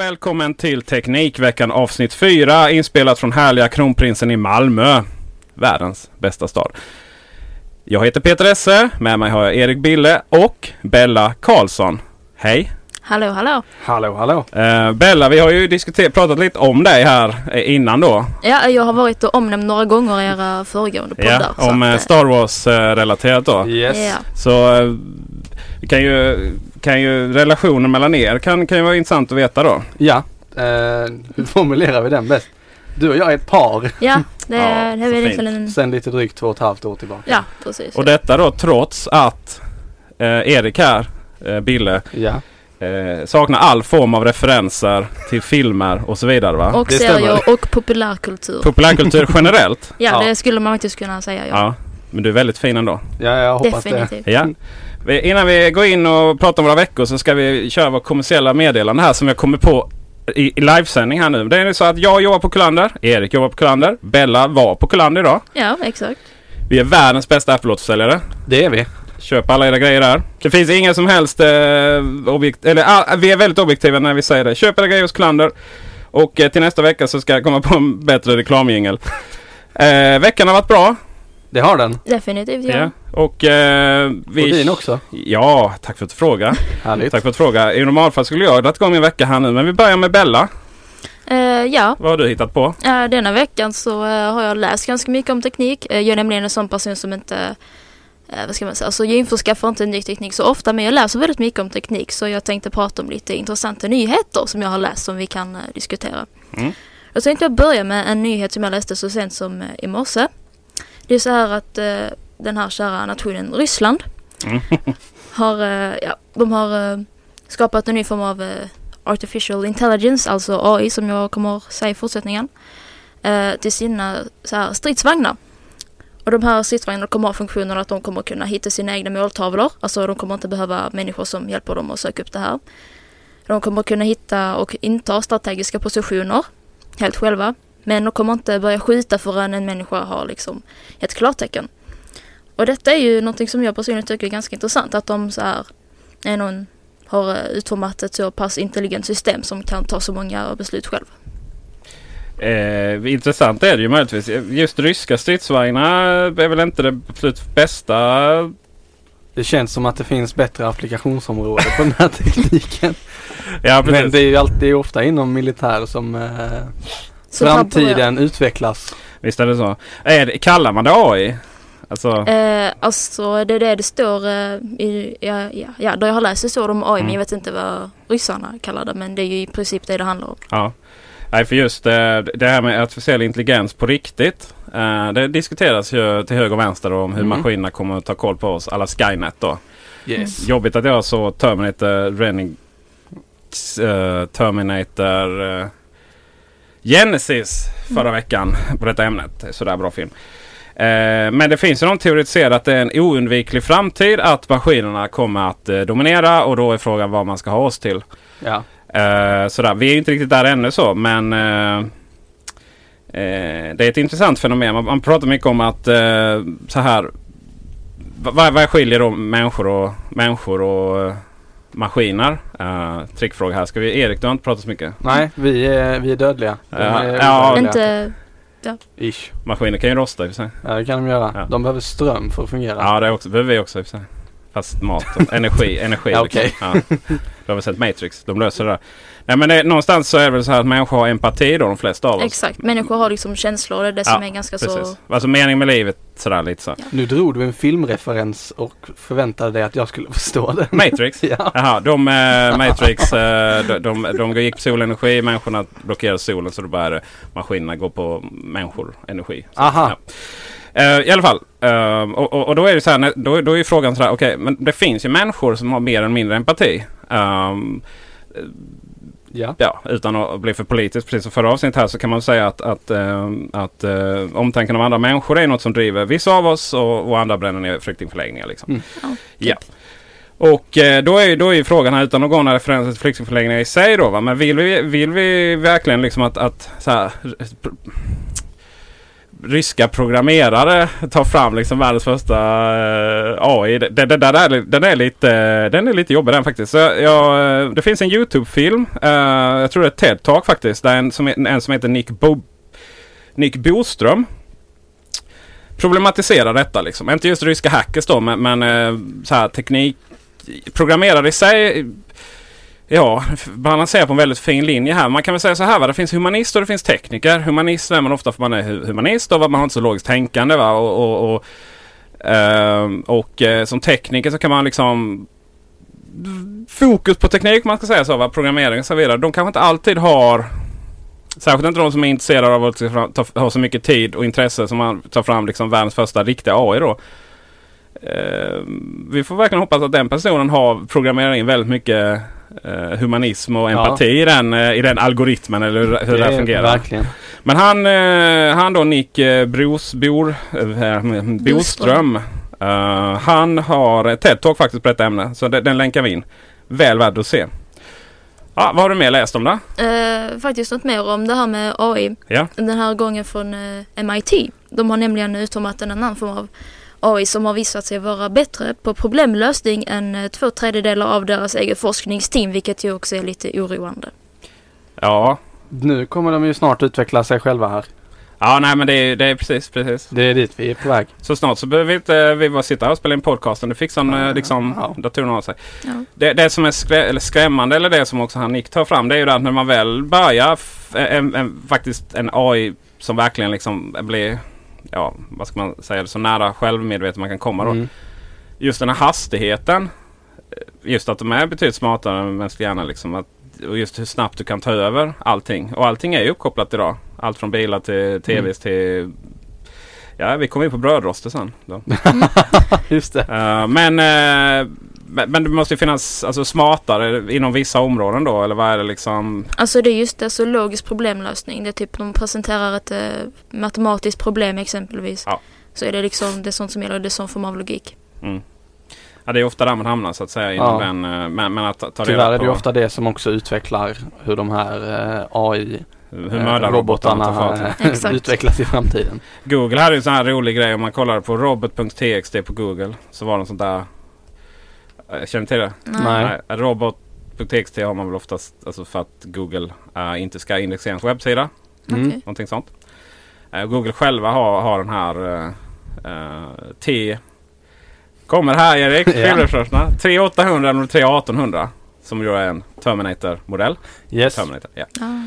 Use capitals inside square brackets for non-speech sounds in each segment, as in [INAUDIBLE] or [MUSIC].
Och välkommen till Teknikveckan avsnitt 4 inspelat från härliga Kronprinsen i Malmö. Världens bästa stad. Jag heter Peter Esse, med mig har jag Erik Bille och Bella Karlsson. Hej! Hallå, hallå. Hallå, hallå. Eh, Bella, vi har ju diskuterat, pratat lite om dig här eh, innan då. Ja, jag har varit och omnämnt några gånger i era föregående poddar. Ja, så om att, eh, eh, Star Wars-relaterat då. Yes. Ja. Så vi kan ju, kan ju relationen mellan er kan, kan ju vara intressant att veta då. Ja. Eh, hur formulerar vi den bäst? Du och jag är ett par Ja, [LAUGHS] det, Ja, det är egentligen en... sen lite drygt två och ett halvt år tillbaka. Ja, precis. Och detta då trots att eh, Erik här, eh, Bille, Ja. eh, saknar all form av referenser till filmer och så vidare va? och det serier stämmer. och populärkultur. Populärkultur [LAUGHS] generellt. ja, Ja. det skulle man faktiskt kunna säga. Ja. Ja. Men du är väldigt fin ändå. Ja, jag hoppas Definitivt. Ja. Vi, innan vi går in och pratar om våra veckor så ska vi köra vårt kommersiella meddelande här som jag kommer på i, i livesändning här nu. Det är ju så att jag jobbar på Kullander, Erik jobbar på Kullander, Bella var på Kullander idag. Ja, exakt. Vi är världens bästa Apple-återförsäljare. det. Det är vi. Köp alla era grejer där. Det finns inga som helst eh, objekt... Eller ah, vi är väldigt objektiva när vi säger det. Köp era grejer hos Kullander. Och eh, till nästa vecka så ska jag komma på en bättre reklamjingel. [LAUGHS] Eh, veckan har varit bra. Det har den. Definitivt, ja. Ja. Och eh, vi... Och din också. Ja, tack för att du frågar. Härligt. tack för att du frågar. I normalfall skulle jag ha dragit igång min vecka här nu. Men vi börjar med Bella. Eh, ja. Vad har du hittat på? Eh, denna veckan så eh, har jag läst ganska mycket om teknik. Eh, jag är nämligen en sån person som inte vad ska man säga, alltså jag införskaffar inte ny teknik så ofta men jag läser väldigt mycket om teknik så jag tänkte prata om lite intressanta nyheter som jag har läst som vi kan diskutera. Mm. Då tänkte jag börja med en nyhet som jag läste så sent som i morse. Det är så här att eh, den här kära nationen Ryssland Mm. [LAUGHS] har, eh, ja, de har eh, skapat en ny form av eh, artificial intelligence, alltså AI som jag kommer säga i fortsättningen, eh, till sina så här, stridsvagnar. Och de här stridsvagnarna kommer ha funktionen att de kommer kunna hitta sina egna måltavlor, alltså de kommer inte behöva människor som hjälper dem att söka upp det här. De kommer kunna hitta och inta strategiska positioner helt själva. Men de kommer inte börja skjuta förrän en människa har liksom ett klartecken. Och detta är ju någonting som jag personligen tycker är ganska intressant. Att de så här, är någon har eh, utformat ett så pass intelligent system som kan ta så många beslut själv. Eh, intressant är det ju möjligtvis. Just ryska stridsvagnar är väl inte det absolut bästa. Det känns som att det finns bättre applikationsområden på den här [LAUGHS] tekniken. Ja, precis. Men det är ju alltid ofta inom militär som eh, Så framtiden utvecklas. Visst är det så. Är det, kallar man det AI? Alltså, Eh, alltså det är det det står eh, i, ja, ja, ja, där jag har läst det står det om AI Mm. men jag vet inte vad ryssarna kallar det men det är ju i princip det det handlar om. ja. Nej, för just eh, det här med artificiell intelligens på riktigt. eh, det diskuteras ju till höger och vänster om hur Mm. maskinerna kommer att ta koll på oss. Alla Skynet då. Yes. Jobbigt att jag såg Terminator Renning, eh, Terminator eh, Genesis förra veckan på detta ämnet. Sådär bra film. Eh, men det finns ju någon teoretiserat att det är en oundviklig framtid att maskinerna kommer att eh, dominera och då är frågan vad man ska ha oss till. Ja. Eh, sådär. Vi är ju inte riktigt där ännu så men det är ett intressant fenomen. Man, man pratar mycket om att så här. Vad, vad skiljer då människor och, människor och maskiner? Uh, trickfråga här. Ska vi, Erik, du har inte pratat så mycket. Nej, vi är, vi är dödliga. Ja, är ja. Inte, Ish. Maskiner kan ju rosta i och för sig. Ja, det kan de göra. Ja. De behöver ström för att fungera. Ja, det också, behöver vi också i och för sig. Fast mat och [LAUGHS] energi. energi Ja, liksom. okej. ja. Du har väl sett Matrix? De löser det där. Nej men det, någonstans så är det väl så här att människor har empati då, de flesta av oss. exakt, människor har liksom känslor det är det Ja, som är ganska så... Precis. Alltså mening med livet sådär lite så. Nu drog du en filmreferens och förväntade dig att jag skulle [LAUGHS] förstå den. Matrix? [LAUGHS] Ja. Jaha, de eh, Matrix, eh, de, de, de gick på solenergi, människorna blockerade solen så då började maskinerna gå på människor, energi. Så, Aha. ja. Eh, I alla fall, eh, och, och, och då är det så här, när- då, då är ju frågan så här, okej, men det finns ju människor som har mer eller mindre empati. Ehm, Ja. ja, utan att bli för politisk, precis som förra avsnittet här, så kan man säga att, att, eh, att eh, omtanken om andra människor är något som driver vissa av oss och, och andra bränner ner flyktingförläggningar. Liksom. Mm. Ja, typ. Ja. Och eh, då, är, då är ju frågan här utan att gå några referenser till flyktingförläggningar i sig då. Va? Men vill vi, vill vi verkligen liksom att, att så här, ryska programmerare tar fram liksom världens första eh, AI. Den, den, den, är, den, är lite, den är lite jobbig den faktiskt. Så jag, eh, det finns en YouTube-film. eh, jag tror det är ett TED-talk faktiskt. Där en, som, en som heter Nick, Bo, Nick Boström problematiserar detta. Liksom. Inte just ryska hackers då men, men eh, så här teknik. Programmerare i sig Ja, balanserar på en väldigt fin linje här. Man kan väl säga så här va. Det finns humanister och det finns tekniker. Humanist är man ofta för man är humanist och man har inte så logiskt tänkande. Va? Och, och, och, ehm, och eh, som tekniker så kan man liksom fokus på teknik man ska säga så. Va? Programmering och så vidare. De kanske inte alltid har Särskilt inte de som är intresserade av att ha så mycket tid och intresse som man tar fram liksom världens första riktiga AI då. Eh, vi får verkligen hoppas att den personen har programmerat in väldigt mycket eh, humanism och Ja. empati i, den, eh, i den algoritmen eller hur, hur det, är fungerar. Verkligen. Men han, eh, han då Nick eh, Bros, Bor, eh, Boström. eh, han har ett TED-talk faktiskt på detta ämne. Så den, den länkar vi in. Väl värd att se. Ja, vad har du mer läst om det? Eh, faktiskt något mer om det här med AI. Ja. Den här gången från eh, MIT. De har nämligen utformat en annan form av AI som har visat sig vara bättre på problemlösning än eh, två tredjedelar av deras eget forskningsteam vilket ju också är lite oroande. Ja, Nu kommer de ju snart utveckla sig själva här. ja nej men det är, det är precis, precis. Det är dit vi är på väg. Så snart så behöver vi inte vi bara sitta här och spela in podcasten. Det fixar ja, liksom Ja. datorerna av sig. Ja. Det, det som är skrä, eller skrämmande eller det som också han Nick tar fram det är ju det att när man väl börjar en, en, faktiskt en AI som verkligen liksom blir ja, vad ska man säga, så nära självmedveten man kan komma då. Mm. Just den här hastigheten. eh, Just att de är betydligt smartare än mänsklig hjärna liksom. Att, och just hur snabbt du kan ta över allting. Och allting är ju uppkopplat idag. Allt från bilar till tvs till Ja, vi kommer in på brödroster sen. Då. [LAUGHS] Just det. Eh, men, eh, men, men det måste ju finnas alltså, smartare inom vissa områden då? Eller vad är det liksom? Alltså det är just det, så logisk problemlösning. Det är typ de presenterar ett eh, matematiskt problem exempelvis. Ja. Så är det liksom det är sånt som gäller, det är sån form av logik. Mm. Ja, det är ofta där man hamnar så att säga. Inom Ja. den, eh, men, men att ta Tyvärr reda är det på ju ofta det som också utvecklar hur de här eh, AI hur eh, mördarrobotarna eh, [LAUGHS] utvecklas i framtiden. Google hade ju en sån här rolig grej om man kollar på robot.txt på Google. Så var det en sånt där. Jag känner till det? Nej. Nej, Robot.txt har man väl oftast alltså för att Google eh, inte ska indexera en webbsida. Mm. Okej. Någonting sånt. Eh, Google själva har, har den här eh, eh, T... Kommer här Erik, filmresurserna. 3800 eller 3800. Som ju är en Terminator-modell. Yes. Terminator, ja. Ja.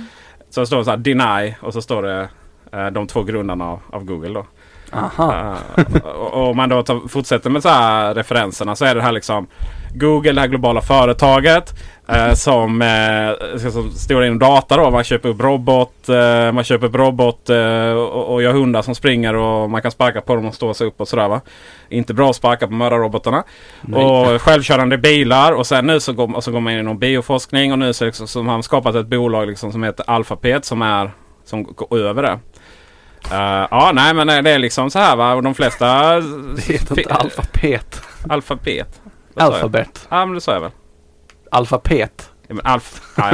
Så står det så här Deny och så står det eh, de två grundarna av, av Google då. Aha. Eh, och om man då tar, fortsätter med så här referenserna så är det här liksom Google, det här globala företaget eh, som, eh, som står inom data då. Man köper upp robot, eh, man köper upp robot och, och gör hundar som springer och man kan sparka på dem och stå sig upp och sådär va. Inte bra att sparka på mördarrobotarna. Och självkörande bilar och sen nu så går, så går man in inom bioforskning och nu så, liksom, så har man skapat ett bolag liksom som heter Alphabet som är som går över det. Eh, ja, nej men det är liksom så här va. Och de flesta... [LAUGHS] Det heter inte [LAUGHS] alfabet. Alfabet. Alfabet. Ja, men det sa jag väl. Alfabet. Ja, men alf... ja,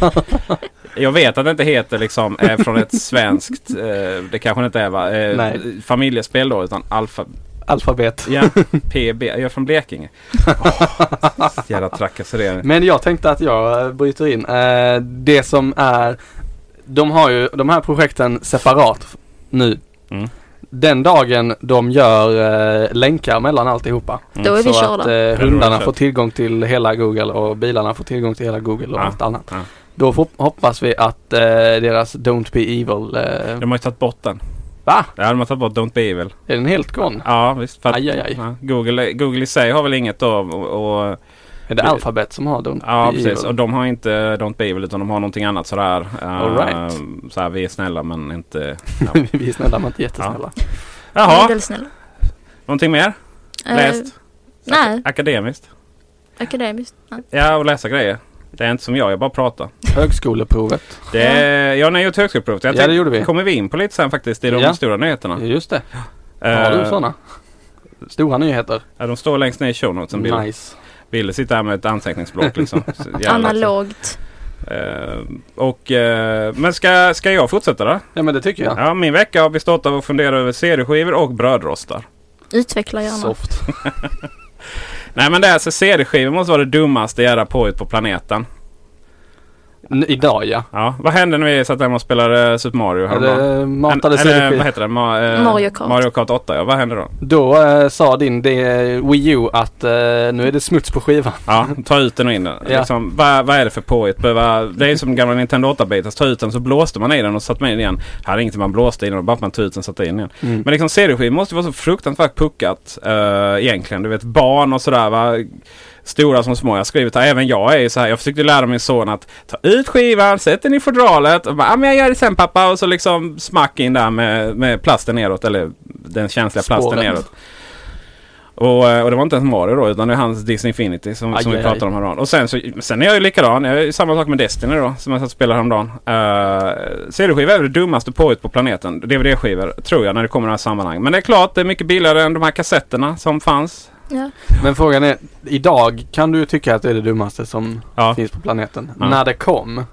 ja. [LAUGHS] Jag vet att det inte heter liksom är från ett svenskt. Eh, det kanske inte är va? Eh, Nej. Familjespel då utan alfa... Alfabet. Ja, PB. Jag är från Blekinge. Oh, jävla trakasserier. Men jag tänkte att jag eh, bryter in. Eh, det som är, de har ju de här projekten separat nu. Mm. Den dagen de gör eh, länkar mellan alltihopa. Då är vi så körda. att eh, hundarna får tillgång till hela Google och bilarna får tillgång till hela Google och Ja, allt annat. ja. Då får, hoppas vi att eh, deras Don't Be Evil, eh, De har ju tagit bort den. va? Ja, de har tagit bort Don't Be Evil. Är den helt gone? Ja, visst. För att, Aj, aj, aj. Ja, Google, Google i sig har väl inget då och, och Är det Alphabet som har Don't Ja Be precis Evil? och de har inte Don't Be Evil utan de har någonting annat sådär. Uh, All right. Så här, vi är snälla men inte... [LAUGHS] vi är snälla men inte jättesnälla. Jaha, Medelsnäll. någonting mer? Eh, Läst? nej, Akademiskt? akademiskt. Nej. Ja, och läsa grejer. Det är inte som jag, jag bara pratar. Högskoleprovet. Det är, ja, ni har gjort högskoleprovet. Jag Ja, det gjorde vi. kommer vi in på lite sen faktiskt i de Ja. stora nyheterna. Just det. Eh, Har du sådana? Stora nyheter. Ja, de står längst ner i show notesen. Nice. Bill sitter här med ett anteckningsblock liksom. [LAUGHS] Analogt. Eh, och, eh, men ska, ska jag fortsätta då? Ja men det tycker jag. Ja, min vecka har bestått av att fundera över CD-skivor och brödrostar. Utveckla gärna. Soft. [LAUGHS] Nej men det är alltså CD-skivor måste vara det dummaste jävla påhitt på planeten. N- idag ja. Ja, vad hände när vi satt hemma och spelade Super Mario häromdagen? Eller matade Eller vad heter det? Ma- eh, Mario Kart. Mario Kart 8 ja. Vad hände då? Då eh, sa din det, Wii U att eh, nu är det smuts på skivan. Ja, ta ut den och in den. Ja. Liksom, vad, vad är det för påhitt? Behöva- Det är som gamla Nintendo 8-bitars. Ta ut den så blåste man i den och satte med in igen. Här är inget man blåste i den. Bara att man tog ut den och satte in igen. Mm. Men liksom CD-skivor måste vara så fruktansvärt puckat uh, egentligen. Du vet barn och sådär va. Stora som små. Jag har skrivit här, även jag är så här. Jag försökte lära min son att ta ut skivan, sätt den i fodralet. Och bara, ah, men jag gör det sen pappa. Och så liksom smack in där med, med plasten neråt. Eller den känsliga plasten Spåren. neråt. Och, eh, och det var inte ens Mario då utan det är hans Disney Infinity som, Aj, som vi aj, pratade om häromdagen. Och sen, så, sen är jag ju likadan. Jag är samma sak med Destiny då som jag satt och spelade häromdagen. Uh, CD-skivor är det dummaste påhitt på planeten. DVD-skivor tror jag när det kommer i det här sammanhang. Men det är klart det är mycket billigare än de här kassetterna som fanns. Ja. Men frågan är, idag kan du tycka att det är det dummaste som Ja. finns på planeten. Ja. När det kom,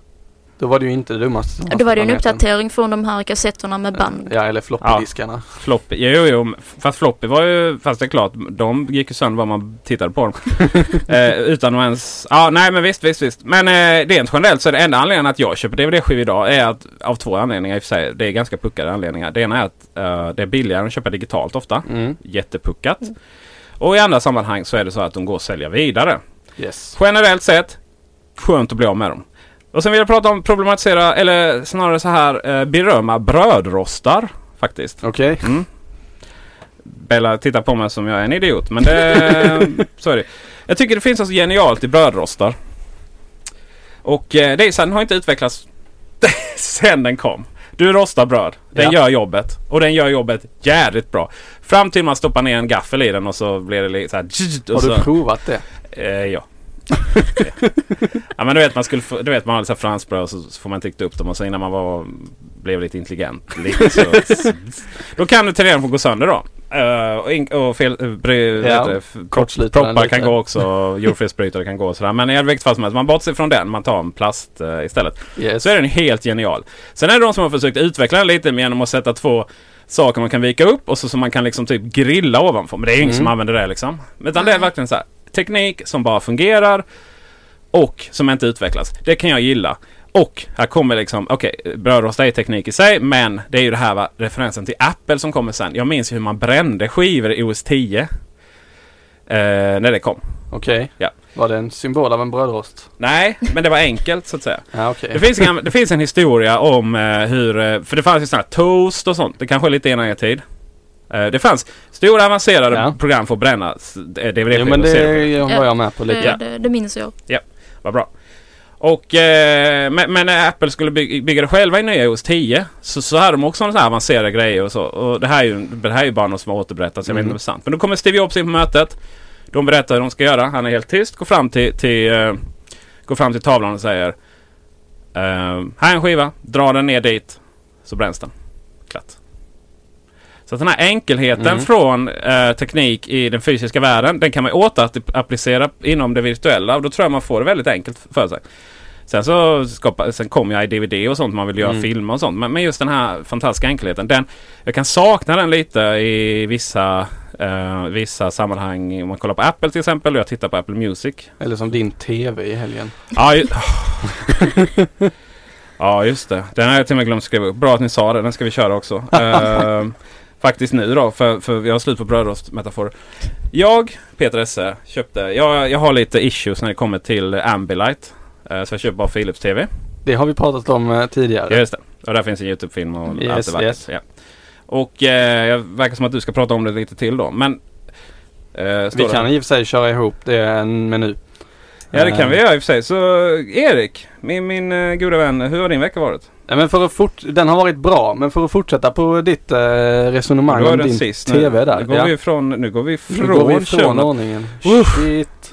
då var det ju inte det dummaste som Då var det en planeten. uppdatering från de här kassetterna med band. Ja, eller floppydiskarna. Floppy, jo, jo. Fast floppy var ju, fast det är klart, de gick ju sönder vad man tittade på dem. [LAUGHS] eh, utan att ens, ja nej men visst, visst, visst. Men eh, rent generellt så är det enda anledningen att jag köper DVD-skivor idag är att, av två anledningar i och för sig. Det är ganska puckade anledningar. Det ena är att eh, det är billigare än att köpa digitalt ofta. Mm. Jättepuckat. Och i andra sammanhang så är det så att de går att sälja vidare. Yes. Generellt sett, skönt att bli av med dem. Och sen vill jag prata om problematisera, eller snarare så här eh, berömma brödrostar faktiskt. Okej. Mm. Bella tittar på mig som jag är en idiot. Men det, så är det. Jag tycker det finns något genialt i brödrostar. Och eh, det är så här, den har inte utvecklats [LAUGHS] sen den kom. Du rostar bröd. Den Ja. gör jobbet. Och den gör jobbet jävligt bra. Fram till man stoppar ner en gaffel i den och så blir det lite så här... Har så, du provat det? Eh, ja. [LAUGHS] ja men du vet man skulle du vet man hade så här franskbröd och så, så får man trycka upp dem och så innan man var, blev lite intelligent. Lite så, då kan du tendera att gå sönder då. Uh, och, in, och fel, uh, bry, Ja, proppar kan gå också. Jordfelsbrytare kan gå och sådär. Men i vilket fall som helst, man bortser från den. Man tar en plast eh, istället. Yes. Så är den helt genial. Sen är det de som har försökt utveckla den lite genom att sätta två saker man kan vika upp och så som man kan liksom typ grilla ovanför. Men det är ju ingen Mm. som använder det liksom. Utan det är verkligen så här. Teknik som bara fungerar och som inte utvecklas. Det kan jag gilla. Och här kommer liksom, okej, brödrost är teknik i sig, men det är ju det här va, referensen till Apple som kommer sen. Jag minns ju hur man brände skivor i OS 10. Eh, när det kom. Okej. Ja. Var det en symbol av en brödrost? Nej, men det var enkelt så att säga. Ja, okej. Det finns, en, det finns en historia om eh, hur, eh, för det fanns ju sådana här toast och sånt. Det kanske är lite innan er tid. Eh, det fanns stora avancerade Ja. program för att bränna s- DVD-skivor. Jo men det var jag med på lite. Det, det, det minns jag. Vad bra. Och, eh, men, men när Apple skulle bygga, bygga det själva i nya iOS 10 så, så hade de också sådana här avancerade grejer och så. Och det här är ju, det här är ju bara något som har återberättats. Jag vet inte om det är sant. Men då kommer Steve Jobs in på mötet. De berättar hur de ska göra. Han är helt tyst. Går fram till, till, eh, går fram till tavlan och säger eh, Här är en skiva. Dra den ner dit. Så bränns den. Klart. Så att den här enkelheten Mm. från eh, teknik i den fysiska världen, den kan man återapplicera inom det virtuella. Och då tror jag man får det väldigt enkelt för sig. Sen så skapa, sen kommer jag i DVD och sånt. Man vill göra Mm. filmer och sånt. Men, men just den här fantastiska enkelheten. Den, jag kan sakna den lite i vissa, eh, vissa sammanhang. Om man kollar på Apple till exempel. Och jag tittar på Apple Music. Eller som din TV i helgen. Ja, ju, [LAUGHS] ja just det. Den har jag till och med glömt skriva upp. Bra att ni sa det. Den ska vi köra också. [LAUGHS] Eh, faktiskt nu då. För, för vi har slut på brödrostmetaforer. Jag, Peter Esse, köpte. Jag, jag har lite issues när det kommer till Ambilight. Eh, så jag köper bara Philips TV. Det har vi pratat om eh, tidigare. Ja, just det. Och där finns en YouTube-film och Yes, allt det vackert. yes. Ja. Och eh, jag verkar som att du ska prata om det lite till då. Men... Eh, Vi kan i och för sig köra ihop det en menu. Ja det kan Eh, vi göra i och för sig. Så Erik, min, min goda vän. Hur har din vecka varit? Ja, men för att fort, den har varit bra, men för att fortsätta på ditt eh, resonemang Nu om din sist. TV nu, där. Nu går, ja. vi ifrån, nu går vi Nu från, går vi ifrån ordningen. Shit.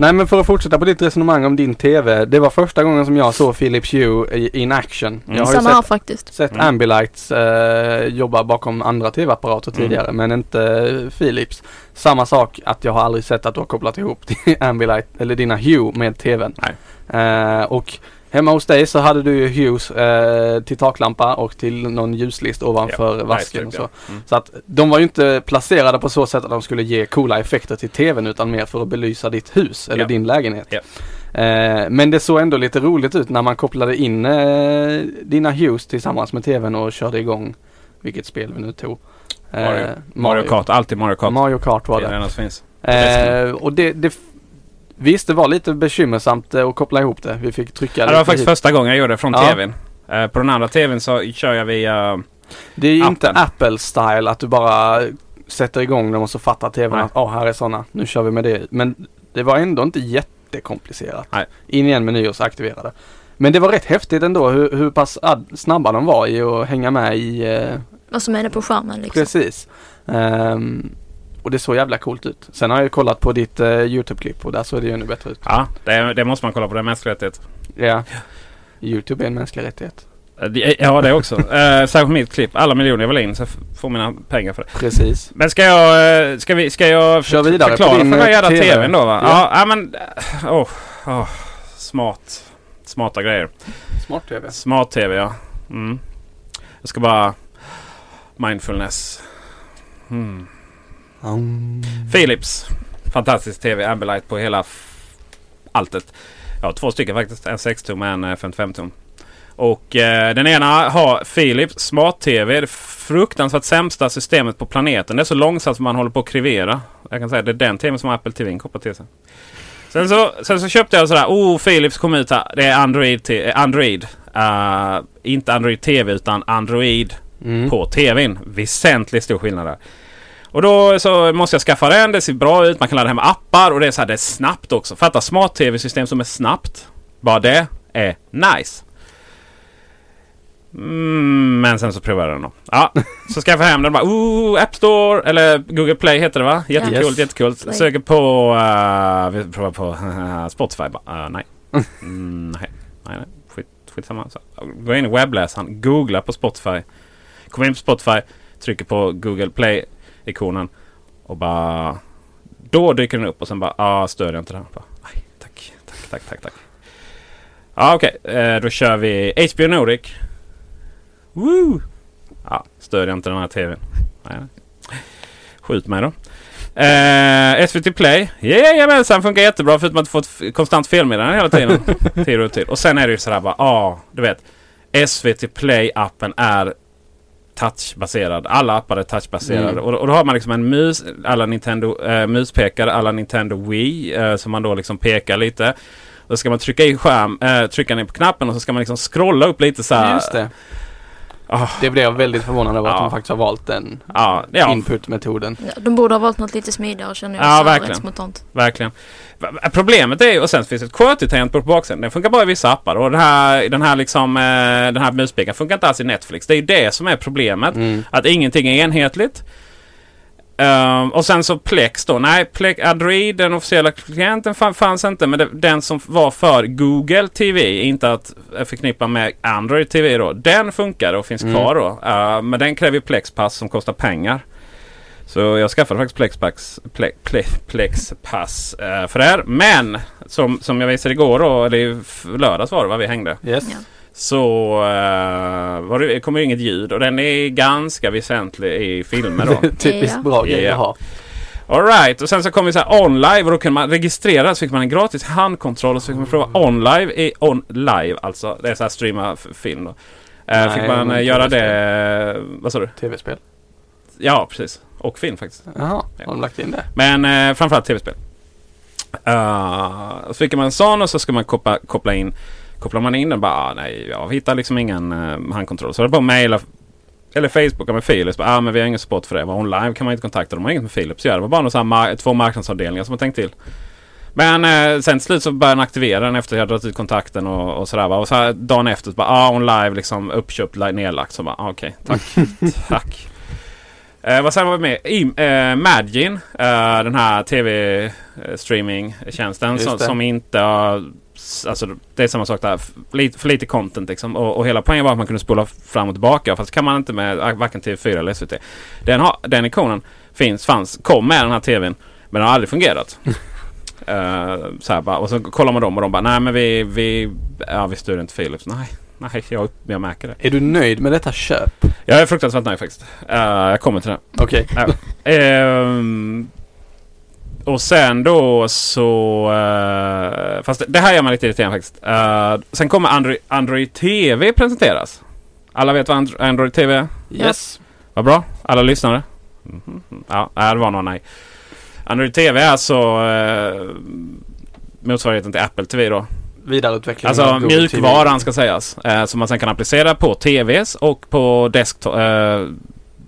Nej men för att fortsätta på ditt resonemang om din TV. Det var första gången som jag såg Philips Hue i, in action. Mm. Jag har ju Samma här sett, faktiskt. sett Mm. Ambilights eh, jobba bakom andra TV-apparater Mm. tidigare men inte eh, Philips. Samma sak att jag har aldrig sett att du har kopplat ihop [LAUGHS] Ambilight eller dina Hue med TVn. Nej. Eh, och hemma hos dig så hade du ju Hues eh, till taklampa och till någon ljuslist ovanför vasken och så. Ja. Mm. Så att de var ju inte placerade på så sätt att de skulle ge coola effekter till TVn utan mer för att belysa ditt hus eller Ja. din lägenhet. Ja. Eh, men det såg ändå lite roligt ut när man kopplade in eh, dina Hughes tillsammans med TVn och körde igång vilket spel vi nu tog. Eh, Mario. Mario Kart, alltid Mario Kart. Mario Kart var det det. finns. Eh, och det, det Visst det var lite bekymmersamt eh, att koppla ihop det. Vi fick trycka Ja, det var faktiskt hit. första gången jag gjorde det från Ja. TVn. Eh, på den andra TVn så kör jag via... Det är ju inte. Apple-style att du bara sätter igång dem och så fattar TVn Nej. att åh här är sådana, nu kör vi med det. Men det var ändå inte jättekomplicerat. Nej. In i en meny och så aktivera det. Men det var rätt häftigt ändå hur, hur pass snabba de var i att hänga med i eh, Vad som är det på skärmen liksom. Precis. Ehm, och det såg jävla coolt ut. Sen har jag kollat på ditt eh, YouTube-klipp och där såg det ju ännu bättre ut. Ja, det, det måste man kolla på. Det är mänsklig rättighet. Ja. YouTube är en mänsklig rättighet. Eh, det- Ja, det också. Eh, särskilt mitt klipp. Alla miljoner jag vill in så jag får mina pengar för det. Precis. Men ska jag, eh, ska vi, ska jag Kör vidare på förklara för den här eh, jävla TV? TVn då va? Ja. Ja, men... eh, Åh, åh, smart. Smarta grejer. Smart TV. Smart TV ja. Mm. Jag ska bara... Mindfulness. Mm. Philips. Fantastisk TV. Ambilight på hela alltet. Ja, två stycken faktiskt. En 6-tum och en eh, 55-tum. Och eh, den ena har Philips Smart-TV. Det fruktansvärt sämsta systemet på planeten. Det är så långsamt som man håller på att krivera. Jag kan säga att det är den TVn som Apple TV kopplat till sig. Sen så, sen så köpte jag sådär. Oh, Philips kom ut här. Det är Android. eh, Android. Eh, inte Android TV utan Android Mm. på TVn. Väsentligt stor skillnad där. Och då så måste jag skaffa den. Det ser bra ut. Man kan ladda hem appar och det är så här, det är snabbt också. Fatta smart-tv-system som är snabbt. Bara det är nice. Mm, men sen så provar jag den då. Ja, så ska jag få hem den bara ooh, App Store eller Google Play heter det va? Jättekult, Yes. jättekult. Play. Söker på, uh, vi provar på [LAUGHS] Spotify bara. Uh, nej. Mm, nej. Nej, nej. Skit, skitsamma. Så, gå in i webbläsaren, googla på Spotify. Kom in på Spotify, trycker på Google Play-ikonen och bara... Då dyker den upp och sen bara, ah, stödjer jag inte den. Bara, Nej, tack, tack, tack, tack, tack. Ja, okej. Eh, då kör vi HBO Nordic. Woo! Ja, stödjer inte den här TVn. Nej, nej. Skjut mig då. Eh, SVT Play. Jajamensan, funkar jättebra förutom att får ett konstant felmeddelande hela tiden. [LAUGHS] tid och tid. Och sen är det ju sådär bara, ja, ah, du vet. SVT Play-appen är touchbaserad. Alla appar är touchbaserade. Mm. Och, och då har man liksom en mus, alla Nintendo eh, muspekare, alla Nintendo Wii. Eh, som man då liksom pekar lite. Så ska man trycka i skärm, eh, trycka ner på knappen och så ska man liksom scrolla upp lite så här. Just det. Det blev jag väldigt förvånad över att Ja. de faktiskt har valt den ja, ja, inputmetoden. Ja, de borde ha valt något lite smidigare känner jag. Ja, verkligen. Spontant. verkligen. Problemet är ju, och sen finns ett QWERTY-tangent på baksidan. Den funkar bara i vissa appar. Och den här, den här, liksom, eh, den här muspekaren funkar inte alls i Netflix. Det är ju det som är problemet. Mm. Att ingenting är enhetligt. Ehm, och sen så Plex då. Nej, Plex, Android, den officiella klienten fan, fanns inte. Men det, den som var för Google TV, inte att förknippa med Android TV då. Den funkar och finns Mm. kvar då. Ehm, men den kräver Plexpass som kostar pengar. Så jag skaffade faktiskt Plexpass, Ple, Ple, Plexpass eh, för det här. Men som, som jag visade igår då, eller i lördags var det va, vi hängde. Yes. Ja. Så uh, var det, kommer ju inget ljud och den är ganska väsentlig i filmer då. [LAUGHS] Typiskt bra grej att ha. Alright, och sen så kom vi så här OnLive och då kunde man registrera så fick man en gratis handkontroll och så fick man prova OnLive i OnLive alltså. Det är så här streama film då. Eh, Nej, fick man göra tv-spel. det, vad sa du? Tv-spel. Ja, precis. Och film faktiskt. Jaha, Ja. har de lagt in det? Men eh, framförallt tv-spel. Uh, så fick man en sån och så ska man koppla, koppla in Kopplar man in den bara, ah, nej jag hittar liksom ingen uh, handkontroll. Så det är bara att mejla eller Facebooka med Philips. Ah, men vi har ingen support för det. Var online kan man inte kontakta dem. De har inget med Philips att göra. Det var bara några så mar- två marknadsavdelningar som har tänkt till. Men eh, sen till slut så började den aktivera den efter att jag dragit ut kontakten och, och sådär. va. Och så här, dagen efter så bara, ah, on live liksom uppköpt, nedlagt. Så bara, ah, okej, tack. [LAUGHS] tack. Eh, vad sen var vi med? I, eh, Magin, eh, den här tv-streaming-tjänsten Just som, som inte har... Alltså det är samma sak där. F- Lite, för lite content liksom. Och, och hela poängen var att man kunde spola fram och tillbaka. Fast kan man inte med varken TV4 eller SVT. Den, har, den ikonen finns, fanns, kom med den här TVn. Men den har aldrig fungerat. [LAUGHS] Eh, så här bara, och så kollar man dem och de bara nej men vi, vi, ja, vi styr inte Philips. Nej, nej jag, jag märker det. Är du nöjd med detta köp? Jag är fruktansvärt nöjd faktiskt. Eh, jag kommer till det. Okej. [LAUGHS] Ehm, och sen då så... eh, fast det, det här gör man lite irriterad faktiskt. Eh, sen kommer Android, Android TV presenteras. Alla vet vad Andro- Android TV är? Yes. Vad bra. Alla lyssnare? Mhm. Ja, nej, det var någon nej. Android TV är alltså uh, motsvarigheten till Apple TV då. Vidareutveckling Alltså mjukvaran TV. ska sägas. Eh, som man sen kan applicera på TVs och på desktop. Eh,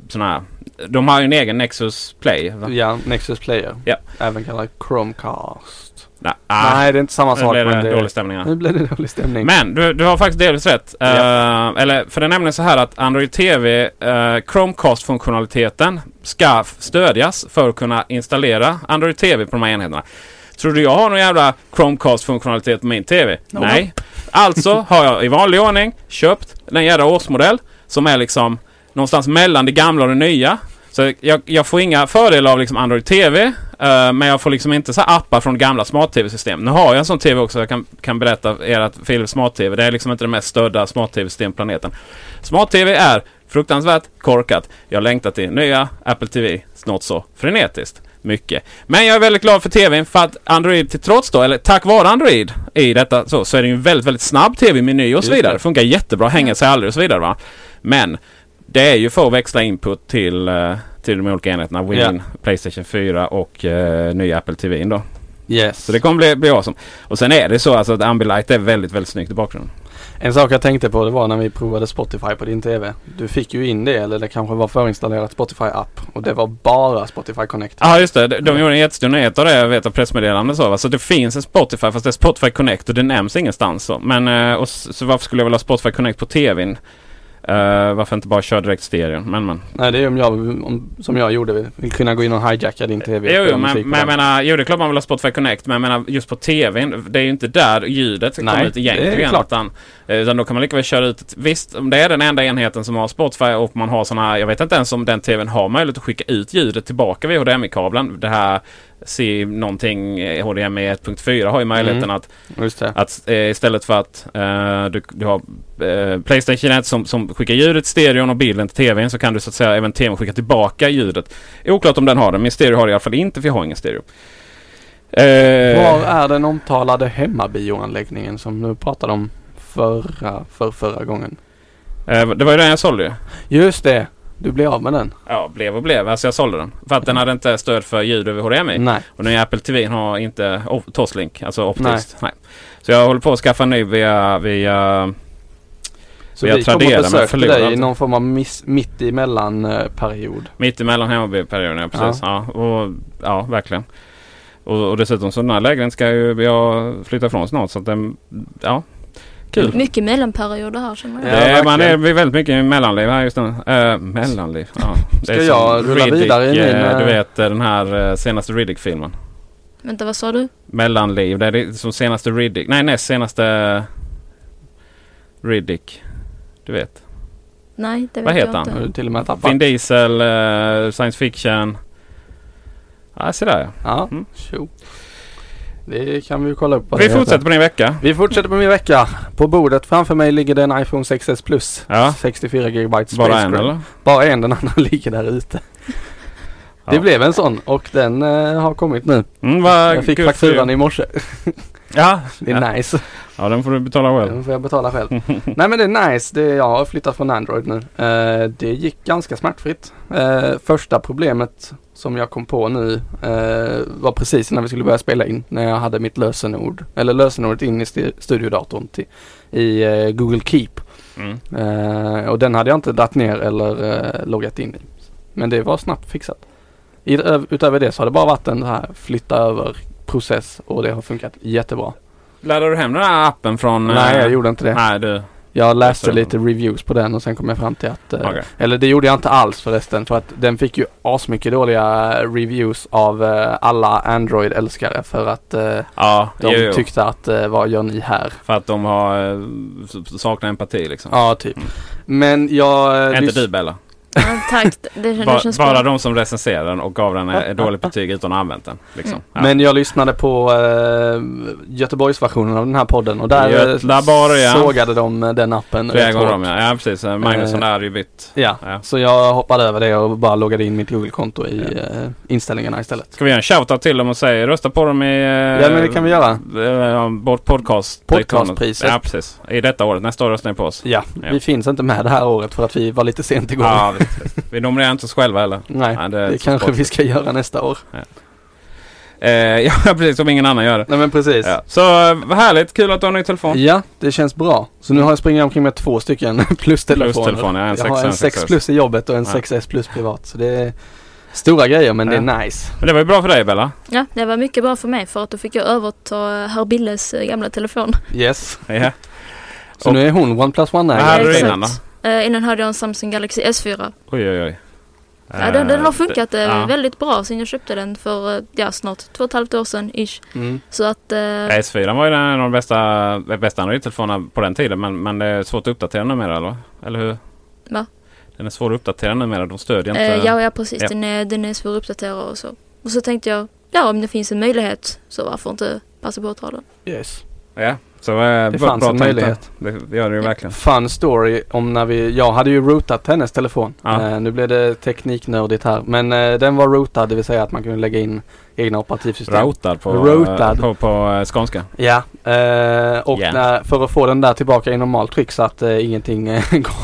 såna här. De har ju en egen Nexus Play. Va? Ja, Nexus Player. Ja. Även kallad Chromecast. Nej, ah, Nej, det är inte samma nu sak. blev men det det, dålig stämning. här. Nu blev det dålig stämning. Men du, du har faktiskt delvis rätt. Eh, Ja. eller, för det är nämligen så här att Android TV, uh, Chromecast-funktionaliteten ska stödjas för att kunna installera Android TV på de här enheterna. Tror du jag har någon jävla Chromecast-funktionalitet på min TV? No. Nej. Alltså har jag i vanlig ordning köpt den jävla årsmodell som är liksom någonstans mellan det gamla och det nya. Så jag, jag får inga fördelar av liksom Android TV. eh, men jag får liksom inte så appar från gamla smart-tv-system. Nu har jag en sån TV också. Jag kan, kan berätta för er att Philips smart-TV det är liksom inte det mest stödda smart-tv-system planeten. Smart-TV är fruktansvärt korkat. Jag längtar till nya Apple TV något så frenetiskt. Mycket. Men jag är väldigt glad för TVn för att Android till trots då, eller tack vare Android i detta så, så är det ju en väldigt, väldigt snabb TV-meny och så vidare. det. Funkar jättebra, hänger sig aldrig och så vidare va. Men det är ju för att växla input till, eh, till de olika enheterna. Win, Playstation 4 och uh, nya Apple TV då. Yes. Så det kommer bli, bli awesome. Och sen är det så alltså att Ambilight är väldigt, väldigt snyggt i bakgrunden. En sak jag tänkte på det var när vi provade Spotify på din TV. Du fick ju in det eller det kanske var förinstallerat Spotify app och det var bara Spotify Connect. Ja just det, de, de gjorde en jättestor nyhet av det, jag vet av pressmeddelande så. va. Så det finns en Spotify fast det är Spotify Connect och det nämns ingenstans så. Men eh, och, så varför skulle jag vilja ha Spotify Connect på TVn? Eh, varför inte bara köra direkt stereo? Men men. Nej det är om jag, om, som jag gjorde, vill kunna gå in och hijacka din TV. Jo, jo men, men jag menar, jo det är klart man vill ha Spotify Connect men jag menar just på TVn, det är ju inte där ljudet ska komma Nej, ut egentligen. klart. Utan, eh, utan då kan man lika väl köra ut ett, Visst, om det är den enda enheten som har Spotify och man har sådana jag vet inte ens om den TVn har möjlighet att skicka ut ljudet tillbaka via HDMI-kabeln. Det här se någonting, eh, HDMI 1.4 har ju möjligheten Mm. att att eh, istället för att eh, du, du har eh, Playstation 1 som, som skickar ljudet stereon och bilden till TVn så kan du så att säga även TVn skicka tillbaka ljudet. Oklart om den har det, men stereo har det i alla fall inte för jag har ingen stereo. Eh, Var är den omtalade hemmabioanläggningen som du pratade om förra, för förra gången? eh, det var ju den jag sålde ju. Just det! Du blev av med den. Ja, blev och blev. Alltså jag sålde den. För att den hade inte stöd för ljud över HDMI. Nej. Och den Apple TV har inte Toslink, alltså optiskt. Nej. Så jag håller på att skaffa en ny via, via Så Vi har vi kom och Tradera, men besökte förlorade dig i någon form av miss, mitt emellan eh, period. Mitt emellan Hammarby-perioden, ja precis. Ja. och, ja verkligen. Och, och dessutom så den här lägenheten ska ju jag flytta ifrån snart så att den, ja. Kul. Mycket mellanperioder här känner jag. Ja, man är väldigt mycket i mellanliv här just nu. Uh, mellanliv, ja. [LAUGHS] Det Ska jag rulla vidare i min, eh, Du eh, vet den här senaste Riddick-filmen. Vänta, vad sa du? Mellanliv. Det är det som senaste Riddick. Nej, näst senaste Riddick. Du vet. Nej, det vet Vad heter jag han? Har inte. du till och med tappat? Vin Diesel, eh, science fiction. Ja, se där ja. Ja, Mm. tjo. Det kan vi kolla upp. Vi fortsätter på din vecka. Vi fortsätter på min vecka. På bordet framför mig ligger det en iPhone 6s Plus. Ja. 64 GB space Bara en eller? Bara en, den andra [LAUGHS] ligger där ute. Ja. Det blev en sån och den eh, har kommit nu. Mm, Jag fick fakturan i morse. Ja, [LAUGHS] Det är ja. nice. ja, den får du betala själv. Den får jag betala själv. [LAUGHS] Nej men det är nice. Det, jag har flyttat från Android nu. Eh, det gick ganska smärtfritt. Eh, första problemet som jag kom på nu eh, var precis när vi skulle börja spela in. När jag hade mitt lösenord. Eller lösenordet in i sti- studiodatorn till, i eh, Google Keep. Mm. Eh, och den hade jag inte dragit ner eller eh, loggat in i. Men det var snabbt fixat. I, utöver det så har det bara varit en här flytta över process och det har funkat jättebra. Laddade du hem den här appen från... Nej eh, jag gjorde inte det. Nej, du. Jag läste lite reviews på den och sen kom jag fram till att eh, Okej. Eller det gjorde jag inte alls förresten för att den fick ju asmycket dåliga reviews av eh, alla Android-älskare för att eh, Ja, de jo, jo. tyckte att eh, vad gör ni här? För att de har eh, saknar empati liksom. Ja typ. Men jag... eh, inte du Bella? Ja, tack, det, det Ba, känns bara bra. de som recenserade den och gav den ett dåligt betyg utan att ha använt den. Liksom. Mm. Ja. Men jag lyssnade på eh, Göteborgsversionen av den här podden och där eh, Göteborg, ja. sågade de eh, den appen Flera gånger om ja. Ja precis. Eh, Magnusson Eh, hade ju bytt. Ja, Ja. så jag hoppade över det och bara loggade in mitt Google-konto i eh, inställningarna istället. Ska vi göra en shoutout till dem och säga rösta på dem i... eh, Ja, men det kan vi göra. vårt podcast. Podcastpriset. Ja precis. I detta året. Nästa år röstar ni på oss. Ja, Ja. vi finns inte med det här året för att vi var lite sent igång. Ja. Vi nominerar inte oss själva heller. Nej, Ja, det, är kanske vi ska göra nästa år. Eh, [LAUGHS] ja precis, om ingen annan gör det. Nej men precis. Ja. Ja. Så vad härligt, kul att du har en ny telefon. det känns bra. Så nu har jag sprungit omkring med två stycken [LAUGHS] plus-telefoner. Plus-telefoner, ja, en jag har 6 en och en 6 6S. plus i jobbet och en Ja. 6S plus privat. Så det är stora grejer men det Ja. är nice. Men det var ju bra för dig Bella. Ja, det var mycket bra för mig för att då fick jag överta herr Billes eh, gamla telefon. Yes. Ja. Så Och- nu är hon OnePlus One Vad hade du innan då? Eh, innan hade jag en Samsung Galaxy S4. Oj oj oj. Ja, den, den har Eh, funkat eh, ja. väldigt bra sen jag köpte den för ja, snart två och ett halvt år sedan ish. Mm. Så att eh, S4 var ju en av de bästa, bästa Android-telefonerna på den tiden. Men, men det är svårt att uppdatera numera eller? Eller hur? Va? Den är svår att uppdatera numera. De stödjer inte... eh, ja, ja precis. Ja. Den, är, den är svår att uppdatera och så. Och så tänkte jag, ja om det finns en möjlighet så varför inte passa på att ta den. Yes. Ja, så eh, Det fanns en möjlighet. där. Det gör det ju verkligen. Fun story om när vi, jag hade ju rootat hennes telefon. Ja. Eh, nu blev det tekniknördigt här. Men eh, den var rootad, det vill säga att man kunde lägga in egna operativsystem. Routad på, Routad. på, på eh, skånska. Ja, eh, och Ja. När, för att få den där tillbaka i normalt tryck så att eh, ingenting eh,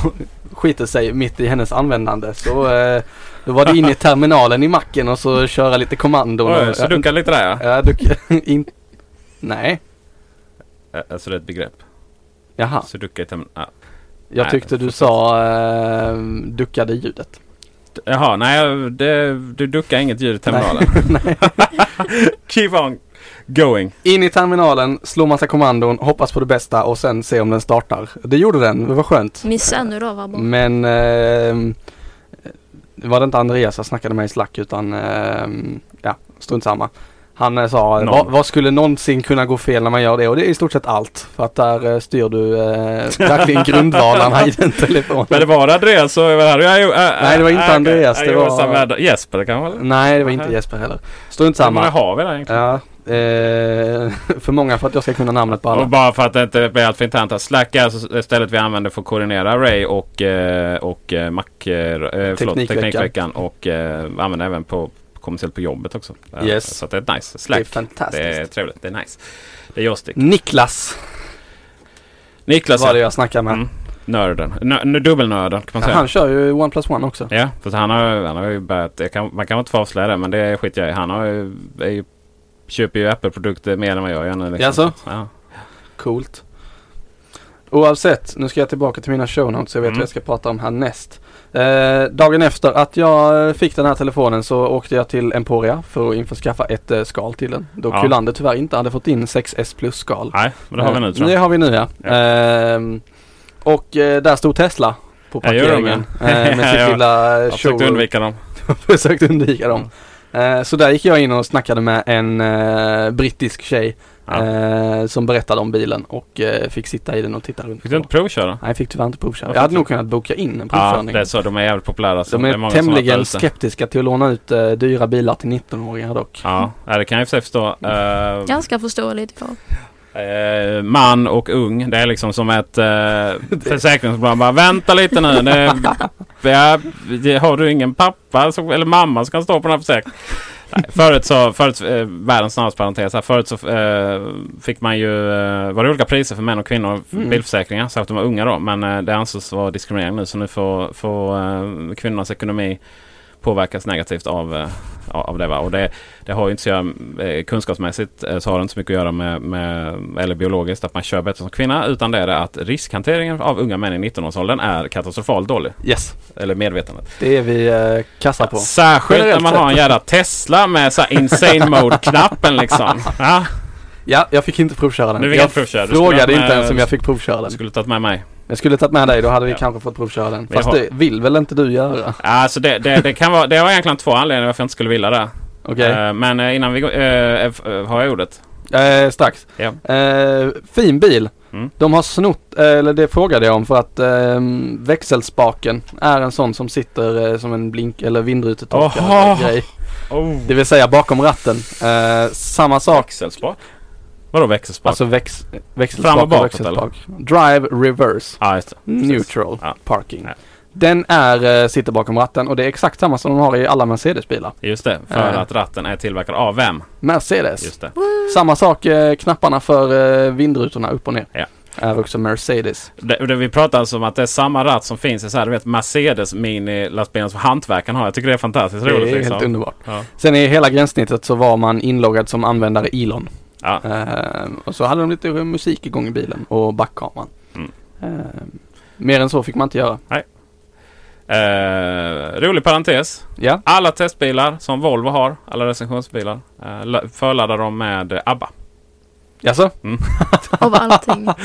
[LAUGHS] skiter sig mitt i hennes användande så eh, då var det in i [LAUGHS] terminalen i macken och så köra lite kommandon. Oj, så duckar lite där ja. Ja, ducka, [LAUGHS] in, nej, Eh, Alltså det är ett begrepp. jaha. Så ducka i term- ja. Jag Nej, tyckte du sa eh, duckade ljudet. Jaha, nej det, du duckar inget ljud i terminalen. Nej. [LAUGHS] [LAUGHS] Keep on going. In i terminalen, slå massa kommandon, hoppas på det bästa och sen se om den startar. Det gjorde den, det var skönt. Missa nu då var bra. Men eh, det var det inte Andreas jag snackade med i Slack utan eh, ja, strunt samma. Han eh, sa, vad, vad skulle någonsin kunna gå fel när man gör det? Och det är i stort sett allt. För att där eh, styr du eh, verkligen [LAUGHS] grundvalarna i den telefonen. Men det var Andreas så var det Nej, det var inte Andreas, det var- Jesper det kan vara? Nej, det var inte. Jesper heller. Strunt Hur samma. har vi där egentligen? Ja, eh, [LAUGHS] för många för att jag ska kunna namnet på Och alla. bara för att det inte blir allt för internt. Slack är alltså stället vi använder för att koordinera Array och, eh, och eh, Mac, eh, eh, förlåt, Teknikveckan. Teknikveckan och eh, använder även på kommersiellt på jobbet också. Eh, Yes. Så det är nice. Det är Slack. Det fantastiskt. är trevligt. Det är nice. Det är joystick. Niklas Niklas var det ja. jag snackade med. Mm. Nörden. Nö, nö, dubbelnörden kan man säga. Han kör ju OnePlus One också. Ja, för han har, han har ju börjat, kan, man kan inte få avslöja det men det skiter jag i. Han har ju, ju, köper ju Apple-produkter mer än vad jag gör nu. Liksom. Jaså? Ja. Coolt. Oavsett, nu ska jag tillbaka till mina show notes så jag vet Mm. vad jag ska prata om härnäst. Eh, dagen efter att jag fick den här telefonen så åkte jag till Emporia för att införskaffa ett eh, skal till den. Då Ja. Kullander tyvärr inte hade fått in 6S plus skal. Nej, men det har vi nu Eh, tror Det jag. har vi nu ja. Ja. Ehm, och eh, där stod Tesla på parkeringen. ja. eh, med [LAUGHS] sitt lilla [LAUGHS] Jag försökte undvika dem. försökt undvika dem. Eh, så där gick jag in och snackade med en eh, brittisk tjej Ja. eh, som berättade om bilen och eh, fick sitta i den och titta runt. Fick du inte provköra? Nej, jag fick tyvärr inte provköra. Jag hade nog kunnat boka in en Ja, provkörning. det är så. De är jävligt populära. Så de det är, varit tämligen skeptiska till att låna ut eh, dyra bilar till 19-åringar dock. Ja, ja, det kan jag i och för sig förstå. Eh, Ganska förståeligt ja. Eh, man och ung. Det är liksom som ett eh, [LAUGHS] försäkringsbolag. Bara vänta lite nu. Det, [LAUGHS] ja, det, har du ingen pappa som, eller mamma som kan stå på den här försäkringen? Nej, förut så, förut, eh, världens snabbaste parentes här. Förut så eh, fick man ju, eh, var det olika priser för män och kvinnor för Mm. bilförsäkringar. Att de var unga då. Men eh, det ansågs vara diskriminering nu. Så nu får, får eh, kvinnornas ekonomi påverkas negativt av, eh, av det. Va? Och det, det har ju inte så göra, eh, kunskapsmässigt eh, så har det inte så mycket att göra med, med eller biologiskt att man kör bättre som kvinna. Utan det är det att riskhanteringen av unga män i 19-årsåldern är katastrofalt dålig. Yes, Eller medvetandet. det är vi eh, kassa på. Särskilt när man har en jävla Tesla med så insane mode-knappen liksom. [LAUGHS] Ja, Ja, jag fick inte provköra den. Du fick jag provköra. Du frågade ha inte med- ens om jag fick provköra jag den. skulle tagit med mig. Jag skulle tagit med dig, då hade vi Ja. kanske fått provköra den. Fast det vill väl inte du göra? Alltså det, det, det kan vara, det har egentligen två anledningar varför jag inte skulle vilja det. Okej, Eh, men eh, innan vi går, eh, har jag ordet. eh, strax. Ja. Eh, fin bil. Mm. De har snott, eller det frågade jag om för att eh, växelspaken är en sån som sitter som en blink eller vindrutetorkare grej. Oh. Det vill säga bakom ratten. Samma sak. Växelspak? Vadå växelspak? Alltså väx, Fram växelspak och och bakåt, växelspak. Drive reverse. Det. Precis. Neutral Ja. parking. Ja. Den är, eh, sitter bakom ratten och det är exakt samma som de har i alla Mercedes-bilar. Just det, för Eh. att ratten är tillverkad av vem? Mercedes. Just det. Samma sak, eh, knapparna för vindrutorna upp och ner. Ja. Är också Mercedes. det, det vi pratar alltså om att det är samma ratt som finns i så här, du vet Mercedes mini lastbilen som hantverkaren har. Jag tycker det är fantastiskt Det roligt. är liksom. helt underbart. Ja. Sen i hela gränssnittet så var man inloggad som användare Elon. Ja. Eh, och så hade de lite musik igång i bilen och backkameran. Mm. Eh, mer än så fick man inte göra. Eh, rolig parentes. Ja, Alla testbilar som Volvo har, alla recensionsbilar, eh, la- förladdar de med ABBA. Jaså? [LAUGHS] Av allting. [LAUGHS]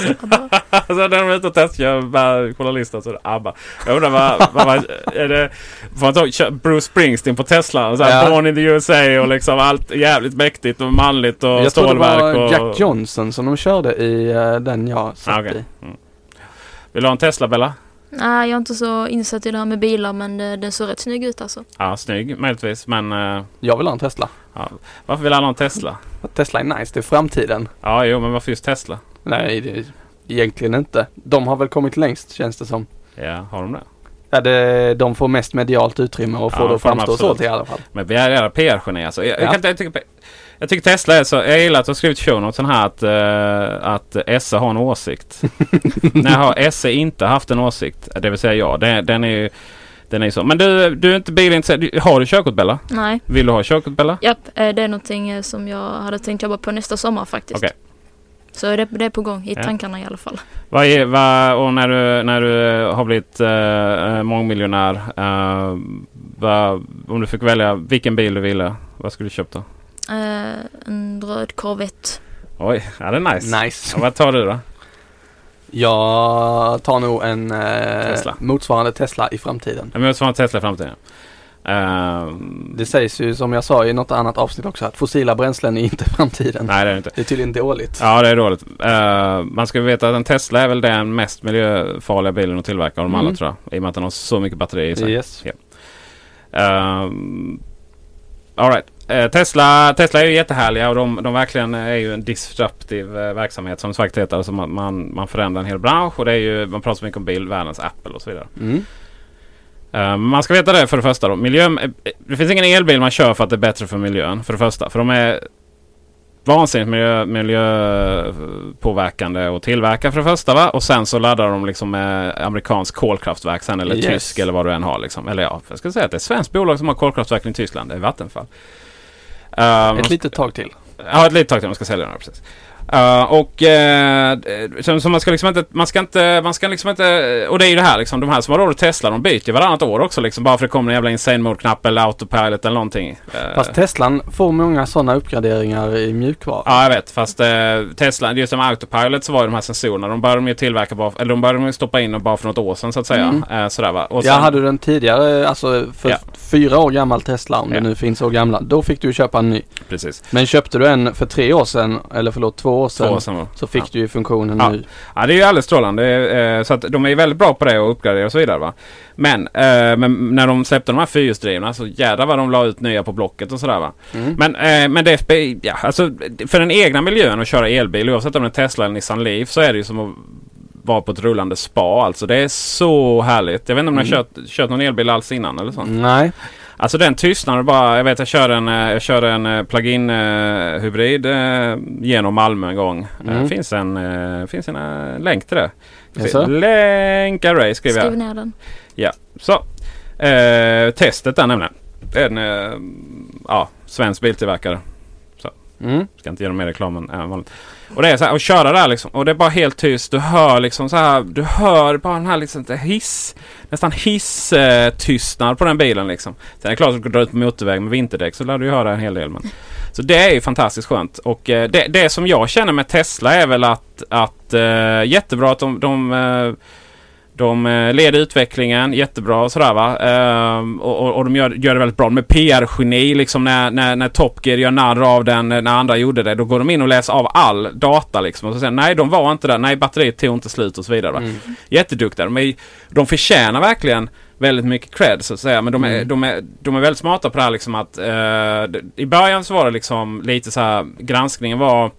Så alltså när de är ute och testkör med journalister så är det ABBA. Jag undrar vad, vad, vad är det? Får man ta Bruce Springsteen på Tesla? Och så här, Ja. Born in the USA och liksom allt jävligt mäktigt och manligt och Jag tror det stålverk. var och... Jack Johnson som de körde i eh, den jag satt Ah, okej. i. Vill du ha en Tesla Bella? nej, jag är inte så insatt i det här med bilar men det, det ser rätt snygg ut alltså. Ja, snygg möjligtvis. Men eh, Jag vill ha en Tesla. Varför vill alla ha en Tesla? Tesla är nice, det är framtiden. Ja, jo, men varför just Tesla? Nej, det, egentligen inte. De har väl kommit längst känns det som. Ja, har de det? Ja, det, de får mest medialt utrymme och får Ja, det att framstå så till i alla fall. Men vi är jävla PR-geni alltså. Jag, jag, Ja. inte- jag, tycker, jag tycker Tesla är så... Jag gillar att du har skrivit show notesen här att, uh, att SE har en åsikt. [LAUGHS] När har SE inte haft en åsikt? Det vill säga jag. Den, den är ju... Den är så. Men du, du är inte bilintresserad. Har du körkort Bella? Nej. Vill du ha körkort Bella? Japp, eh, det är någonting eh, som jag hade tänkt jobba på nästa sommar faktiskt. Okej. Så det, det är på gång, i Ja. tankarna i alla fall. Vad är, vad, och när du, när du har blivit uh, mångmiljonär. Uh, vad, om du fick välja vilken bil du ville. Vad skulle du köpt då? Eh, en röd Corvette. Oj, ja, det är nice. Nice. Ja, vad tar du då? Jag tar nog en eh, Tesla. motsvarande Tesla i framtiden. En Tesla i framtiden. Ehm, Det sägs ju som jag sa i något annat avsnitt också att fossila bränslen är inte [LAUGHS] framtiden. nej, det är inte. Det är tydligen dåligt. Ja, det är dåligt. Uh, man ska veta att en Tesla är väl den mest miljöfarliga bilen att tillverka av alla Mm. tror jag. I och med att den har så mycket batteri i sig. Yes. Um, all right. Eh, Tesla, Tesla är ju jättehärliga och de, de verkligen är ju en disruptiv eh, verksamhet som faktiskt heter. Alltså man, man, man förändrar en hel bransch och det är ju, man pratar så mycket om bil, världens Apple och så vidare. Mm. Eh, man ska veta det för det första då. Miljö, eh, det finns ingen elbil man kör för att det är bättre för miljön. För det första. För de är vansinnigt miljö, miljöpåverkande att tillverka för det första. Va? Och sen så laddar de liksom med amerikansk kolkraftverk sen. Eller Yes. tysk eller vad du än har. Liksom. Eller ja, jag ska säga att det är ett svenskt bolag som har kolkraftverken i Tyskland. Det är Vattenfall. Um, Ett litet tag till. Ja, ett litet tag till. De ska sälja den. Precis. Uh, och uh, så, så, man ska liksom inte, man ska inte, man ska liksom inte, och det är ju det här liksom, de här som har råd att Tesla, de byter ju varannat år också liksom, bara för att det kommer en jävla insane mode-knapp eller autopilot eller någonting. Uh, fast Teslan får många sådana uppgraderingar i mjukvara. Ja, jag vet, fast Tesla, just som autopilot så var ju de här sensorerna, de började de ju tillverka bara, eller de började de ju stoppa in bara för något år sedan så att säga. Mm. sådär va. Och sen, jag hade den tidigare, alltså för ja. fyra år gammal Tesla, om ja. det nu finns så gamla, då fick du köpa en ny. Precis. Men köpte du en för tre år sedan, eller förlåt två år sedan, två år sedan så fick ja. du ju funktionen ja. nu. Ja, det är ju alldeles strålande. Eh, så att de är väldigt bra på det och uppgradera och så vidare. Va? Men, eh, men när de släppte de här fyrhjulsdrivna så jädrar vad de la ut nya på Blocket och sådär va. Mm. Men, eh, men det ja, alltså för den egna miljön att köra elbil oavsett om det är Tesla eller Nissan Leaf så är det ju som att vara på ett rullande spa alltså. Det är så härligt. Jag vet inte om mm. ni har kört, kört någon elbil alls innan eller så? Nej. Alltså den tystnaden bara. Jag vet jag körde en, eh, jag körde en eh, plug-in uh, hybrid uh, genom Malmö en gång. Mm. Uh, finns en, uh, finns en länk till det. Yes, länk array skriver jag. Skriv ner den. Ja, så. testet där nämligen. En ja, svensk biltillverkare. Mm. Ska inte ge dem mer reklam än vanligt. Och det är så här att köra där liksom. Och det är bara helt tyst. Du hör liksom så här. Du hör bara den här liksom hiss. Nästan hiss-tystnad på den bilen liksom. Sen är det klart att du drar ut på motorväg med vinterdäck så lär du ju höra en hel del. Men. Så det är ju fantastiskt skönt. Och eh, det, det som jag känner med Tesla är väl att, att eh, jättebra att de, de eh, de eh, leder utvecklingen jättebra och sådär va. Ehm, och, och, de gör, gör det väldigt bra. Med PR-geni liksom när, när, när Top Gear gör narr av den när andra gjorde det. Då går de in och läser av all data liksom. Och så säger nej de var inte där. Nej batteriet tog inte slut och så vidare. Va? Mm. Jätteduktiga. De, är, de förtjänar verkligen väldigt mycket cred så att säga. Men de är, mm. de är, de är väldigt smarta på det här liksom att uh, I början så var det liksom lite så här granskningen var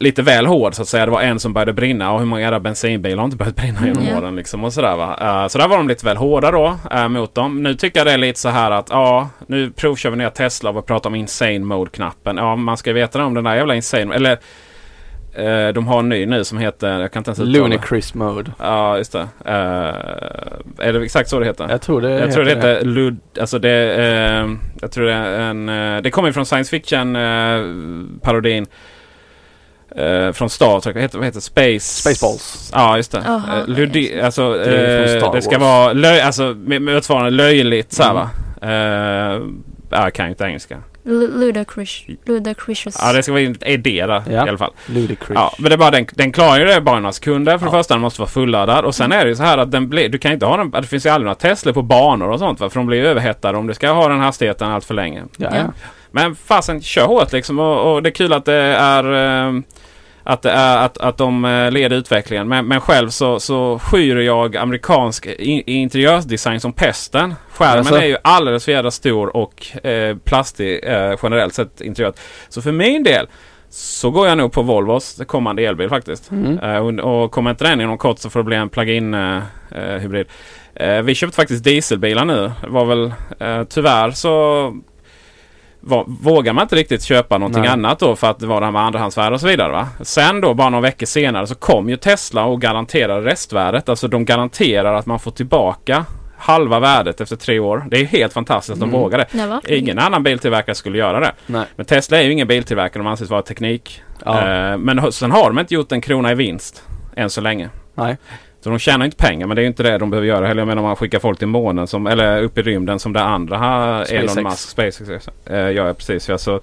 lite väl hård så att säga. Det var en som började brinna och hur många era bensinbilar har inte börjat brinna genom mm. åren liksom och sådär va. Uh, så där var de lite väl hårda då uh, mot dem. Nu tycker jag det är lite så här att ja, nu provkör vi ner Tesla och pratar om insane mode-knappen. Ja, man ska veta om den där jävla insane eller uh, de har en ny nu som heter, jag kan inte ens uttala. Lunicris mode. Ja, just det. är det exakt så det heter? Jag tror det Jag tror det heter det. Lud, alltså det, jag tror det är en, det kommer från science fiction parodin. Uh, från Star Trek, vad heter, vad heter Space? Spaceballs. Ja, just det. uh, Ludi, alltså, det, uh, det ska vara löj, alltså, motsvarande löjligt så här, mm. va. Uh, jag kan ju inte engelska. Ludacris. Ludacris. Ja, det ska vara är det där ja. i alla fall. Ludacris. Ja, men det är bara den, den klarar ju det bara några sekunder. För ja. det första, den måste vara fulladdad. Och sen är det ju så här att den blir, du kan inte ha den, det finns ju aldrig några Tesla på banor och sånt va? För de blir överhettade om du ska ha den hastigheten allt för länge. Ja, ja. Men fasen, kör hårt liksom. Och, och, det är kul att det är uh, att, det är, att, att de eh, leder utvecklingen. Men, men själv så, så skyr jag amerikansk interiörsdesign som pesten. Skärmen alltså. är ju alldeles för jävla stor och eh, plastig eh, generellt sett interiört. Så för min del så går jag nog på Volvos kommande elbil faktiskt. Mm. Uh, och, och kommer inte den inom kort så får det bli en plug-in uh, hybrid. Uh, vi köpte faktiskt dieselbilar nu. Det var väl tyvärr så var, vågar man inte riktigt köpa någonting Nej. annat då för att det var det här med andrahandsvärde och så vidare. Va? Sen då bara några veckor senare så kom ju Tesla och garanterade restvärdet. Alltså de garanterar att man får tillbaka halva värdet efter tre år. Det är helt fantastiskt att de mm. vågar det. Ingen annan biltillverkare skulle göra det. Nej. Men Tesla är ju ingen biltillverkare. De anses vara teknik. Ja. Eh, men sen har de inte gjort en krona i vinst än så länge. Nej. Så de tjänar inte pengar men det är inte det de behöver göra heller. Jag menar om man skickar folk till månen som, eller upp i rymden som det andra SpaceX. Elon Musk, SpaceX äh, gör precis. Ja, så,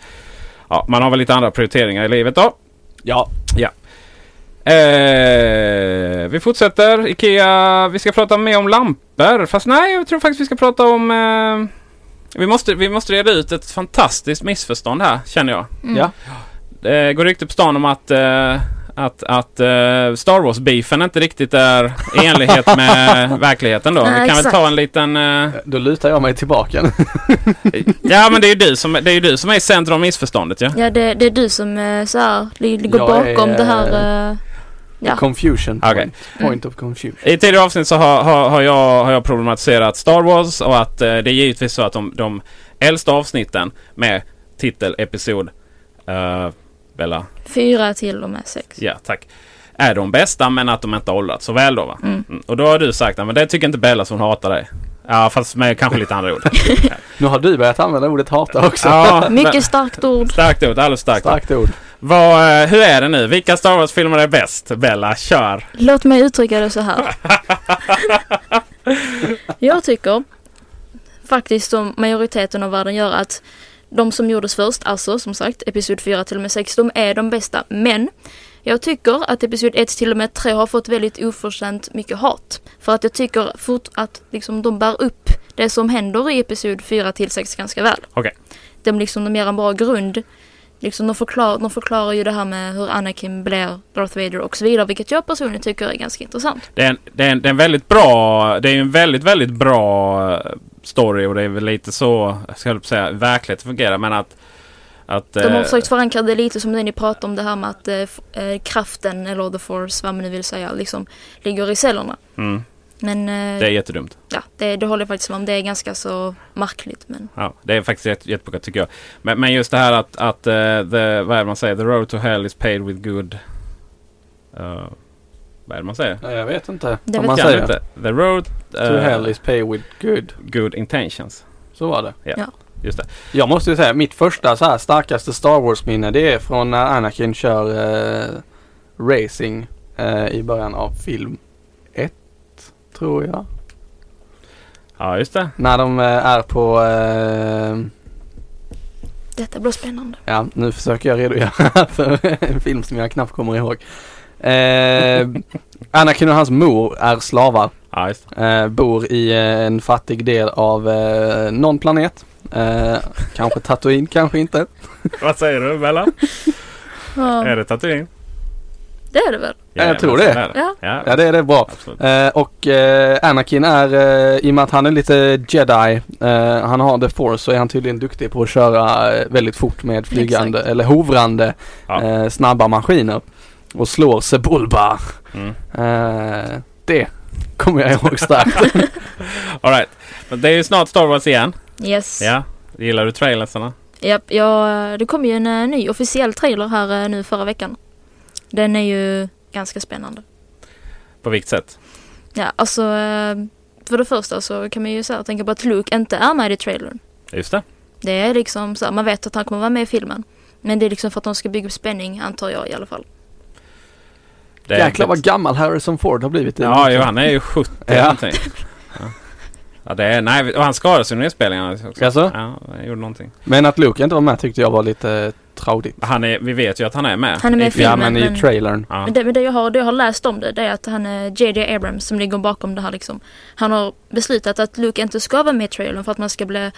ja, man har väl lite andra prioriteringar i livet då. Ja. ja. Eh, vi fortsätter. Ikea. Vi ska prata mer om lampor. Fast nej, jag tror faktiskt vi ska prata om... Eh, vi, måste, vi måste reda ut ett fantastiskt missförstånd här, känner jag. Mm. Ja. Det går rykte på stan om att eh, att, att uh, Star Wars-beefen inte riktigt är i enlighet med [LAUGHS] verkligheten då. Ja, Vi kan exakt. väl ta en liten... Uh... Då lutar jag mig tillbaka. [LAUGHS] ja men det är ju du som, det är, ju du som är i centrum av missförståndet ja. Ja det, det är du som uh, så här, ligger bakom är, det här... Uh... Ja. Confusion point. Okay. point of confusion. I tidigare avsnitt så har, har, har, jag, har jag problematiserat Star Wars och att uh, det är givetvis så att de, de äldsta avsnitten med titel episod Bella? Fyra till och med sex. Ja, tack. Är de bästa men att de inte har åldrats så väl då va? Mm. mm. Och då har du sagt att det tycker inte Bella hon hatar dig. Ja fast med kanske lite andra ord. [LAUGHS] [LAUGHS] nu har du börjat använda ordet hata också. Ja, [LAUGHS] Mycket starkt ord. Starkt ord, alldeles starkt. Starkt ord. Vad, eh, hur är det nu? Vilka Star Wars-filmer är bäst? Bella, kör! Låt mig uttrycka det så här. Jag tycker faktiskt som majoriteten av världen gör att de som gjordes först, alltså som sagt Episod 4 till och med 6, de är de bästa. Men jag tycker att Episod 1 till och med 3 har fått väldigt oförtjänt mycket hat. För att jag tycker fort att liksom, de bär upp det som händer i Episod 4 till 6 ganska väl. Okej. De, liksom, de ger en bra grund. Liksom, de, förklar, de förklarar ju det här med hur Anakin blir Darth Vader och så vidare, vilket jag personligen tycker är ganska intressant. Det är, en, det, är en, det är en väldigt bra, det är en väldigt, väldigt bra story och det är väl lite så, jag ska säga verkligheten fungerar, men att... att De har eh, försökt förankra det lite som ni pratade om det här med att eh, eh, kraften, eller the force, vad man nu vill säga, liksom ligger i cellerna. mm, Men eh, det är jättedumt. ja, det, det håller jag faktiskt med om. Det är ganska så märkligt. Men Ja, det är faktiskt jätte, jättebra tycker jag. Men, men just det här att, att eh, the, vad är det man säger? The road to hell is paid with good... Uh, vad är det man säger? Nej, jag vet inte. Det vet man säger inte. The road to eh, hell is pay with good. good intentions. Så var det. Just det. Jag måste ju säga, mitt första så här starkaste Star Wars-minne det är från när Anakin kör eh, racing eh, i början av film 1, tror jag. Ja, just det. När de är på, detta blir spännande. ja nu försöker jag redogöra [LAUGHS] för en film som jag knappt kommer ihåg. Eh, Anakin och hans mor är slavar. Ja. Eh, bor i eh, en fattig del av eh, någon planet. Eh, kanske Tatooine, kanske inte. [LAUGHS] Vad säger du Bella? Ja, Är det Tatooine? det är det väl? jag tror det. Ja. Ja, Ja det är det bra. Eh, och eh, Anakin är, eh, i och med att han är lite jedi, eh, han har the force, så är han tydligen duktig på att köra eh, väldigt fort med flygande Exakt. eller hovrande Ja. eh, snabba maskiner. Och slår Sebulba. Mm. Eh, det kommer jag ihåg starkt. [LAUGHS] All right. Men det är ju snart Star Wars igen. Yes. Ja. Gillar du trailersarna? Japp, ja, det kom ju en eh, ny officiell trailer här eh, nu förra veckan. Den är ju ganska spännande. På vilket sätt? Ja, alltså för det första så kan man ju så här, tänka på att Luke inte är med i trailern. Just det. Det är liksom så här, man vet att han kommer vara med i filmen. Men det är liksom för att de ska bygga upp spänning, antar jag i alla fall. Det är Jäklar vad gammal Harrison Ford har blivit. Ja, jo, han är ju 70 Ja. någonting. Ja. ja, det är... Nej, och han skadades under inspelningarna också. Jaså? Ja, han gjorde någonting. Men att Luke inte var med tyckte jag var lite traudigt. Han är, vi vet ju att han är med. Han är med i filmen. Ja men i men- trailern. Ja. Men det, men det, jag har, det jag har läst om det, det är att han är JJ Abrams som ligger bakom det här liksom. Han har beslutat att Luke inte ska vara med i trailern för att man ska bli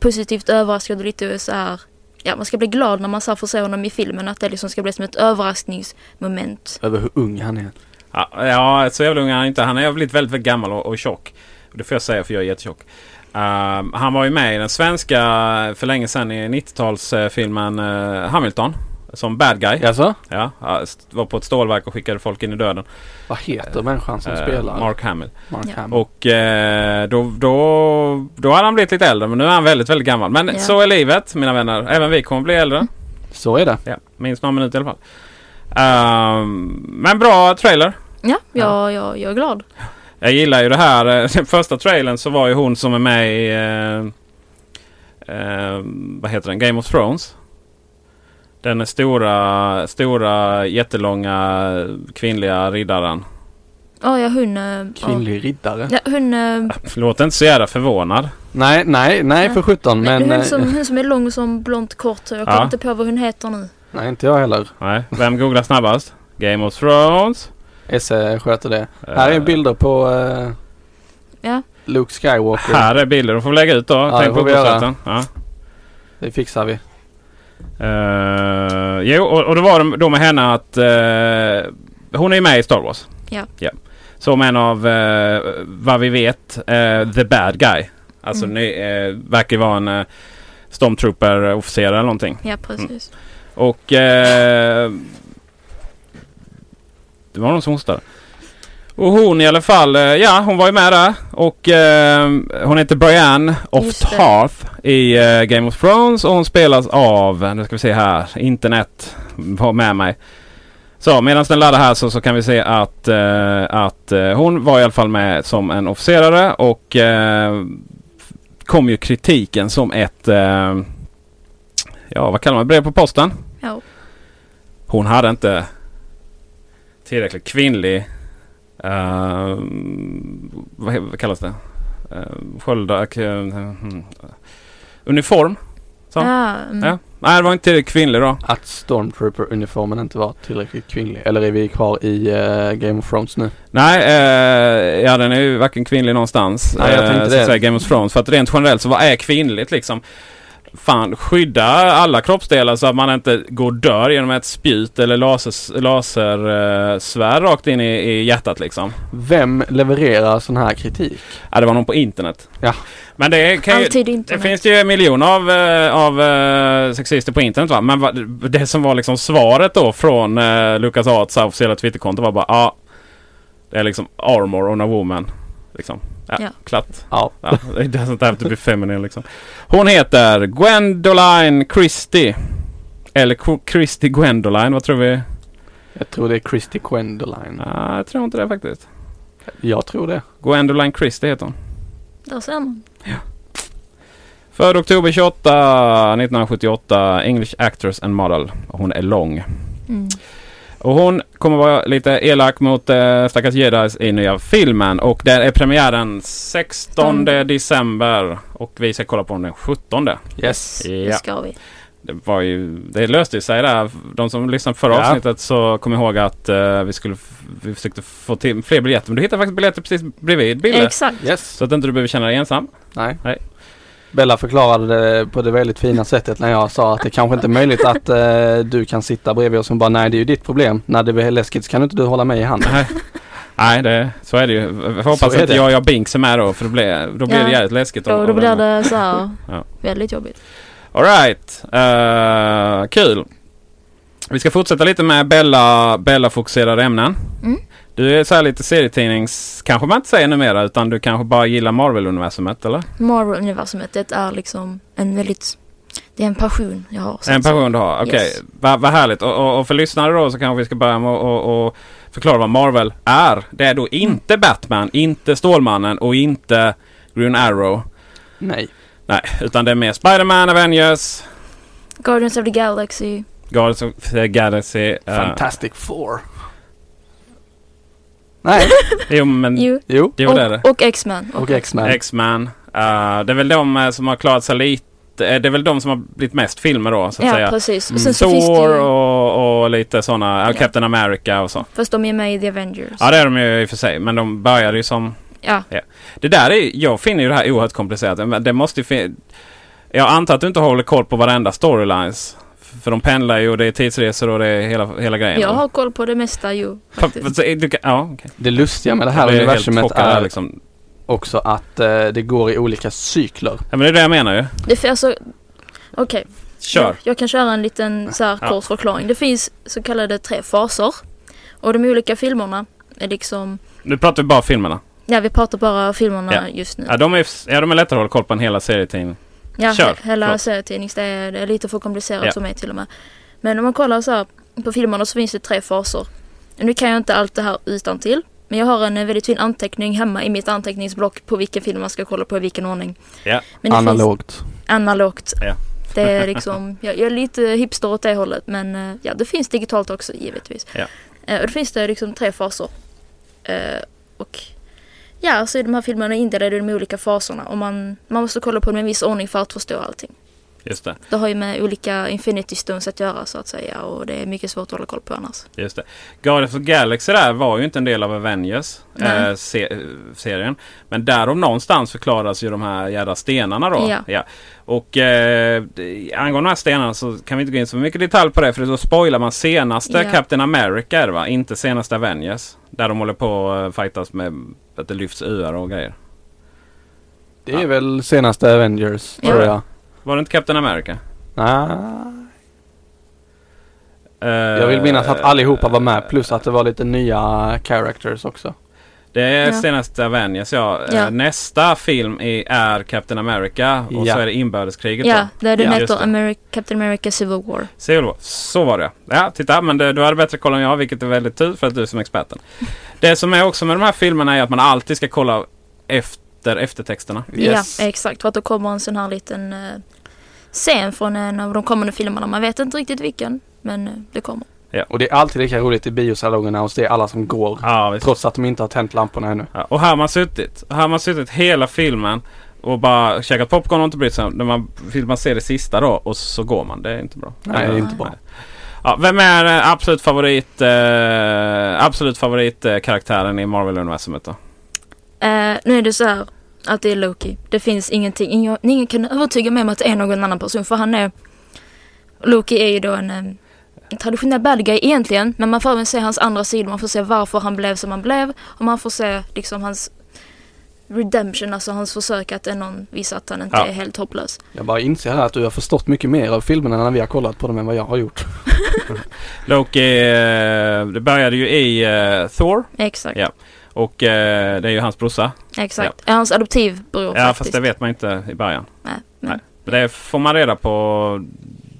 positivt överraskad och lite så här. Ja, man ska bli glad när man så får se honom i filmen. Att det liksom ska bli som ett överraskningsmoment. Över hur ung han är. Ja, ja, så jävla ung är han inte. Han är blivit väldigt, väldigt gammal och, och tjock. Det får jag säga för jag är jättetjock. Ehm, han var ju med i den svenska för länge sedan i 90-talsfilmen eh, Hamilton. Som bad guy. Jaså? Ja, ja, var på ett stålverk och skickade folk in i döden. Vad heter människan som Eh, spelar? Mark Hamill. Mark Ja. Hamill. Och eh, då, då, då hade han blivit lite äldre men nu är han väldigt, väldigt gammal. Men Ja. så är livet mina vänner. Även vi kommer bli äldre. Så är det. Ja, minst några minuter i alla fall. Ehm, men bra trailer. Ja, jag, jag, jag är glad. Jag gillar ju det här. [LAUGHS] Den första trailern så var ju hon som är med i eh, eh, vad heter den? Game of Thrones. Den stora, stora, jättelånga kvinnliga riddaren. Ja, ja hon... eh, Kvinnlig riddare. Ja, hon... eh, Låt inte så jävla förvånad. Nej, nej, nej för sjutton. Men, hon, eh, som, hon som är lång som blont kort. Jag kommer Ja. inte på vad hon heter nu. nej inte jag heller. Nej. Vem googlar snabbast? Game of Thrones. Esse sköter det. Här är bilder på eh, Ja, Luke Skywalker. Här är bilder. De får vi lägga ut då. Ja, Tänk det får på vi göra. Ja. Det fixar vi. Uh, jo, och, och då var det då med henne att eh, hon är ju med i Star Wars. Ja. ja. Som en av, eh, vad vi vet, eh, the bad guy. Alltså Mm. eh, verkar vara en uh, Stormtrooper-officer eller någonting. ja precis. Och eh, det var någon som hostade. Och hon i alla fall, eh, ja hon var ju med där. Och eh, hon heter Brienne of. Tarth i eh, Game of Thrones. Och hon spelas av, nu ska vi se här, internet var med mig. Så medan den laddar här så, så kan vi se att, eh, att eh, hon var i alla fall med som en officerare. Och eh, kom ju kritiken som ett, ja vad kallar man brev på posten. Ja. hon hade inte tillräckligt kvinnlig uh, vad, vad kallas det? Uh, sköldar, uh, uniform. Så. Ja, mm. Ja. Nej, det var inte tillräckligt kvinnlig då. Att Stormtrooper-uniformen inte var tillräckligt kvinnlig. Eller är vi kvar i eh, Game of Thrones nu? Nej, eh, ja den är ju varken kvinnlig någonstans. Nej, jag tänkte eh, så det. att säga Game of Thrones. För att rent generellt så vad är kvinnligt liksom? Fan, skydda alla kroppsdelar så att man inte går och dör genom ett spjut eller laser, lasersvärd rakt in i, i hjärtat liksom. Vem levererar sån här kritik? Ja, det var någon på internet. Ja. Men det kan ju, Det finns ju miljoner av, eh, av eh, sexister på internet va. Men va, det som var liksom svaret då från uh, Lucas Arts officiella Twitterkonto var bara ja. det är liksom armor on a woman. Liksom. Ja, Ja. klart. Ja. Ja, it doesn't have to be feminine liksom. Hon heter Gwendoline Christie. Eller Qu- Christie Gwendoline, vad tror vi? Jag tror det är Christy Gwendoline. Ja, jag tror inte det faktiskt. Jag tror det. Gwendoline Christie heter hon. Där ser man. Född oktober 28, 1978. English actress and model. Hon är lång. Mm. Och hon kommer vara lite elak mot äh, stackars jedis i nya filmen. Och där är premiären 16 Mm. december. Och vi ska kolla på den den 17. Yes. Det Ja, ska vi. det var ju... Det löste sig där. De som lyssnade på förra Ja. avsnittet så kommer ihåg att eh, vi skulle... Vi försökte få till fler biljetter. Men du hittade faktiskt biljetter precis bredvid Bille. Exakt. Yes. Så att inte du behöver känna dig ensam. Nej. Nej. Bella förklarade det på det väldigt fina sättet när jag sa att det kanske inte är möjligt att eh, du kan sitta bredvid oss och bara nej det är ju ditt problem. När det blir läskigt så kan inte du hålla mig i handen. Nej, Nej det, så är det ju. Jag hoppas Så är att jag, jag Binks är med då. För då blir, då blir Ja. det jävligt läskigt. Då, då blir det så här Ja. väldigt jobbigt. Alright. Uh, kul. Vi ska fortsätta lite med Bella, Bella-fokuserade ämnen. Mm. Du är så här lite serietidnings... Kanske man inte säger numera utan du kanske bara gillar Marvel-universumet eller? Marvel-universumet, det är liksom en väldigt... Det är en passion jag har. En passion du har. Okej, Yes. vad vad härligt. Och, och, och för lyssnare då så kanske vi ska börja med att förklara vad Marvel är. Det är då inte Batman, inte Stålmannen och inte Green Arrow. Nej. Nej, utan det är mer Spider-Man, Avengers, Guardians of the Galaxy. Guardians of the Galaxy. eh, Fantastic Four. Nej. [LAUGHS] jo, men... Jo. Jo. Det är det. Och, och X-Men. Och X-Men. X-Man. Eh, det är väl de eh, som har klarat sig lite. eh, Det är väl de som har blivit mest filmer då så att Ja, säga. precis. Mm. Och sen så finns det Thor ju... och, och lite sådana. Ja. Ja. Captain America och så. Fast de är med i The Avengers. Ja det är de ju i och för sig. Men de började ju som... Ja. Det där är Jag finner ju det här oerhört komplicerat. Men det måste ju fin- Jag antar att du inte håller koll på varenda storylines. För de pendlar ju och det är tidsresor och det är hela, hela grejen. Jag har koll på det mesta ju. Fa- Faktiskt. är Ja. Det lustiga med det här blir helt universumet är liksom. också att eh, det går i olika cykler. Ja men det är det jag menar ju. Det finns alltså... Okej. Kör. Jag, jag kan köra en liten så här Ja. kort förklaring. Det finns så kallade tre faser. Och de olika filmerna är liksom... Nu pratar vi bara filmerna. Ja, vi pratar bara filmerna Ja. just nu. Ja de är, ja, de är lättare att hålla koll på en hela serietidning. Ja, Kör, hela förlåt. serietidnings, det är, det är lite för komplicerat Ja. för mig till och med. Men om man kollar så här på filmerna så finns det tre faser. Nu kan jag inte allt det här utan till. Men jag har en väldigt fin anteckning hemma i mitt anteckningsblock på vilken film man ska kolla på i vilken ordning. Ja. Men det Analogt. Finns analogt. Ja. Det är [LAUGHS] liksom, jag, jag är lite hipster åt det hållet men eh, ja det finns digitalt också givetvis. Ja. Eh, och då finns det liksom tre faser. Eh, och ja, så är de här filmerna indelade i de olika faserna och man, man måste kolla på dem i en viss ordning för att förstå allting. Just det. Det har ju med olika Infinity Stones att göra så att säga och det är mycket svårt att hålla koll på annars. Just det. Guardians of the Galaxy där var ju inte en del av Avengers Nej. eh, se, serien. Men där om någonstans förklaras ju de här jädra stenarna då. Ja. Och eh, angående de här stenarna så kan vi inte gå in så mycket detalj på det för då spoilar man senaste Ja. Captain America är det va? Inte senaste Avengers. Där de håller på att fightas med att det lyfts öar och grejer. Det är väl senaste Avengers, Ja. tror jag. Var det inte Captain America? Nej. Eh, Jag vill minnas att allihopa var med plus att det var lite nya characters också. Det är Ja. senaste Avengers ja. Eh, Ja. Nästa film är, är Captain America och Ja. så är det inbördeskriget Ja, då. det, den Ja, det. Ameri- Captain America Civil War. Civil War. Så var det ja. titta men det, du hade bättre koll än jag vilket är väldigt tur för att du är som experten. Det som är också med de här filmerna är att man alltid ska kolla efter eftertexterna. Yes. Ja, exakt. För att då kommer en sån här liten eh, scen från en av de kommande filmerna. Man vet inte riktigt vilken, men eh, det kommer. Ja. Och det är alltid lika roligt i biosalongerna och se alla som går. Ja. Trots att de inte har tänt lamporna ännu. Ja, och här har man suttit. Här har man suttit hela filmen och bara käkat popcorn och inte brytt sig. När man, man se det sista då och så går man. Det är inte bra. Nej, det är inte bra. Nej. Ja, vem är eh, absolut favorit eh, absolut favoritkaraktären i Marvel-universumet då? Eh, nu är det så här att det är Loki. Det finns ingenting. Ingen, ingen kan övertyga mig om att det är någon annan person. För han är... Loki är ju då en, eh, en traditionell bad guy egentligen. Men man får även se hans andra sidor. Man får se varför han blev som han blev. Och man får se liksom hans redemption, alltså hans försök att ändå visa att han inte Ja. är helt hopplös. Jag bara inser här att du har förstått mycket mer av filmerna när vi har kollat på dem än vad jag har gjort. [LAUGHS] Loki, eh, det började ju i eh, Thor. Exakt. Ja. Och eh, det är ju hans brorsa. Exakt. Är hans adoptivbror Ja, faktiskt. fast det vet man inte i början. Nej, men, Nej. Det får man reda på.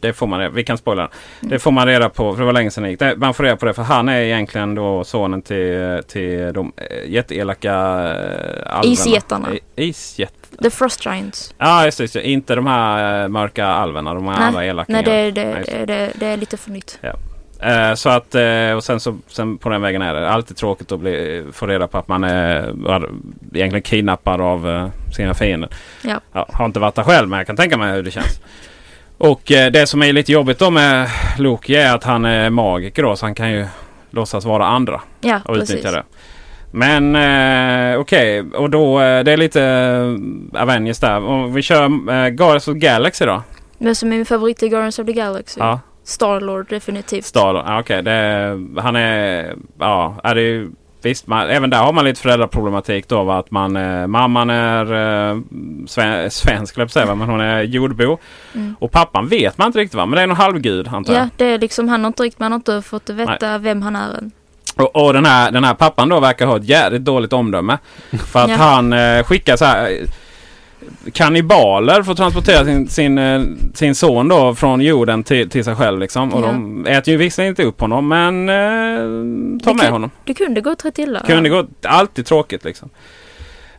Det får man reda Vi kan spoila. Det får man reda på, för det var länge sedan det gick. Det, man får reda på det för han är egentligen då sonen till, till de eh, jätteelaka eh, alverna. Isjättarna. I- Isjätt. The Frost Giants. Ja, just det, just det. Inte de här eh, mörka alverna. De här Nej, andra elaka. Nej, det, det, Ja, just det. det, är lite för nytt. Eh, så att, eh, och sen, så, sen på den vägen är det alltid tråkigt att bli, få reda på att man är var- egentligen kidnappad av eh, sina fiender. Ja. Ja, har inte varit där själv men jag kan tänka mig hur det känns. Och eh, det som är lite jobbigt då med Loki är att han är magiker då så han kan ju låtsas vara andra Ja, och precis. utnyttja det. Men eh, okej, och då eh, det är lite eh, Avengers där. Och vi kör eh, Guardians of the Galaxy då. Men som är min favorit i Guardians of the Galaxy. Ja. Starlord definitivt. Star, ja, okej. det Han är... Ja, är det. Visst, man, även där har man lite föräldraproblematik då. Va? Att man, eh, mamman är eh, sven, svensk, jag säga, men hon är jordbo. Mm. Och pappan vet man inte riktigt va? Men det är någon halvgud antar jag. Ja, det är liksom, han har inte riktigt, man har inte fått veta vem han är än. Och, och den, här, den här pappan då verkar ha ett jävligt dåligt omdöme. [LAUGHS] För att Ja. han eh, skickar så här... Kannibaler att transportera sin, sin, eh, sin son då från jorden till, till sig själv liksom. Och Ja. de äter ju visserligen inte upp honom men eh, tar Det med honom. Det kunde gått rätt illa. Kunde gå alltid tråkigt liksom.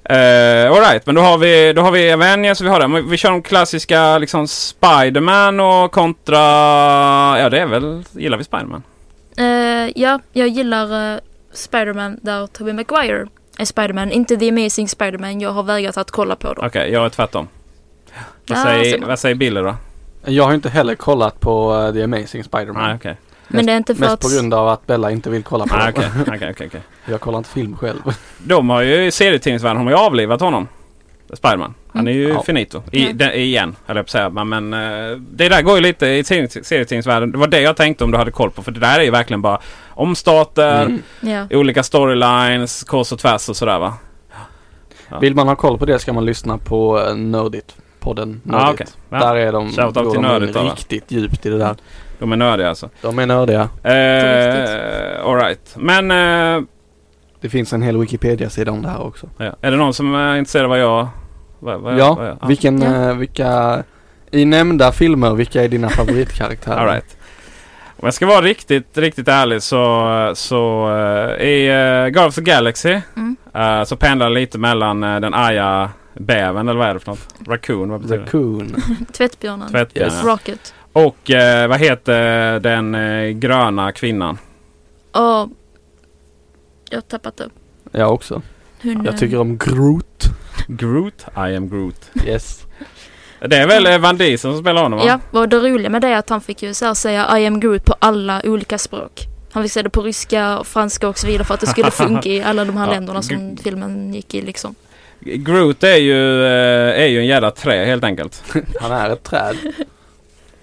Uh, Alright, men då har vi, då har vi Avengers och vi har det. Men Vi kör de klassiska liksom Spiderman och kontra... Ja det är väl... Gillar vi Spiderman? Eh, ja, jag gillar uh, Spiderman där Tobey Maguire Spiderman. Inte The Amazing Spiderman. Jag har vägrat att kolla på dem. Okej, jag är tvärtom. Vad Ja, säger, vad säger Billy då? Jag har inte heller kollat på eh, The Amazing Spider-Man. Nej, okej. Men det är inte för Mest att... på grund av att Bella inte vill kolla på Nej, dem. okej, [LAUGHS] okej, okej, okej. Jag kollar inte film själv. De har ju i serietidningsvärlden har ju avlivat honom. Spiderman. Han är ju. Ja. finito. I, den, igen, höll jag på att säga. Men, eh, det där går ju lite i tidnings- serietidningsvärlden. Det var det jag tänkte om du hade koll på. För det där är ju verkligen bara omstarter, Mm. Ja. olika storylines, kors och tvärs och sådär va. Ja. Vill man ha koll på det ska man lyssna på uh, Nördigt. Podden Ja, Nördigt. okej. Ja. Där är de, Shoutout går till de Nördigt då, riktigt djupt i det där. De är nördiga alltså. De är nördiga. Eh, Alright. Men eh, Det finns en hel Wikipedia-sida om det här också. ja. är det någon som är intresserad av vad jag... Vad, vad, Ja, vad jag, vilken, Ja. eh, vilka, i nämnda filmer, vilka är dina [LAUGHS] favoritkaraktärer? All right. Om jag ska vara riktigt, riktigt ärlig så, så eh, i uh, Guardians of the Galaxy Mm. eh, så pendlar det lite mellan eh, den arga bävern eller vad är det för något? Raccoon, vad betyder det? Raccoon. [LAUGHS] Tvättbjörnen. Tvättbjörn. Yes. ja. Rocket. Och eh, vad heter den gröna kvinnan? Och... Jag har tappat det. Jag också. Hunden. Jag tycker om Groot. Groot? I am Groot. Yes. Det är väl eh, Van Diesel som spelar honom va? Ja, och det roliga med det är att han fick ju så här säga I am Groot på alla olika språk. Han fick säga det på ryska, och franska och så vidare för att det skulle [LAUGHS] funka i alla de här Ja, länderna som filmen gick i liksom. Groot är ju, eh, är ju en jävla trä helt enkelt. [LAUGHS] Han är ett träd.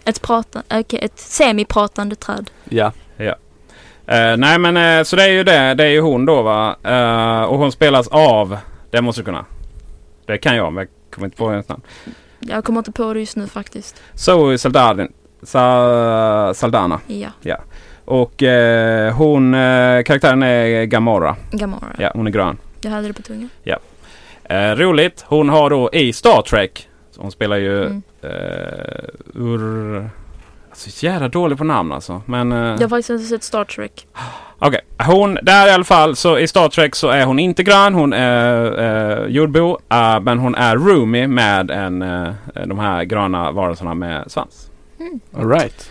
Ett prata, okej, ett semipratande träd. Ja. Eh, nej men eh, så det är ju det. Det är ju hon då va. Eh, och hon spelas av. Det måste du kunna. Det kan jag men jag kommer inte på hennes namn. Jag kommer inte på det just nu faktiskt. Zoe Saldana. Sa, Saldana. Ja, Och eh, hon, eh, karaktären är Gamora. Gamora. Ja, hon är grön. Jag hade det på tungan. Eh, roligt. Hon har då i Star Trek. Hon spelar ju Mm. eh, Ur... Alltså så jävla dålig på namn alltså. Men... Eh, Jag har faktiskt inte sett Star Trek. Okej, hon, där i alla fall så i Star Trek så är hon inte grön, hon är eh, jordbo. eh, men hon är roomie med en, de här gröna varelserna med svans. Alright.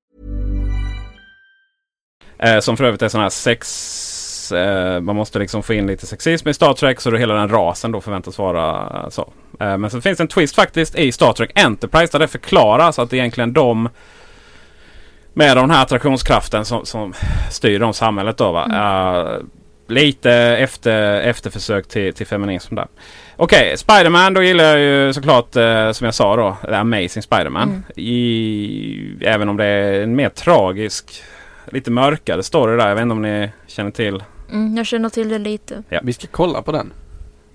Eh, som för övrigt är sån här sex... Eh, man måste liksom få in lite sexism i Star Trek så då hela den rasen då förväntas vara så. Eh, men så finns det en twist faktiskt i Star Trek Enterprise där det förklaras att det egentligen de med den här attraktionskraften som, som styr om samhället då va. Eh, lite efter, efterförsök till, till feminism där. Okej, Spiderman då gillar jag ju såklart eh, som jag sa då, The Amazing Spiderman. I, även om det är en mer tragisk, lite mörkare story där. Jag vet inte om ni känner till. Mm, jag känner till det lite. Vi ska kolla på den.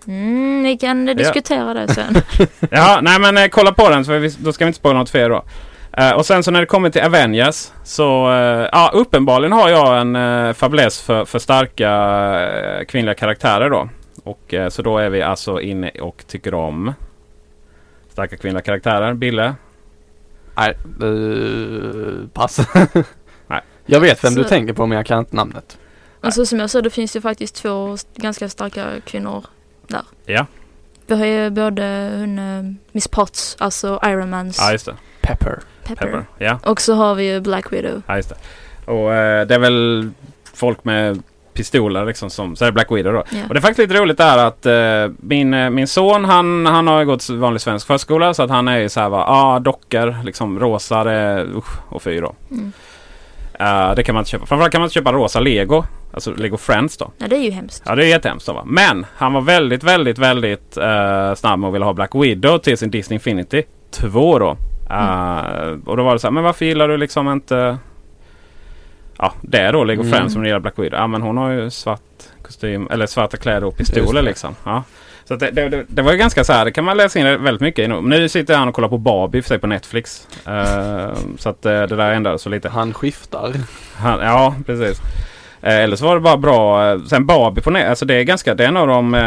Mm, vi kan eh, diskutera det sen. [LAUGHS] Ja, nej men eh, kolla på den så vi, då ska vi inte spoila något för er då. Eh, och sen så när det kommer till Avengers så eh, ja, uppenbarligen har jag en uh, fäbless för, för starka eh, kvinnliga karaktärer då. Och eh, så då är vi alltså inne och tycker om starka kvinnliga karaktärer. Bille? Nej, uh, pass. [LAUGHS] Jag vet vem du Så- tänker på men jag kan inte namnet. Alltså som jag sa, det finns ju faktiskt två ganska starka kvinnor där. Ja, Vi har ju både hon, eh, Miss Potts, alltså Iron Mans ja just det. Pepper. Pepper. Pepper. Ja, Och så har vi ju Black Widow. ja just det. Och eh, det är väl folk med pistoler liksom som, så är det Black Widow då. Ja. Och det är faktiskt lite roligt där att eh, min, eh, min son han, han har ju gått vanlig svensk förskola så att han är ju så här va, ah, dockor, liksom rosa, det usch och fy då. Mm. Eh, det kan man inte köpa. Framförallt kan man inte köpa rosa lego. Alltså Lego Friends då. Ja, det är ju hemskt. Ja det är jättehemskt då va. Men han var väldigt, väldigt, väldigt eh, snabb med att vilja ha Black Widow till sin Disney Infinity 2 då. Eh, Och då var det så här, men varför gillar du liksom inte Ja det då Lego Mm. Friends som gillar Black Widow. Ja men hon har ju svart kostym eller svarta kläder och pistoler liksom. Ja. Så det, det, det, var ju ganska så här, det kan man läsa in väldigt mycket i nu. Sitter han och kollar på Barbie för sig på Netflix. Eh, så att eh, det där ändrades så lite. Han skiftar. Han, ja, precis. Eh, eller så var det bara bra. eh, Sen Barbie på nät, alltså det är ganska, det är en av de, eh,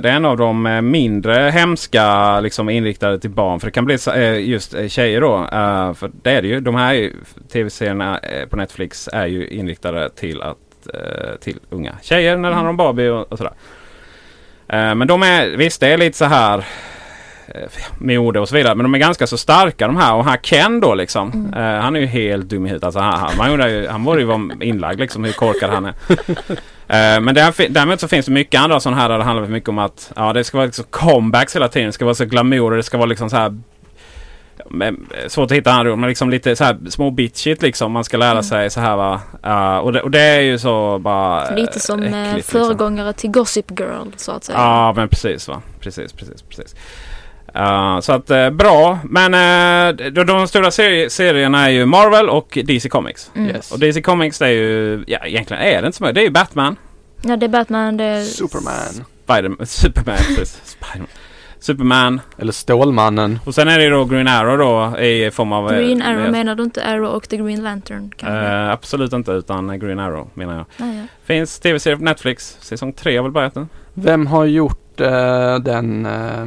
det är en av de mindre hemska liksom inriktade till barn. För det kan bli eh, just tjejer då. För det är det ju. De här tv-serierna på Netflix är ju inriktade till att till unga tjejer när det handlar om Barbie och, och sådär. Eh, Men de är, visst det är lite så här eh, mode och så vidare. Men de är ganska så starka de här. Och här Ken då liksom. eh, han är ju helt dum i huvudet. Alltså, han, han, man ju, han borde ju vara inlagd liksom hur korkad han är. [LAUGHS] Eh, men där, däremot så finns det mycket andra sådana här där det handlar mycket om att ja, det ska vara liksom comebacks hela tiden. Det ska vara så glamour. Det ska vara liksom så här men, eh, svårt att hitta andra ord, men liksom lite så här små bitchigt liksom. Man ska lära Mm. sig så här va. Eh, och, det, och det är ju så bara Lite som äckligt, eh, liksom. föregångare till Gossip Girl så att säga. Ja, men precis va. Precis, precis, precis. Uh, så att eh, bra. Men uh, de, de stora seri serierna är ju Marvel och DC Comics. Mm. Yes. Och DC Comics det är ju, ja egentligen är det inte så mycket. Det är ju Batman, Ja, det är Batman, det är... Superman. Spiderman, Superman, precis. Spiderman. Superman. Eller Stålmannen. Och sen är det ju då Green Arrow då i form av... eh, Green Arrow, med- menar du inte Arrow och The Green Lantern? Eh, absolut inte utan Green Arrow menar jag. Ja. Finns tv-serie på Netflix. Säsong 3 har väl börjat nu. Vem har gjort eh, den? eh,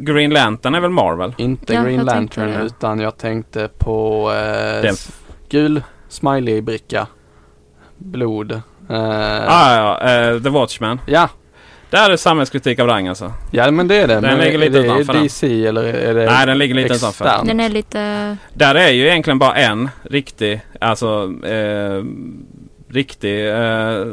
Green Lantern är väl Marvel? inte Ja, Green jag tänkte Lantern det. utan jag tänkte på eh, gul smiley-bricka. Blod. Eh, Ah, ja, eh, The Watchmen. Ja, Där är samhällskritik av rang alltså. Ja men det är det. Den men ligger är lite det utanför den. DC eller är det Nej, den ligger lite utanför. externt? Den är lite... Där är ju egentligen bara en riktig, alltså eh, riktig eh,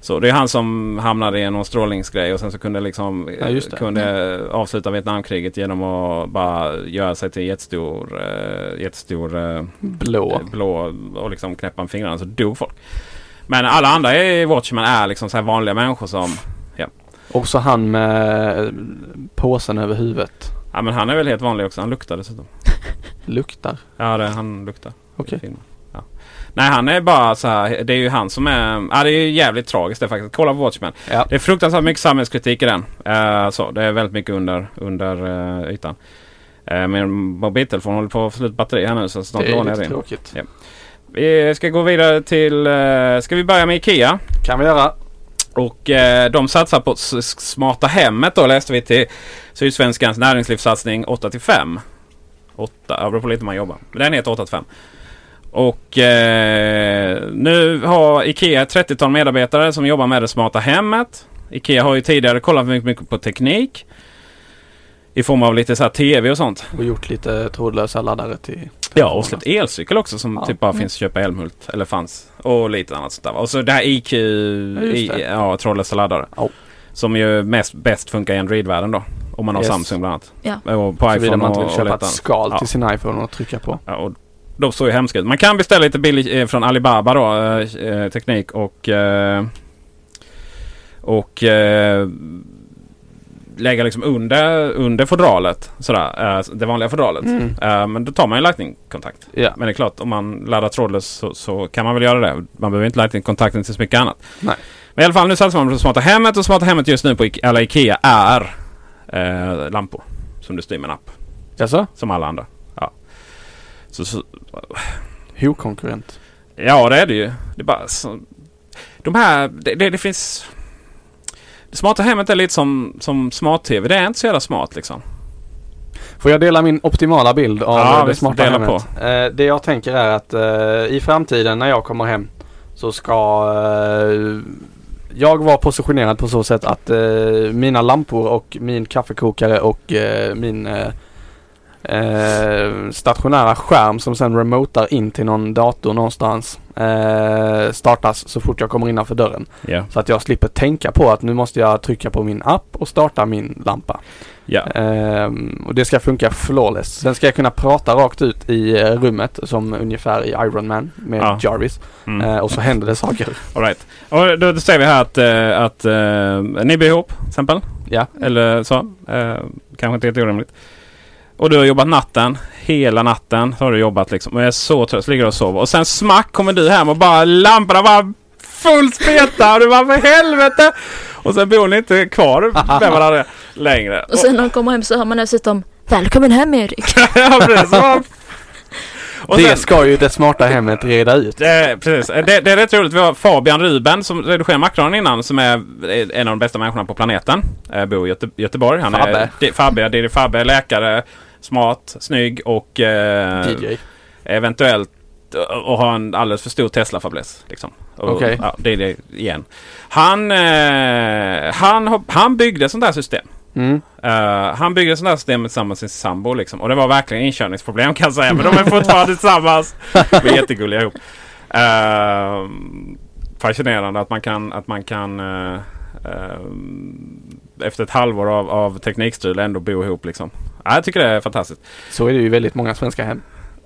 så det är han som hamnade i någon strålningsgrej och sen så kunde liksom Ja, just det. kunde avsluta Vietnamkriget genom att bara göra sig till jättestor, eh, jättestor eh, Blå. blå och liksom knäppa med fingrarna så dog folk. Men alla andra i Watchmen är liksom så vanliga människor som Och så han med eh, påsen över huvudet. Ja men han är väl helt vanlig också. Han luktar dessutom. [LAUGHS] Luktar. Ja det, han luktar. Okej. Ja. Nej han är bara så här. Det är ju han som är. Ja det är ju jävligt tragiskt det faktiskt. Kolla på Watchmen. Ja. Det är fruktansvärt mycket samhällskritik i den. Eh, så, det är väldigt mycket under, under uh, ytan. Uh, min mobiltelefon håller på att få slut batteri här nu så snart Det är lånar jag lite in. tråkigt. Ja. Vi ska gå vidare till... eh, ska vi börja med Ikea? Kan vi göra. Och eh, de satsar på smarta hemmet då läste vi till Sydsvenskans näringslivssatsning 8 till 5. 8, ja, beror på lite hur man jobbar. Men den heter 8 till 5. Och eh, nu har Ikea ett 30-tal medarbetare som jobbar med det smarta hemmet. Ikea har ju tidigare kollat mycket, mycket på teknik. I form av lite så här TV och sånt. Och gjort lite trådlösa laddare till... Ja, och släppt elcykel också som Ja. typ bara finns att köpa i Älmhult. Eller fanns. Och lite annat sånt där. Och så det här IQ, i, ja, trådlösa laddare. Ja. Som ju mest bäst funkar i Android-världen då. Om man har Yes. Samsung bland annat. Ja. Och på Såvida iPhone man inte och, vill och köpa lite ett skal Ja. till sin iPhone och trycka på. Ja, och de såg ju hemska ut. Man kan beställa lite billig eh, från Alibaba då. Eh, eh, teknik och... Eh, och eh, lägga liksom under, under fodralet. Sådär. Eh, det vanliga fodralet. Mm. Eh, men då tar man ju Lightning-kontakt. Ja. Men det är klart, om man laddar trådlöst så, så kan man väl göra det. Man behöver inte Lightning-kontakten till så mycket annat. Nej. Men i alla fall nu satsar man på smarta hemmet och smarta hemmet just nu på Ike- alla Ikea är eh, lampor. Som du styr med en app. Jaså? Som alla andra. Ja. Så, så, Ho-konkurrent. ja det är det ju. Det är bara så, De här, det, det, det finns... Det smarta hemmet är lite som, som smart-tv. Det är inte så jävla smart liksom. Får jag dela min optimala bild av Ja, det visst, smarta dela hemmet? Eh, det jag tänker är att eh, i framtiden när jag kommer hem så ska eh, jag vara positionerad på så sätt att mina lampor och min kaffekokare och min eh, eh, stationära skärm som sen remotar in till någon dator någonstans eh, startas så fort jag kommer innanför dörren. Ja. Så att jag slipper tänka på att nu måste jag trycka på min app och starta min lampa. Ja. Ehm, och det ska funka flawless. Sen ska jag kunna prata rakt ut i eh, rummet som ungefär i Iron Man med Ja. Jarvis. Mm. Eh, och så händer det saker. [LAUGHS] All right. Och då, då säger vi här att, eh, att eh, ni bor ihop till exempel. Ja. Eller så. Eh, kanske inte helt orimligt. Och du har jobbat natten. Hela natten har du jobbat liksom. Och jag är så trött. Så ligger du och sover. Och sen smack kommer du hem och bara lamporna bara full speta. Och du bara för helvete. Och sen bor ni inte kvar med varandra längre. Och sen när de kommer hem så hör man dessutom Välkommen hem Erik! [LAUGHS] ja, precis. Och det sen- ska ju det smarta hemmet reda ut. Det, precis. Det, det är rätt roligt. Vi har Fabian Ruben som redigerade Macron innan som är en av de bästa människorna på planeten. Eh, bor i Göte, Göteborg. Han Fabbe. är Fabbe, det är Fabbe, läkare, smart, snygg och eh, DJ. eventuellt eh, och har en alldeles för stor Tesla-fäbless. Liksom. Okej. Ja, det är det igen. Han, eh, han, han byggde sånt där system. Mm. Eh, han byggde sånt där system tillsammans med sin sambo liksom. Och det var verkligen inkörningsproblem kan jag säga. Men de är fortfarande [LAUGHS] tillsammans. De är jättegulliga ihop. Uh, fascinerande att man kan, att man kan eh, efter ett halvår av, av teknikstrul ändå bo ihop liksom. Ja, jag tycker det är fantastiskt. Så är det ju väldigt många svenska hem.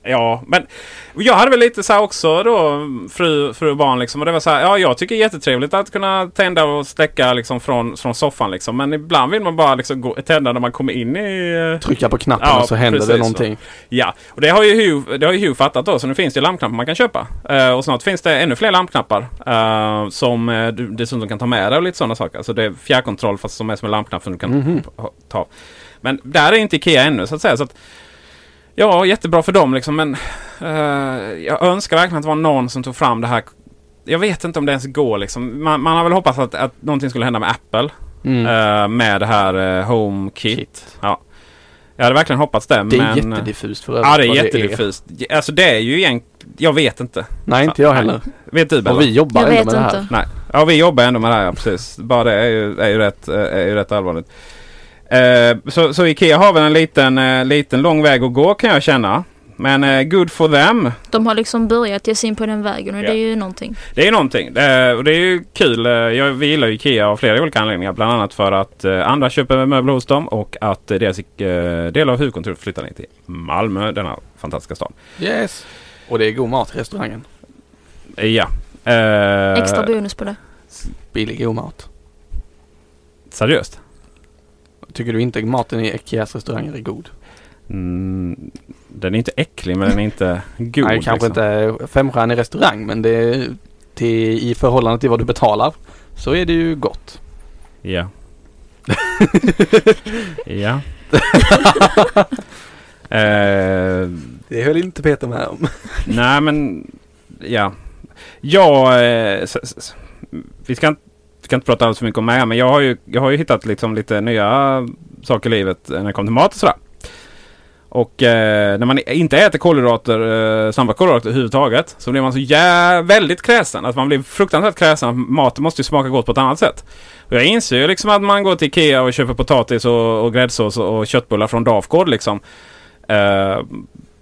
Ja, men jag hade väl lite så här också då fru, fru och barn liksom. Och det var så här, ja jag tycker det är jättetrevligt att kunna tända och släcka liksom från, från soffan liksom. Men ibland vill man bara liksom gå, tända när man kommer in i... eh, Trycka på knappen Ja, och så händer precis det någonting. Ja, och det har ju Hue, det har ju Hue fattat då. Så nu finns det lampknappar man kan köpa. Eh, och snart finns det ännu fler lampknappar. eh, som uh, du dessutom kan ta med dig och lite sådana saker. Alltså det är fjärrkontroll fast som är som en lampknapp som du kan Mhm. ha- ta. Men där är inte Ikea ännu så att säga. Så att, ja, jättebra för dem liksom. Men eh, jag önskar verkligen att det var någon som tog fram det här. Jag vet inte om det ens går liksom. Man, man har väl hoppats att, att någonting skulle hända med Apple. Mm. eh, med det här uh, HomeKit. Ja. Jag hade verkligen hoppats det. Det är men, jättediffust för övrigt Ja, det är jättediffust. Alltså det är ju egentligen... Jag vet inte. Nej, inte jag heller. Vet du Bella? Och vi jobbar Jag ändå med det här. inte. Nej. Ja, vi jobbar ändå med det här. Ja, precis. Bara det är ju, är ju, rätt, är ju rätt allvarligt. Eh, så, så Ikea har väl en liten, eh, liten lång väg att gå kan jag känna. Men eh, good for them. De har liksom börjat ge sig in på den vägen och Ja. det är ju någonting. Det är någonting. Det, och det är ju kul. Jag, vi gillar ju Ikea av flera olika anledningar. Bland annat för att eh, andra köper möbler hos dem och att eh, deras eh, del av huvudkontoret flyttar ner till Malmö, denna fantastiska stad. Yes. Och det är god mat i restaurangen. Ja. Eh, Extra bonus på det. Billig god mat. Seriöst? Tycker du inte maten i Ikeas restauranger är god? Mm, den är inte äcklig men den är inte god. Nej, kanske liksom. inte femstjärnig restaurang men det är till, i förhållande till vad du betalar så är det ju gott. Ja. [LAUGHS] ja. [LAUGHS] eh, Det höll inte Peter med om. nej men ja. Jag, eh, vi ska inte, ska inte prata alls för mycket om mig men jag har ju, jag har ju hittat liksom lite nya saker i livet eh, när det kommer till mat och sådär. Och eh, när man inte äter kolhydrater, eh, samma kolhydrater överhuvudtaget, så blir man så jä väldigt kräsen. Att man blir fruktansvärt kräsen. Maten måste ju smaka gott på ett annat sätt. Och jag inser ju liksom att man går till Ikea och köper potatis och, och gräddsås och, och köttbullar från Dafgård liksom. Eh,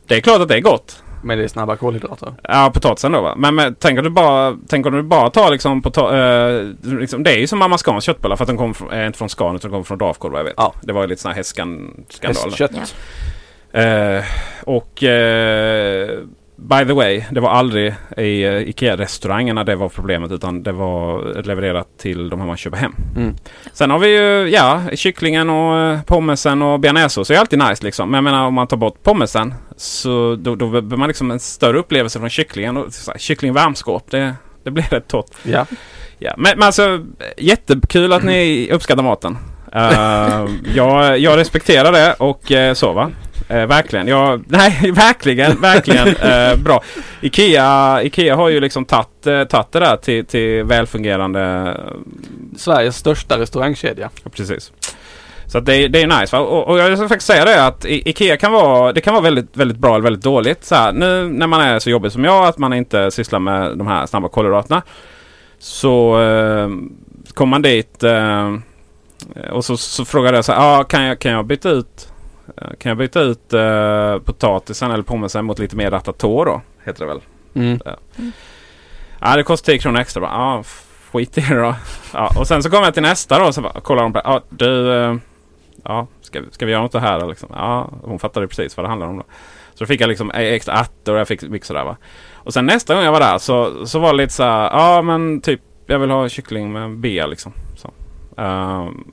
det är klart att det är gott. Men det är snabba kolhydrater. Ja, potatisen då va. Men, men tänk om du bara, tänk om du bara tar liksom, pota- eh, liksom Det är ju som Mamma Scans köttbullar för att de kommer från, är inte från Scan utan de kommer från Dafgård vad jag vet. Ja. Det var ju lite sån här hästskandal. Hästkött. Ja. Eh, och eh, by the way, det var aldrig i uh, Ikea-restaurangerna det var problemet utan det var levererat till de här man köper hem. Mm. Sen har vi ju, ja, kycklingen och eh, pommesen och bearnaisesås är alltid nice liksom. Men jag menar om man tar bort pommesen så då, då behöver man liksom en större upplevelse från kycklingen. Och, så här, kyckling varmskåp, det, det blir rätt torrt. Ja. Ja, men, men alltså jättekul att ni uppskattar maten. [LAUGHS] Eh, jag, jag respekterar det och uh, så va. Eh, verkligen. Jag, [LAUGHS] nej, verkligen, verkligen eh, bra. Ikea, Ikea har ju liksom tagit uh, det där till, till välfungerande... Sveriges största restaurangkedja. Ja, precis. Så det, är- det är nice. Och, och jag ska faktiskt säga det att I- Ikea kan vara, det kan vara väldigt, väldigt bra eller väldigt dåligt. Så här, nu när man är så jobbig som jag, att man inte sysslar med de här snabba kolhydraterna. Så eh, kommer man dit eh, och så, så frågar jag så här, ah, kan, jag, kan jag byta ut eh, kan jag byta ut eh, potatisen eller pommesen mot lite mer ratatouille då? Heter det väl? Mm. Ja, det kostar 10 kronor extra. Ja, skit i det då. Ja, och sen så kommer jag till nästa då och så bara, kollar de på Ja, du. eh, Ja, ska, ska vi göra något här liksom? Ja, hon fattade precis vad det handlar om då. Så fick jag liksom extra ärtor och jag fick mycket sådär va. Och sen nästa gång jag var där så, så var det lite så ja men typ jag vill ha kyckling med B liksom. Så. Ehm,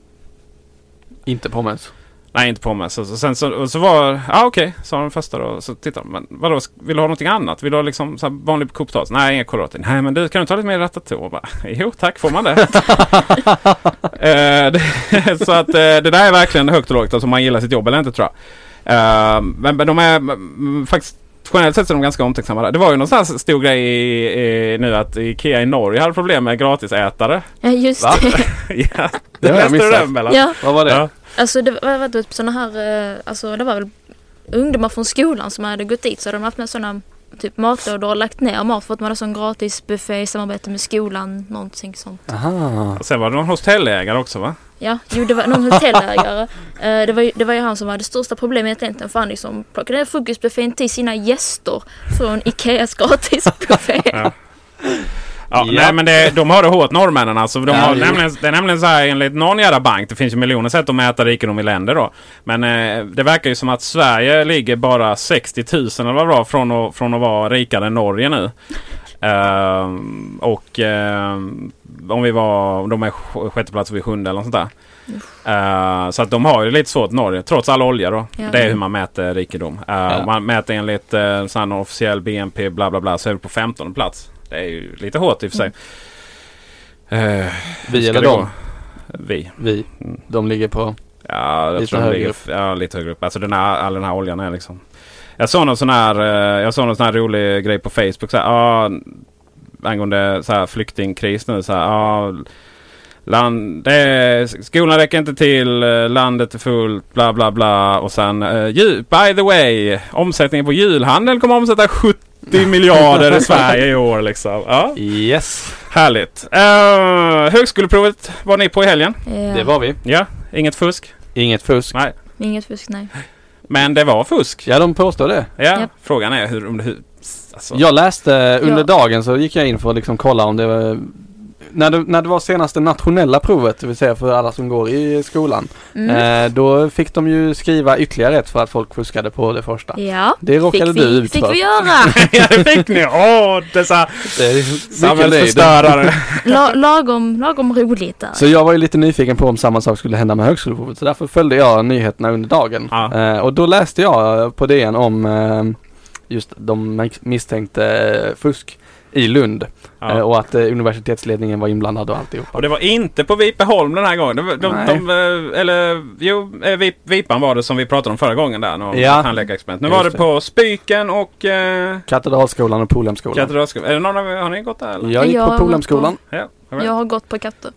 Inte pommes. Nej, inte pommes. Så, så, sen så, och så var... Ja, okej, sa den första då. Så tittade de, men vadå, vill du ha någonting annat? Vill du ha liksom så här vanlig kokpotatis? Nej, inga kolhydrater. Nej, men du, kan du ta lite mer ratatouille? Och Bara, [LAUGHS] jo, tack, får man det? [LAUGHS] Eh, det [LAUGHS] så att eh, det där är verkligen högt och lågt. Alltså om man gillar sitt jobb eller inte tror jag. Eh, men, men de är faktiskt... Generellt sett så är de ganska omtänksamma där. Det var ju någon sån här stor grej i, i, nu att Ikea i Norge hade problem med gratisätare. Ja, just Va? det. ja, Det har jag läste du missat. den eller? Ja, Vad var det? Ja. Alltså det var, var typ såna här, eh, alltså det var väl ungdomar från skolan som hade gått dit så hade de haft med sådana typ matlådor och lagt ner mat för att man hade sån gratis buffé i samarbete med skolan, någonting sånt. Aha. Och sen var det någon hotellägare också va? Ja, jo det var någon hotellägare. [LAUGHS] Eh, det, var ju, det var ju han som var det största problemet egentligen för han liksom plockade ner frukostbuffén till sina gäster från Ikeas gratisbuffé. Ja. [LAUGHS] Ja, Ja. Nej men det, de har det hårt norrmännen alltså. De Ja, har, jo. nämligen, det är nämligen så här enligt någon jävla bank. Det finns ju miljoner sätt att mäta rikedom i länder då. Men eh, det verkar ju som att Sverige ligger bara 60 000 eller vad det var från att, från att vara rikare än Norge nu. Ehm, och ehm, om vi var, de är sj- sjätte plats och vi är sjunde eller något sånt där. Eh, så att de har ju lite svårt Norge, trots all olja då. Ja. Det är hur man mäter rikedom. Ja. Man mäter enligt uh, sån officiell BNP bla bla bla så är vi på 15 plats. Det är ju lite hårt i och för sig. Eh, Vi eller dem? gå? Vi. Vi. De ligger på... Ja, Lite tror de högre ligger, upp. ja, lite högre upp. Alltså den här, all den här oljan är liksom. Jag såg någon sån här, eh, jag såg någon sån här rolig grej på Facebook. Så här, ja, angående så här flyktingkris nu. Så här, ja, Land, det är, skolan räcker inte till, eh, landet är fullt, bla bla bla. Och sen, uh, by the way, omsättningen på julhandel kommer att omsätta 70 [LAUGHS] miljarder i Sverige i år liksom. Ja, Yes, härligt. Uh, högskoleprovet var ni på i helgen? Ja. det var vi. Ja, inget fusk? Inget fusk. Nej. Inget fusk, nej. Men det var fusk? Ja, de påstår det. Ja, Japp. frågan är hur, om det, hur, alltså, Jag läste under Ja. dagen så gick jag in för att liksom kolla om det var när det, när det var senaste nationella provet, det vill säga för alla som går i skolan. Mm. Eh, då fick de ju skriva ytterligare rätt för att folk fuskade på det första. Ja, Det råkade fick du vi, ut fick för. vi göra. [LAUGHS] ja, det fick ni! Åh, dessa Det är mycket löjligt. samhällsförstörare. [LAUGHS] La, lagom, lagom roligt där. Så jag var ju lite nyfiken på om samma sak skulle hända med högskoleprovet. Så därför följde jag nyheterna under dagen. Ja. Eh, och då läste jag på DN om eh, just de misstänkte fusk i Lund. Ja. Eh, och att eh, universitetsledningen var inblandad och alltihopa. Och det var inte på Vipeholm den här gången. De, de, de, eh, eller jo, Vip, Vipan var det som vi pratade om förra gången där. Någon Ja. tandläkarexperiment. Nu Just var det det. på Spyken och eh, Katedralskolan och Polhemskolan. Katedralskolan. Är det någon av er, har ni gått där eller? Jag gick Jag på Polhemskolan. Ja. all right. Jag har gått på katter.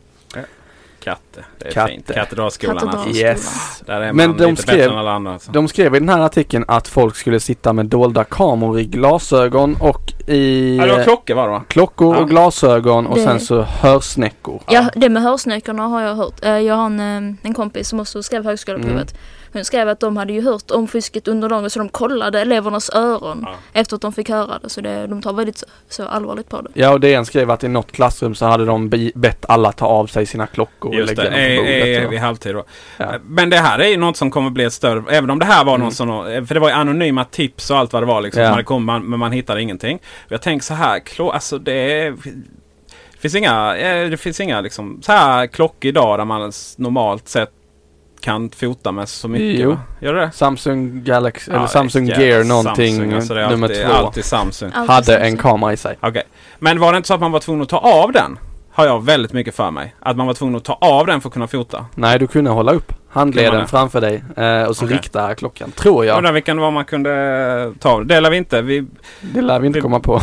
Katte. Det är Katte. fint. Katedralskolan alltså. Katedralskolan. Yes. Där är Men man de lite skrev- bättre än alla andra. Alltså. De skrev i den här artikeln att folk skulle sitta med dolda kameror i glasögon och i Ja, det var eh, klockor var det va? klockor Ja. och glasögon och Det- sen så hörsnäckor. Ja, det med hörsnäckorna har jag hört. Eh, Jag har en, eh, en kompis som också skrev högskoleprovet. Mm. Hon skrev att de hade ju hört om fusket under dagen så de kollade elevernas öron Ja. efter att de fick höra det. Så det, de tar väldigt så, så allvarligt på det. Ja och DN skrev att i något klassrum så hade de be- bett alla ta av sig sina klockor och Just lägga det, dem på bordet. är, så. vid halvtid då. Ja. Men det här är ju något som kommer bli ett större, även om det här var Mm. någon sån, för det var ju anonyma tips och allt vad det var liksom. Ja. som hade kommit, man- men man hittade ingenting. Jag tänker så här, klo, alltså det är, det finns inga, eh, det finns inga liksom så här klockor idag där man normalt sett kan fota med så mycket. Jo. va? Gör det? Samsung Galaxy, eller Ja, Samsung ja, Gear någonting, Samsung, alltså det nummer alltid, två. alltid Samsung. Allt hade är en Samsung. kamera i sig. Okej. Men var det inte så att man var tvungen att ta av den? Har jag väldigt mycket för mig. Att man var tvungen att ta av den för att kunna fota. Nej, du kunde hålla upp handleden framför dig eh, och så Okej. rikta klockan, tror Jag undrar vilken var man kunde ta av. Det lär vi inte. Vi, Det lär vi inte Det- komma på.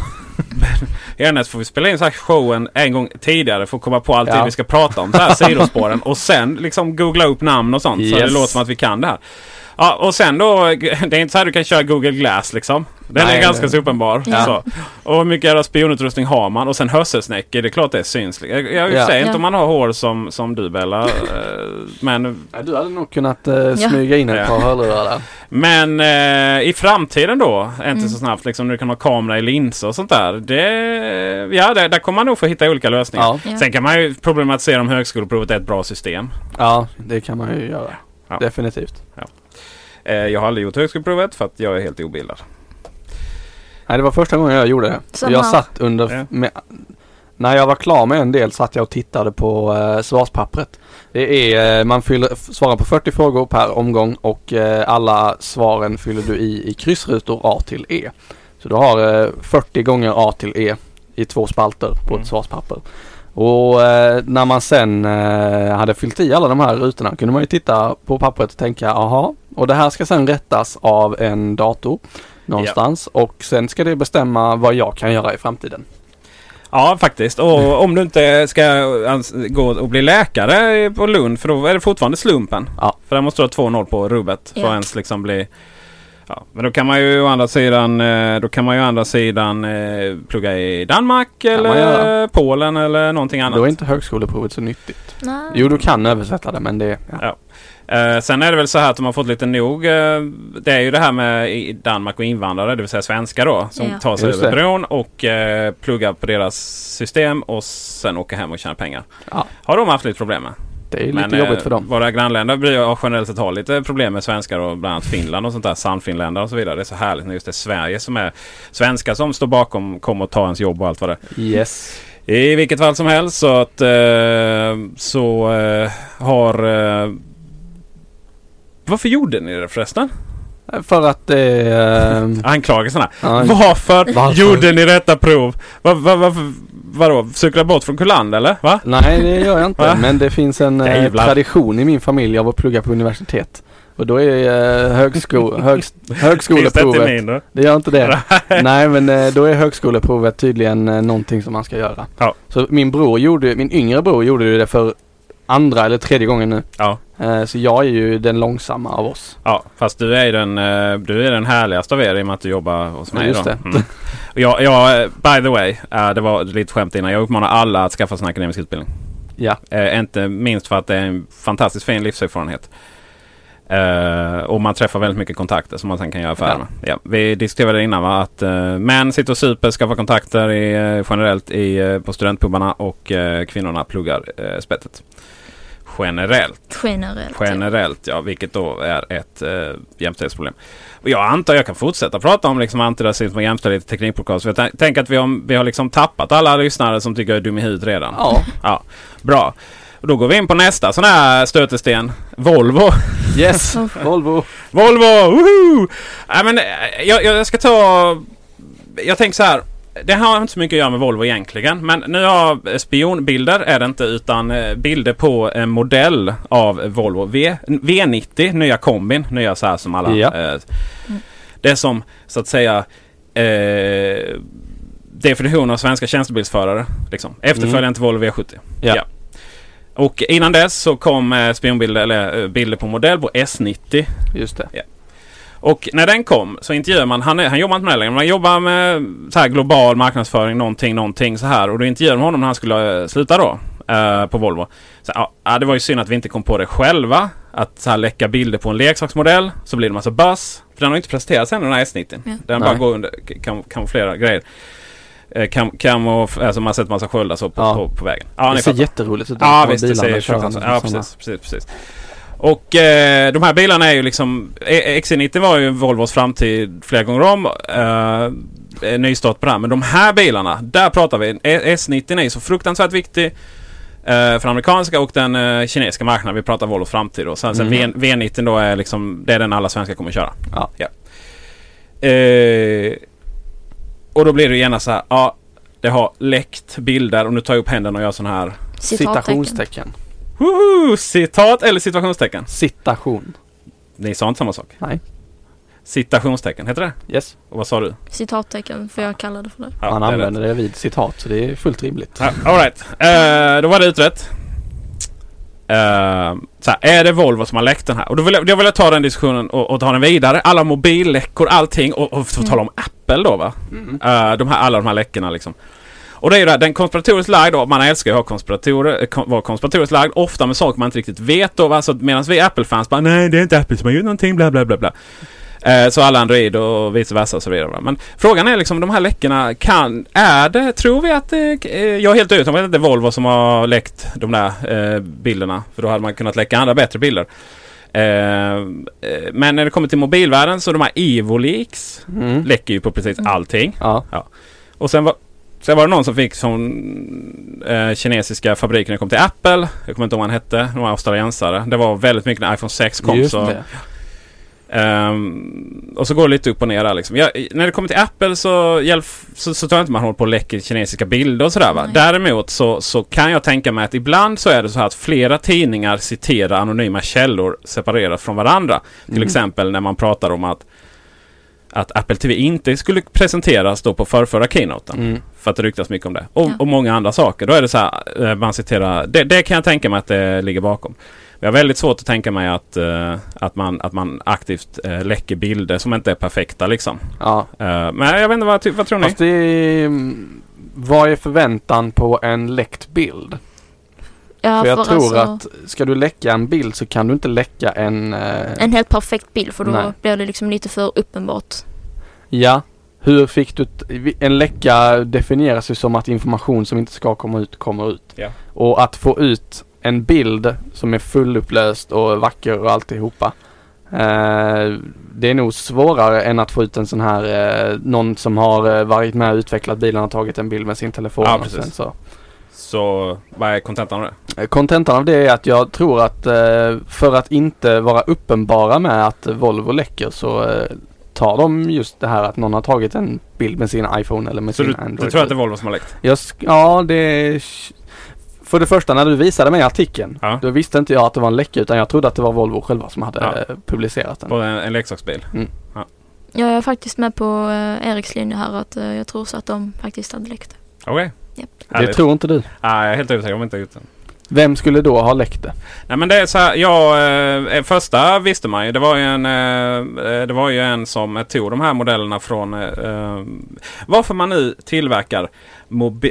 Ernest får vi spela in så här showen en gång tidigare för att komma på allt Ja. vi ska prata om. Så här sidospåren. och sen liksom googla upp namn och sånt. Så Yes. det låter som att vi kan det här. Ja, och sen då. [LAUGHS] Det är inte så här du kan köra Google Glass liksom. Den Nej, är ganska så uppenbar. Ja. Så. Och hur mycket jävla spionutrustning har man? Och sen hörselsnäckor. Det är klart det syns. Jag, jag Ja. säger inte Ja. om man har hår som, som du Bella. eh, men du hade nog kunnat eh, smyga in ett par hörlurar där. Men eh, i framtiden då, inte Mm. så snabbt liksom när du kan ha kamera i linser och sånt där. Det, ja, det, där kommer man nog få hitta olika lösningar. Ja. Ja. Sen kan man ju problematisera om högskoleprovet är ett bra system. ja, det kan man ju göra. Ja. Definitivt. Eh, jag har aldrig gjort högskoleprovet för att jag är helt obildad. Nej, det var första gången jag gjorde det. Samma jag satt under... Ja. Med, när jag var klar med en del satt jag och tittade på eh, svarspappret. Det är, eh, man fyller, svarar på 40 frågor per omgång och eh, alla svaren fyller du i i kryssrutor A till E. Så du har eh, 40 gånger A till E i två spalter på Mm. ett svarspapper. Och eh, när man sen eh, hade fyllt i alla de här rutorna kunde man ju titta på pappret och tänka, aha, och det här ska sen rättas av en dator någonstans och sen ska det bestämma vad jag kan göra i framtiden. Ja, faktiskt. Och [LAUGHS] om du inte ska gå och bli läkare på Lund, för då är det fortfarande slumpen. Ja. För där måste du ha 2-0 på rubbet för Ja. att ens liksom bli... Ja, men då kan man ju å andra sidan, eh, då kan man ju å andra sidan eh, plugga i Danmark eller. Polen eller någonting annat. Då är inte högskoleprovet så nyttigt. Nej. Jo, du kan översätta det men det... Ja. Ja. Eh, sen är det väl så här att de har fått lite nog. eh, det är ju det här med i Danmark och invandrare, det vill säga svenskar då, som Ja. tar sig Just över det. bron och eh, pluggar på deras system och sen åker hem och tjänar pengar. Ja. Har de haft lite problem med. Det är Men, lite jobbigt eh, för dem. Våra grannländer blir ju generellt sett har lite problem med svenskar och bland annat Finland och sånt där. Sannfinländare och så vidare. Det är så härligt när just det är Sverige som är svenskar som står bakom, kommer och tar ens jobb och allt vad det är. Yes. I vilket fall som helst så att så har... Varför gjorde ni det förresten? För att det... Eh, Anklagelserna. ja, Varför, Varför? gjorde ni detta prov? Va, va, varför, vadå? Cykla bort från Kullander eller? Va? nej, det gör jag inte. Va? Men det finns en eh, tradition i min familj av att plugga på universitet. Och då är eh, högsko [LAUGHS] högst Finns det högskoleprovet... min? Det gör inte det. [LAUGHS] Nej men eh, då är högskoleprovet tydligen eh, någonting som man ska göra. Ja. Så min bror gjorde, min yngre bror gjorde det för andra eller tredje gången nu. Ja. Eh, så jag är ju den långsamma av oss. Ja, fast du är den, eh, du är den härligaste av er i och med att du jobbar hos mig. Just då. det. Mm. Jag, jag, eh, by the way, det var lite skämt innan. Jag uppmanar alla att skaffa sig en akademisk utbildning. Ja. Inte minst för att det är en fantastiskt fin livserfarenhet. Eh, och man träffar väldigt mycket kontakter som man sen kan göra affärer Ja. med. Ja, vi diskuterade innan va? att eh, män sitter och super, skaffar kontakter i, generellt i, på studentpubbarna och kvinnorna pluggar spettet. Generellt. Generellt. ja. Generellt ja, vilket då är ett eh, jämställdhetsproblem. Och jag antar jag kan fortsätta prata om liksom antirasism och jämställdhet i Teknikpodcast. Jag tän- tänker att vi har, vi har liksom tappat alla lyssnare som tycker jag är dum i huvudet redan. Ja. Ja, bra. Och då går vi in på nästa sån här stötesten. Volvo. Yes! [LAUGHS] Volvo! Volvo! Woho! Nej, men, eh, jag, jag ska ta... Jag tänker så här. Det har inte så mycket att göra med Volvo egentligen. Men nu har spionbilder är det inte utan eh, bilder på en modell av Volvo v, V90. Nya kombin. Nya så här som alla. Ja. Eh, det som så att säga eh, definition av svenska tjänstebilsförare. Liksom. Efterföljaren till Volvo V70. Ja. Och innan dess så kom eh, spionbilder eller eh, bilder på modell på S90. Just det. Och när den kom så intervjuar man, han, han jobbar inte med det längre, man jobbar med så här global marknadsföring, någonting, någonting så här. Och då intervjuade de honom när han skulle eh, sluta då eh, på Volvo. Så, ja, ja, det var ju synd att vi inte kom på det själva. Att så här, läcka bilder på en leksaksmodell så blir det massa buzz. För den har inte presenterats än den här S90. Ja. Den Nej. bara går under kam, kamouflera grejer. Eh, Kam, kam och, alltså man har sett massa sköldar så på, Ja. på, på vägen. Ja, det ser jätteroligt ut. Ja på visst, det ser fruktansvärt Ja sådana. precis, precis, precis. Och eh, de här bilarna är ju liksom... eh, XC90 var ju Volvos framtid flera gånger om. Eh, nystart på det här. Men de här bilarna, där pratar vi. Eh, S90 är ju så fruktansvärt viktig. Eh, för amerikanska och den eh, kinesiska marknaden. Vi pratar Volvos framtid då. Sen, sen Mm. V, V90 då är liksom... Det är den alla svenskar kommer köra. Ja. Eh, och då blir det gärna så här. Ja, det har läckt bilder. Och nu tar jag upp händerna och gör sån här... Citationstecken. Woho! Citat eller situationstecken? Citation. Ni sa inte samma sak. Nej. Citationstecken, heter det? Yes. Och vad sa du? Citattecken får jag kalla det för det. Ja, Man det är använder det vid citat så det är fullt rimligt. Ja, all right. Eh, då var det utrett. Eh, så här, är det Volvo som har läckt den här? Och då vill jag, jag vill ta den diskussionen och, och ta den vidare. Alla mobilläckor, allting. Och, och få tala om Apple då va? Eh, de här, alla de här läckorna liksom. Och det är ju det här, den konspiratoriskt lagd då. Man älskar ju att ha konspiratorer, eh, kon- vara konspiratoriskt lagd. Ofta med saker man inte riktigt vet då. va? Så medan vi Apple-fans bara nej det är inte Apple som har gjort någonting bla bla bla bla. Eh, Så alla Android och vice versa och så vidare. va. Men frågan är liksom de här läckorna kan... Är det... Tror vi att det... eh, Jag är helt övertygad om att det är Volvo som har läckt de där eh, bilderna. För då hade man kunnat läcka andra bättre bilder. Eh, eh, men när det kommer till mobilvärlden så de här Evo-leaks Mm. läcker ju på precis allting. Ja. Och sen var, sen var det någon som fick som eh, kinesiska det kom till Apple. Jag kommer inte ihåg vad han hette. Några australiensare. Det var väldigt mycket när iPhone 6 kom. Just så, det. Ehm, och så går det lite upp och ner där liksom. Jag, när det kommer till Apple så, hjälp, så, så tror jag inte man håller på och läcker kinesiska bilder och sådär va. Nej. Däremot så, så kan jag tänka mig att ibland så är det så här att flera tidningar citerar anonyma källor separerat från varandra. Till Mm. exempel när man pratar om att att Apple TV inte skulle presenteras då på förrförra keynoten. Mm. För att det ryktas mycket om det. Och, Ja. och många andra saker. Då är det så här, eh, man citerar, det, det kan jag tänka mig att det ligger bakom. Jag har väldigt svårt att tänka mig att, eh, att, man, att man aktivt uh, läcker bilder som inte är perfekta liksom. Ja. Eh, men jag vet inte, vad, vad tror ni? Fast det är... mm, Vad är förväntan på en läckt bild? Ja, för jag tror alltså, att ska du läcka en bild så kan du inte läcka en... En helt perfekt bild för då Nej. blir det liksom lite för uppenbart. Ja. Hur fick du... En läcka definieras ju som att information som inte ska komma ut kommer ut. Ja. Och att få ut en bild som är fullupplöst och vacker och alltihopa. Eh, det är nog svårare än att få ut en sån här, eh, någon som har eh, varit med och utvecklat bilen och tagit en bild med sin telefon. Ja, och sen så. Så vad är kontentan av det? Eh, Kontentan av det är att jag tror att eh, för att inte vara uppenbara med att Volvo läcker så eh, tar de just det här att någon har tagit en bild med sin iPhone eller med Så sin du, Android. du tror att det är Volvo som har läckt? Jag ja, det. För det första när du visade mig artikeln, Ja. då visste inte jag att det var en läcka utan jag trodde att det var Volvo själva som hade Ja. eh, publicerat den. På en, en leksaksbil? Jag är faktiskt med på eh, Eriks linje här att eh, jag tror så att de faktiskt hade läckt. Okej. Japp. Det tror inte du. Ah, jag är helt övertygad om att inte har gjort den. Vem skulle då ha läckt det? Nej men det är så här, ja, eh, första visste man ju. Det var ju en, eh, det var ju en som tog de här modellerna från eh, varför man nu tillverkar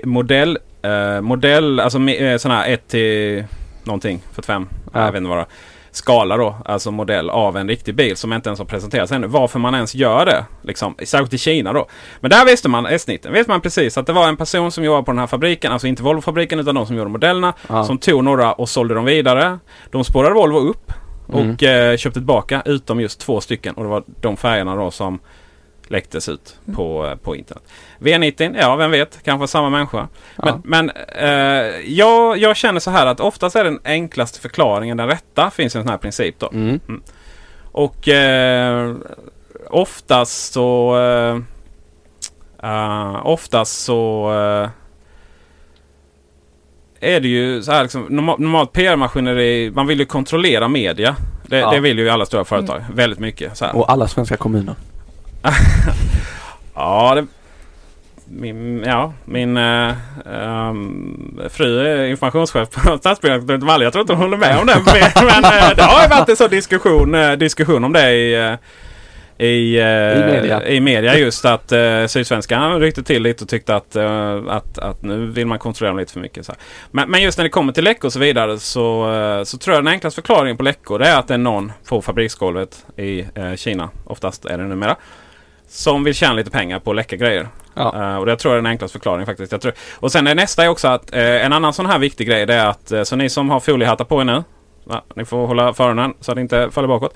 modell, eh, modell, alltså eh, sådana här 1 till någonting, 45, Ja. jag vet inte vad det. Skala då, alltså modell av en riktig bil som inte ens har presenterats ännu. Varför man ens gör det, liksom, särskilt i Kina då. Men där visste man, S-19, vet man precis att det var en person som jobbade på den här fabriken, alltså inte Volvo-fabriken utan de som gjorde modellerna, Ja. som tog några och sålde dem vidare. De spårade Volvo upp och eh, köpte tillbaka utom just två stycken och det var de färgerna då som läcktes ut på, eh, på internet. V90, ja vem vet, kanske samma människa. Men, men eh, jag, jag känner så här att oftast är den enklaste förklaringen den rätta. Finns en sån här princip då. Mm. Och eh, oftast så... Eh, eh, oftast så... Eh, är det ju så här liksom, norma- normalt PR-maskineri, man vill ju kontrollera media. Det, Ja. det vill ju alla stora företag väldigt mycket. Så här. Och alla svenska kommuner. [LAUGHS] Ja, det, min, ja, min uh, um, fru är informationschef på Stadsbyggnadskontoret i Valle. Jag tror inte hon håller med om det. Men, [LAUGHS] men eh, det har ju varit en sån diskussion, eh, diskussion om det i, i, I media. i media just att Sydsvenskan ryckte till lite och tyckte att, att, att nu vill man kontrollera dem lite för mycket. Så. Men, men just när det kommer till läckor och så vidare så, så tror jag den enklaste förklaringen på läckor är att det är någon på fabriksgolvet i Kina, oftast är det numera, som vill tjäna lite pengar på att läcka grejer. Ja. Eh, och det tror jag är den enklaste förklaringen faktiskt. Jag tror, och sen är nästa är också att eh, en annan sån här viktig grej det är att eh, så ni som har foliehattar på er nu. Ja, ni får hålla för öronen så att det inte faller bakåt.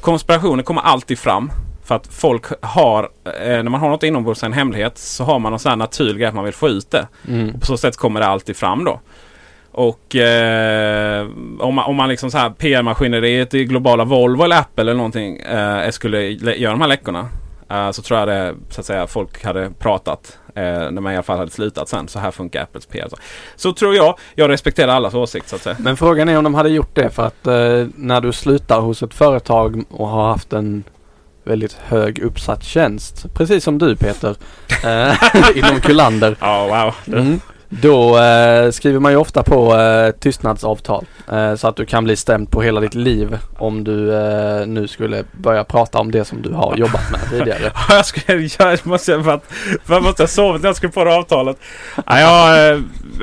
Konspirationer kommer alltid fram. För att folk har, när man har något inombords, en hemlighet, så har man någon sån här naturlig grej att man vill få ut det. Mm. Och på så sätt kommer det alltid fram då. Och eh, om man, om man liksom så här PR-maskineriet i globala Volvo eller Apple eller någonting eh, skulle göra de här läckorna. Eh, så tror jag det, så att säga, folk hade pratat. Eh, när man i alla fall hade slutat sen. Så här funkar Apples PR. Så, så tror jag. Jag respekterar allas åsikt så att säga. Men frågan är om de hade gjort det för att eh, när du slutar hos ett företag och har haft en väldigt hög uppsatt tjänst. Precis som du Peter. [LAUGHS] Inom Kullander. Ja, wow. Mm. Då eh, skriver man ju ofta på eh, tystnadsavtal. Eh, så att du kan bli stämd på hela ditt liv om du eh, nu skulle börja prata om det som du har jobbat med tidigare. [LAUGHS] jag, skulle, jag måste för att, för att måste ha sovit när jag skrev på det avtalet. Ja, jag, eh,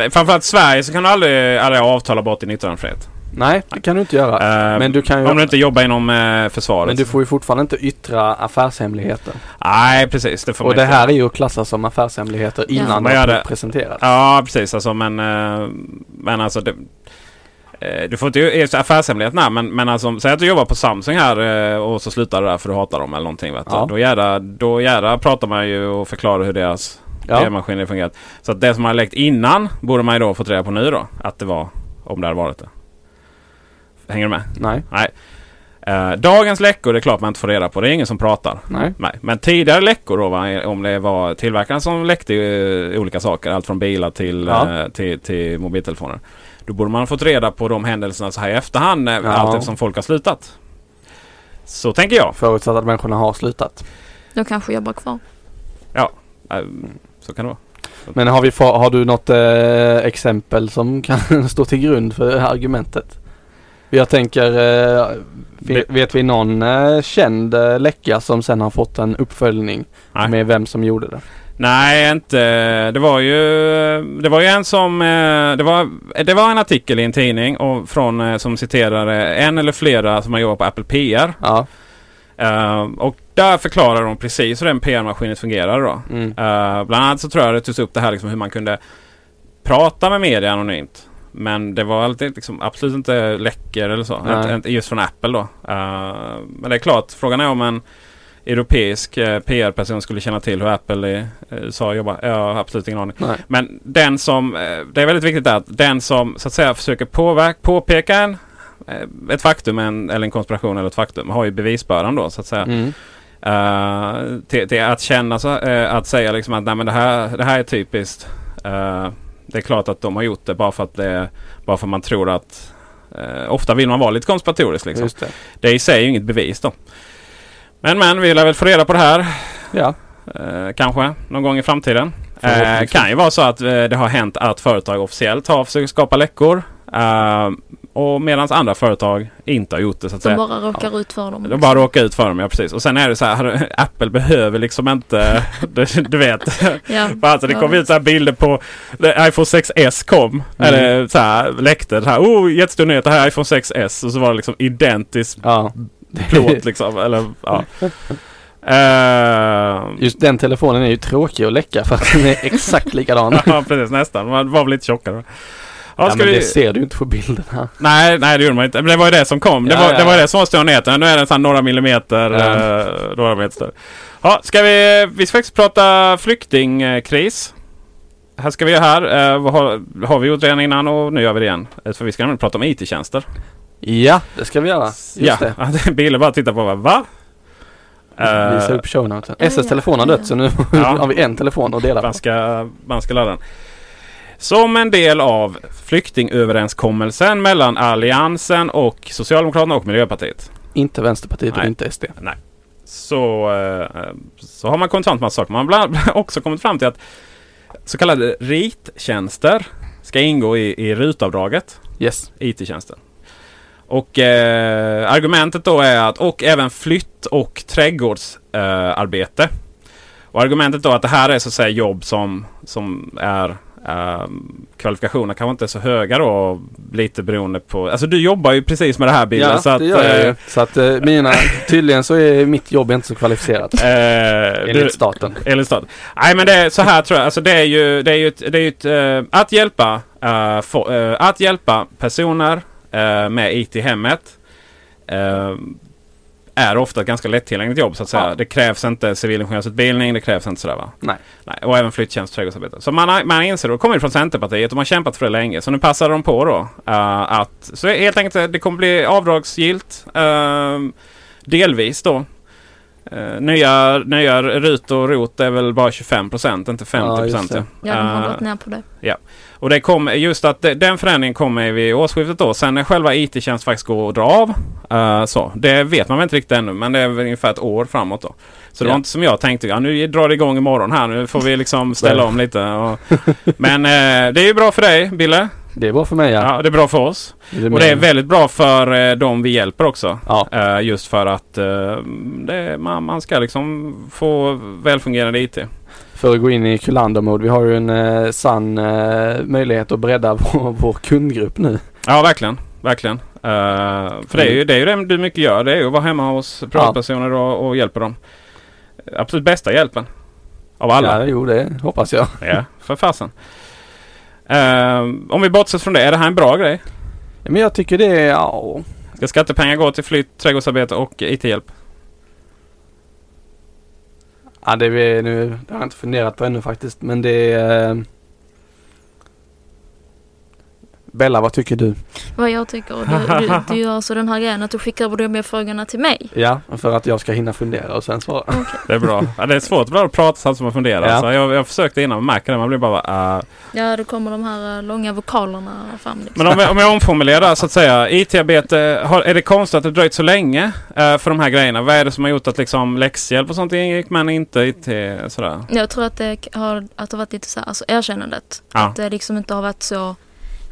framförallt i Sverige så kan du aldrig, aldrig avtala bort din yttrandefrihet. Nej, det kan du inte göra. Eh, Men du kan ju- Om du inte jobbar inom eh, försvaret. Men du får ju fortfarande inte yttra affärshemligheter. Nej, precis. Det får Och det inte. här är ju att klassa som affärshemligheter Ja. innan Man de det. presenterade. Ja, precis. Alltså, men, eh, men alltså... Det, du får inte göra affärshemlighet nej, men, men alltså, säg att du jobbar på Samsung här och så slutar du där för du hatar dem eller någonting. Vet du. Ja. Då, jävla, då pratar man ju och förklarar hur deras Ja. PR-maskiner fungerar. Så att det som man har läckt innan borde man ju då fått reda på nu då. Att det var, om det hade varit det. Hänger du med? Nej. Nej. Eh, dagens läckor det är klart man inte får reda på. Det är ingen som pratar. Nej. Nej. Men tidigare läckor då, va, om det var tillverkaren som läckte eh, olika saker. Allt från bilar till, Ja. eh, till, till mobiltelefoner. Då borde man ha fått reda på de händelserna så här i efterhand. Ja. Allt eftersom folk har slutat. Så tänker jag. Förutsatt att människorna har slutat. De kanske jobbar kvar. Eh, Så kan det vara. Men har, vi har du något eh, exempel som kan [LAUGHS] stå till grund för det här argumentet? Jag tänker, eh, vet, vi någon eh, känd eh, läcka som sen har fått en uppföljning Nej. med vem som gjorde det? Nej, inte. Det var ju, det var ju en som... Det var, det var en artikel i en tidning och från, som citerar eh, en eller flera som har jobbat på Apple PR. Ja. Eh, och där förklarar de precis hur den PR-maskinen fungerar då. Mm. Eh, bland annat så tror jag det togs upp det här liksom hur man kunde prata med media anonymt. Men det var alltid liksom absolut inte läckor eller så. Inte, inte just från Apple då. Eh, men det är klart, frågan är om en europeisk eh, PR-person skulle känna till hur Apple i eh, USA jobbar. Jag har absolut ingen aning. Nej. Men den som, eh, det är väldigt viktigt att den som så att säga försöker påverka, påpeka en, eh, ett faktum en, eller en konspiration eller ett faktum har ju bevisbördan då så att säga. Mm. Uh, till, till att känna så, att säga liksom att nej, men det, här, det här är typiskt. Eh, det är klart att de har gjort det bara för att det, bara för man tror att eh, ofta vill man vara lite konspiratorisk liksom. Det. Det i sig är ju inget bevis då. Men men vi lär väl få reda på det här. Ja. Eh, kanske någon gång i framtiden. Eh, kan ju vara så att eh, det har hänt att företag officiellt har försökt skapa läckor. Och medan andra företag inte har gjort det så att De säga. bara råkar ut för dem. De bara råkar ut för dem, ja precis. Och sen är det så här, Apple behöver liksom inte, [LAUGHS] du, du vet. Ja. För alltså det kom ut så här bilder på, iPhone 6S kom. Eller så här läckte, så här, oh jättestor nyhet, det här är iPhone 6S. Och så var det liksom identiskt Ja. plåt liksom. Eller ja. [LAUGHS] Eh, Just den telefonen är ju tråkig att läcka för att den är exakt likadan. [LAUGHS] ja precis, nästan. Man var väl lite tjockare. Ja, men vi... det ser du inte på bilderna. Nej, nej det gjorde man inte. Men det var ju det som kom. Det, Ja, var, ja, det var det som var stora nyheten. Nu är den så här några millimeter, Ja. eh, några millimeter större. Ja, ska vi, vi ska faktiskt prata flyktingkris. Här ska vi göra här. Eh, har, har vi gjort redan innan och nu gör vi det igen. Eh, För vi ska nämligen prata om IT-tjänster. Ja, det ska vi göra. Just ja, det. [LAUGHS] Bilen bara tittar på vad, va? Eh, Visa upp shownotesen. ja, SS telefon har dött så nu Ja. [LAUGHS] har vi en telefon att dela man på. ska, man ska ladda den. Som en del av flyktingöverenskommelsen mellan Alliansen och Socialdemokraterna och Miljöpartiet. Inte Vänsterpartiet och Nej. inte SD. så, eh, så har man kommit fram till massa saker. Man har [LAUGHS] också kommit fram till att så kallade RIT-tjänster ska ingå i, i rutavdraget. Yes. IT-tjänster. Och eh, argumentet då är att och även flytt och trädgårdsarbete. Eh, och argumentet då att det här är så att säga jobb som, som är eh, kvalifikationerna kanske inte är så höga då. Lite beroende på. Alltså du jobbar ju precis med det här Bilden. Ja, så att, det gör jag eh, ju. Så att eh, mina, tydligen så är mitt jobb inte så kvalificerat. Eh, du- Enligt staten. Enligt staten. Nej men det är så här tror jag. Alltså det är ju, det är ju, ett, det är ett, eh, att hjälpa eh, få, eh, att hjälpa personer eh, med IT i hemmet. Är ofta ett ganska lättillgängligt jobb så att säga. Ja. Det krävs inte civilingenjörsutbildning. Det krävs inte sådär va? Nej. Nej. Och även flyttjänst och trädgårdsarbete. Så man, man inser då, det kommer ju från Centerpartiet och man har kämpat för det länge. Så nu passar de på då. eh, att, så helt enkelt det kommer bli avdragsgillt. eh, delvis då. Uh, nya, nya RUT och ROT är väl bara 25 procent, inte 50 Ja, just procent. det. Ja, de har Eh, gått ner på det. Och det kommer just att den förändringen kommer vid årsskiftet då. Sen när själva IT-tjänst faktiskt går att dra av. eh, så. Det vet man väl inte riktigt ännu men det är väl ungefär ett år framåt då. Så det Ja. var inte som jag tänkte. Ja, nu drar det igång imorgon här. Nu får vi liksom [LAUGHS] ställa om lite. Och, men eh, det är ju bra för dig Bille. Det är bra för mig ja. Ja, det är bra för oss. Det Och det är väldigt bra för eh, de vi hjälper också. Ja. Eh, just för att eh, det, man, man ska liksom få välfungerande IT. För att gå in i Kullander-mode. Vi har ju en eh, sann eh, möjlighet att bredda [LAUGHS] vår, vår kundgrupp nu. Ja, verkligen. Verkligen. Eh, för det är, ju, det är ju det du mycket gör. Det är ju att vara hemma hos privatpersoner och, och hjälpa dem. Absolut bästa hjälpen. Av alla. Ja, jo det hoppas jag. Ja, för fasen. Eh, om vi bortser från det. Är det här en bra grej? Ja, Men jag tycker det är, ja. Ska skattepengar gå till flytt, trädgårdsarbete och IT-hjälp? Ja det, är, nu, det har jag inte funderat på ännu faktiskt. Men det är... Eh, Eh, Bella, vad tycker du? Vad jag tycker. Du, du, du gör alltså den här grejen att du skickar över de här frågorna till mig. Ja, för att jag ska hinna fundera och sen svara. [LAUGHS] Det är bra. Ja, det är svårt ibland att prata samtidigt som man funderar. Ja. Så jag, jag försökte innan, man märker det. Man blir bara uh, Ja, då kommer de här eh, långa vokalerna fram. Liksom. Men om jag, om jag omformulerar så att säga. IT-arbete, har, är det konstigt att det dröjt så länge eh, för de här grejerna? Vad är det som har gjort att liksom läxhjälp och sånt ingick men inte IT sådär? Jag tror att det har, att det varit lite så här, alltså erkännandet. Ja. Att det liksom inte har varit så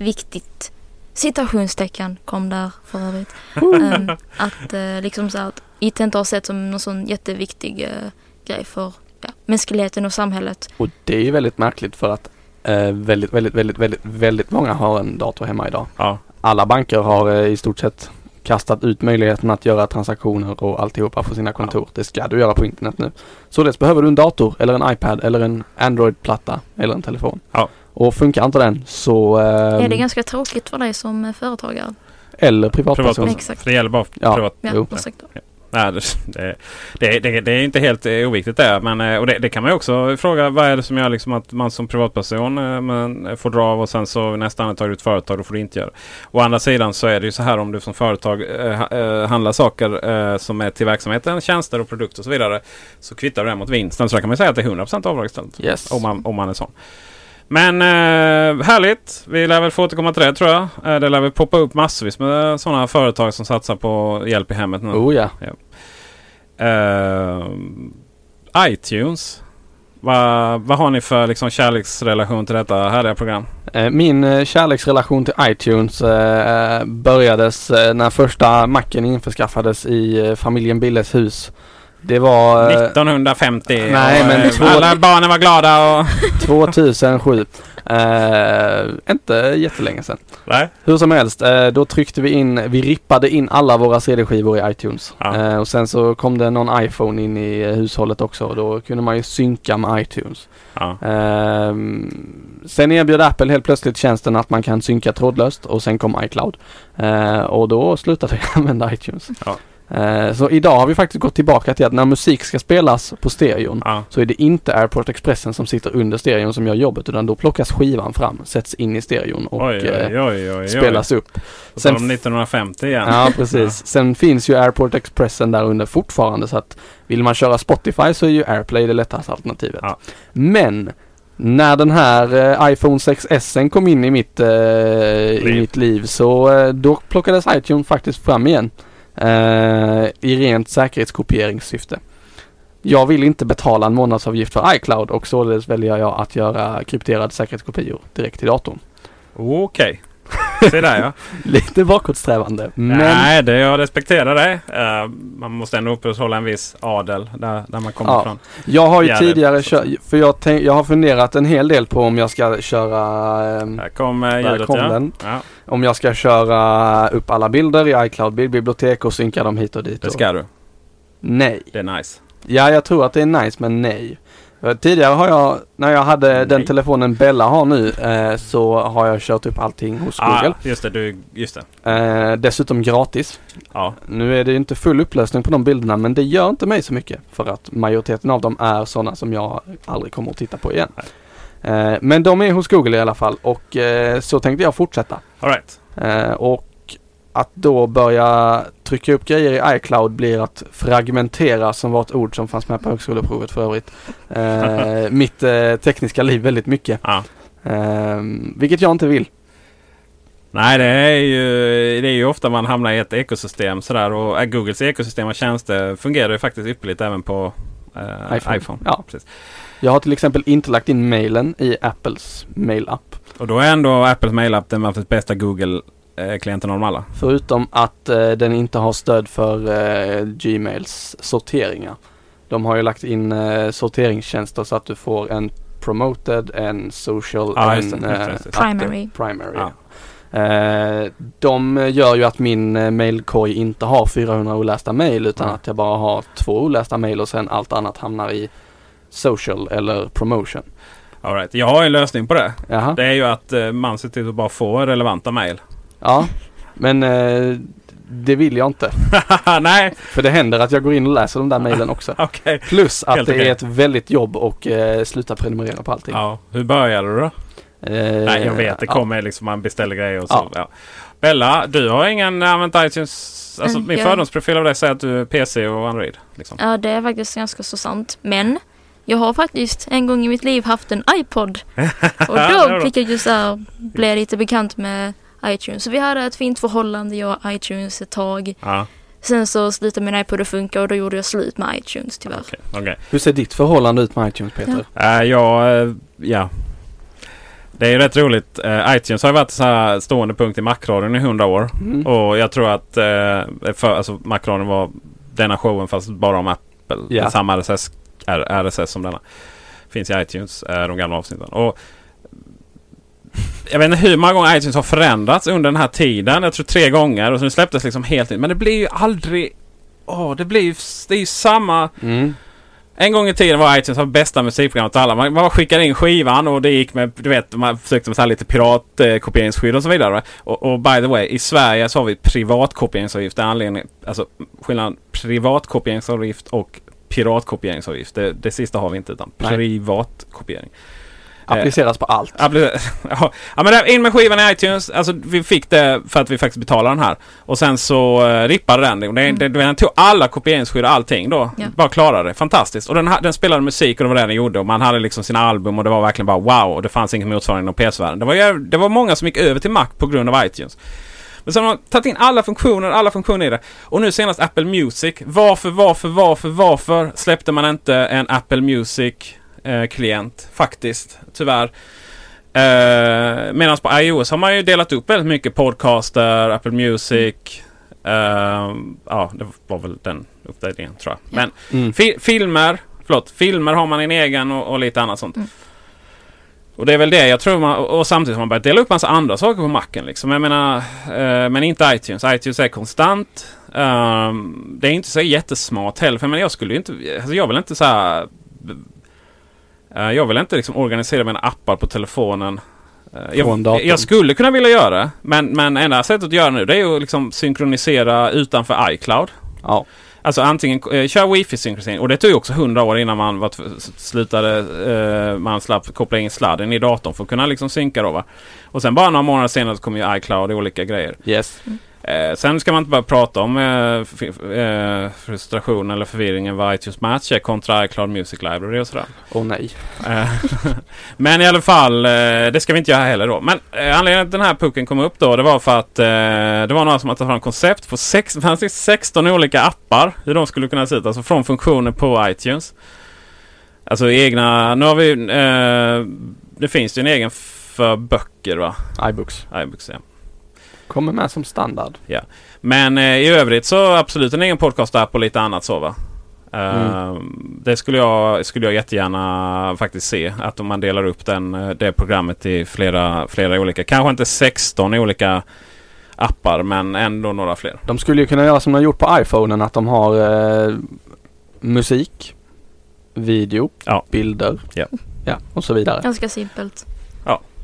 viktigt. Citationstecken kom där för övrigt. [LAUGHS] Ehm, att eh, liksom så att IT inte har sett som någon sån jätteviktig eh, grej för ja, mänskligheten och samhället. Och det är ju väldigt märkligt för att eh, väldigt, väldigt, väldigt, väldigt, väldigt många har en dator hemma idag. Ja. Alla banker har i stort sett kastat ut möjligheten att göra transaktioner och alltihopa på sina kontor. Det ska du göra på internet nu. Således behöver du en dator eller en iPad eller en Android-platta eller en telefon. Ja. Och funkar inte den så... Eh, Är det ganska tråkigt för dig som eh, företagare? eller privatperson. Privat, Exakt. för det gäller bara Ja. privat. Ja, Jo. ursäkta. Nej, det, det, det, det är inte helt eh, oviktigt det. Men, eh, och det, det kan man ju också fråga. Vad är det som gör liksom att man som privatperson eh, men, får dra av och sen så nästa andetag ett företag. Då får du inte göra. Å andra sidan så är det ju så här om du som företag eh, ha- eh, handlar saker eh, som är till verksamheten, tjänster och produkter och så vidare. Så kvittar du det mot vinsten. Så då kan man säga att det är 100% avdragsställt. Yes. Om man, om man är sån. Men eh, härligt. Vi lär väl få återkomma till det tror jag. Eh, det lär väl poppa upp massvis med sådana företag som satsar på hjälp i hemmet nu. Oh ja. Eh, iTunes Vad, vad har ni för liksom, kärleksrelation till detta härliga program? Eh, Min eh, kärleksrelation till iTunes eh, börjades när första macken införskaffades i familjen Billes hus. Det var eh, 1950. nej, och, men eh, två- Alla barnen var glada och... [LAUGHS] 2007. Eh, inte jättelänge sedan. Nej. Hur som helst, eh, då tryckte vi in, vi rippade in alla våra CD-skivor i iTunes. Ja. Eh, och sen så kom det någon iPhone in i eh, hushållet också och då kunde man ju synka med iTunes. Ja. Ehm, sen erbjöd Apple helt plötsligt tjänsten att man kan synka trådlöst och sen kom iCloud. Eh, och då slutade vi [LAUGHS] använda iTunes. Ja. Eh, så idag har vi faktiskt gått tillbaka till att när musik ska spelas på stereon Ja. så är det inte Airport Expressen som sitter under stereon som gör jobbet utan då plockas skivan fram, sätts in i stereon och Oj, oj, eh, oj, spelas upp. På Sen om 1950 igen. Ja precis. Sen finns ju Airport Expressen där under fortfarande så att vill man köra Spotify så är ju AirPlay det lättaste alternativet. Ja. Men när den här eh, iPhone 6S kom in i mitt, eh, i Liv. mitt liv så eh, då plockades iTunes faktiskt fram igen. Eh, I rent säkerhetskopieringssyfte. Jag vill inte betala en månadsavgift för iCloud och således väljer jag att göra krypterade säkerhetskopior direkt till datorn. Okej. Se där ja. [LAUGHS] Lite bakåtsträvande men Nej, det, jag respekterar det. Eh, man måste ändå upprätthålla en viss adel där, där man kommer Ja. ifrån. Jag har ju Gärdet, tidigare kört, för jag, tänk, jag har funderat en hel del på om jag ska köra, ehm, Här kom eh, Där ljudet kom ja. ja. om jag ska köra upp alla bilder i iCloud bildbibliotek och synka dem hit och dit. Det och- ska du. Nej. Det är nice. Ja, jag tror att det är nice men nej. För Tidigare har jag, när jag hade den Nej. telefonen Bella har nu, eh, så har jag kört upp allting hos Ah, Google. just det, du, just det. Eh, dessutom gratis. Ja. Nu är det ju inte full upplösning på de bilderna men det gör inte mig så mycket. För att majoriteten av dem är sådana som jag aldrig kommer att titta på igen. Eh, men de är hos Google i alla fall och eh, så tänkte jag fortsätta. All right. Eh, och att då börja trycka upp grejer i iCloud blir att fragmentera som var ett ord som fanns med på högskoleprovet för övrigt. Eh, [LAUGHS] mitt eh, tekniska liv väldigt mycket. Ja. Eh, vilket jag inte vill. Nej, det är, ju, det är ju ofta man hamnar i ett ekosystem sådär och eh, Googles ekosystem av tjänster fungerar ju faktiskt ypperligt även på eh, iPhone. iPhone. Ja. Precis. Jag har till exempel inte lagt in mailen i Apples mail-app. Och då är ändå Apples mailapp den absolut bästa Google-klienten av dem alla. Förutom att eh, den inte har stöd för eh, Gmails sorteringar. De har ju lagt in eh, sorteringstjänster så att du får en promoted, en social, Ja, en det, eh. Primary. primary. Ja. Eh, de gör ju att min eh, mailkorg inte har 400 olästa mail utan Nej. att jag bara har två olästa mail och sen allt annat hamnar i social eller promotion. All right. Jag har en lösning på det. Jaha. Det är ju att eh, man ser till att bara få relevanta mail. Ja, men eh, det vill jag inte. [LAUGHS] Nej, För det händer att jag går in och läser de där mailen också. [LAUGHS] okej. Plus att Helt det okej. är ett väldigt jobb och eh, sluta prenumerera på allting. Ja, hur började du då? Eh, Nej, jag vet. Det ja. kommer liksom man beställer grejer och så. Ja. Ja. Bella, du har ingen använt iTunes? Alltså Mm, min jag- fördomsprofil av dig säger att du är PC och Android. Liksom. Ja, det är faktiskt ganska så sant. Men jag har faktiskt en gång i mitt liv haft en iPod. [LAUGHS] Och då fick jag ju så här, bli lite bekant med iTunes. Så vi hade ett fint förhållande, jag och iTunes ett tag. Ja, Sen så slutade min iPod att funka och då gjorde jag slut med iTunes tyvärr. okej. okej. Hur ser ditt förhållande ut med iTunes Peter? Ja, eh, ja. Det är ju rätt roligt. Eh, iTunes har ju varit så här stående punkt i Macradion i hundra år. Mm. Och jag tror att eh, för, alltså, Macradion var denna showen fast bara om Apple. Ja. Samma RSS, RSS som denna. Finns i iTunes, de gamla avsnitten. Och jag vet inte hur många gånger iTunes har förändrats under den här tiden. Jag tror tre gånger. Och så nu släpptes liksom helt nytt. Men det blir ju aldrig... Åh, det blir ju... Det är ju samma... Mm. En gång i tiden var iTunes det bästa musikprogrammet alla. Man bara skickade in skivan och det gick med, du vet, man försökte med så här lite piratkopieringsskydd och så vidare. Och, och by the way, i Sverige så har vi privatkopieringsavgift. Det är anledningen, alltså skillnaden privatkopieringsavgift och piratkopieringsavgift. Det, det sista har vi inte utan Nej. Privatkopiering. Appliceras på allt. [LAUGHS] Ja, ja, men in med skivan i iTunes. Alltså vi fick det för att vi faktiskt betalade den här. Och sen så uh, rippade den. Och det, det, den tog alla kopieringsskydd och allting då. Ja. Bara klarade det. Fantastiskt. Och den, den spelade musik och det var det den gjorde. Och man hade liksom sina album och det var verkligen bara wow. Och det fanns ingen motsvarighet inom PS-världen. Det var, det var många som gick över till Mac på grund av iTunes. Men sen har de tagit in alla funktioner, alla funktioner i det. Och nu senast Apple Music. Varför, varför, varför, varför släppte man inte en Apple Music eh, klient faktiskt. Tyvärr. Eh, Medan på iOS har man ju delat upp väldigt mycket podcaster, Apple Music. Eh, ja, det var väl den uppdateringen tror jag. Men Mm. fi filmer, förlåt, filmer har man en egen och, och lite annat sånt. Mm. Och det är väl det jag tror man, och samtidigt har man börjat dela upp massa andra saker på macken liksom. Jag menar, eh, men inte iTunes. iTunes är konstant. Ehm, det är inte så jättesmart heller. För jag, menar, jag skulle ju inte, alltså jag vill inte så här. Eh, jag vill inte liksom organisera mina appar på telefonen. Eh, jag, jag skulle kunna vilja göra det. Men, men enda sättet att göra nu det är att liksom synkronisera utanför iCloud. Ja. Alltså antingen eh, kör wifi-synkronisering. Och det tog ju också hundra år innan man var, slutade, eh, man slapp koppla in sladden i datorn för att kunna liksom synka då va. Och sen bara några månader senare så kom ju iCloud och olika grejer. Yes. Eh, sen ska man inte bara prata om eh, eh, frustration eller förvirringen vad iTunes Match är kontra iCloud Music Library och sådär. Åh nej. Eh, [LAUGHS] Men i alla fall, eh, det ska vi inte göra heller då. Men anledningen till att den här pucken kom upp då, det var för att det var några som hade tagit fram koncept på sex, [LAUGHS] det fanns 16 olika appar. Hur de skulle kunna se ut, alltså från funktioner på iTunes. Alltså egna, nu har vi, det finns ju en egen för böcker va? iBooks. iBooks, ja. Kommer med som standard. Men eh, i övrigt så absolut en egen podcast-app och lite annat så va. Eh, Det skulle jag, skulle jag jättegärna faktiskt se. Att om man delar upp den, eh, det programmet i flera, flera olika. Kanske inte 16 olika appar men ändå några fler. De skulle ju kunna göra som de har gjort på iPhonen att de har eh, musik, video, Ja. bilder Ja. ja, och så vidare. Ganska simpelt.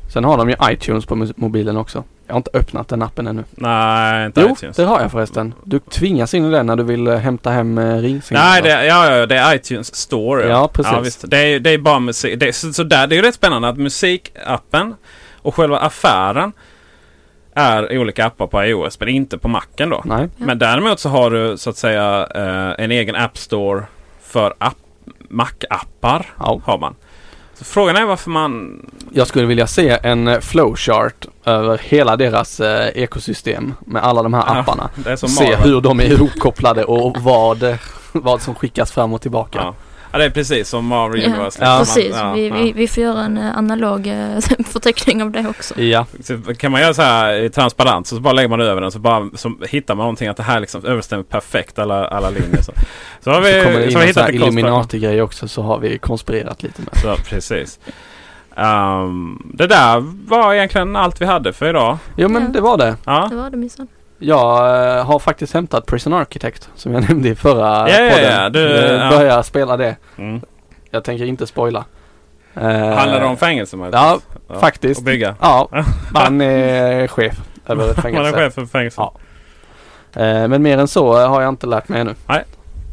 Sen har de ju iTunes på mobilen också. Jag har inte öppnat den appen ännu. Nej, inte Jo, iTunes. det har jag förresten. Du tvingas in i den när du vill eh, hämta hem eh, ringsignaler. Nej, det, ja, ja, det är iTunes Store. Ja, precis. Ja, visst. Det, är, det är bara musik. Det, så, så där, det är ju rätt spännande att musikappen och själva affären är i olika appar på iOS men inte på Macen då. Nej. Men däremot så har du så att säga eh, en egen App Store för app, Mac-appar. Ja. Har man. Så frågan är varför man... Jag skulle vilja se en eh, flowchart över hela deras eh, ekosystem med alla de här Ja, apparna. Se hur de är ihopkopplade och vad, eh, vad som skickas fram och tillbaka. Ja. Ja, det är precis som Marvel Ja, Universe. Ja. Precis, Man- ja, vi, ja. vi, vi får göra en eh, analog eh, [LAUGHS] förteckning av det också. Ja, Så kan man göra så här i transparent så bara lägger man över den så bara så hittar man någonting att det här liksom överensstämmer perfekt alla, alla linjer. Så, så har vi, så kommer det in så här. Illuminati-grej också så har vi konspirerat lite med. Så, precis. Ehm, det där var egentligen allt vi hade för idag. Jo men Ja. det var det. Ja, Det var det minsann. Jag eh, har faktiskt hämtat Prison Architect som jag [LAUGHS] nämnde i förra Ja, ja, podden. ja, du, Eh, ja. Börjar spela det. mm. Jag tänker inte spoila. Eh, Handlar det om fängelse? Ja, Ja. faktiskt. Och bygga? Ja, [LAUGHS] man är chef över ett Man är fängelse. chef för fängelse? Ja. Men mer än så har jag inte lärt mig ännu. Nej.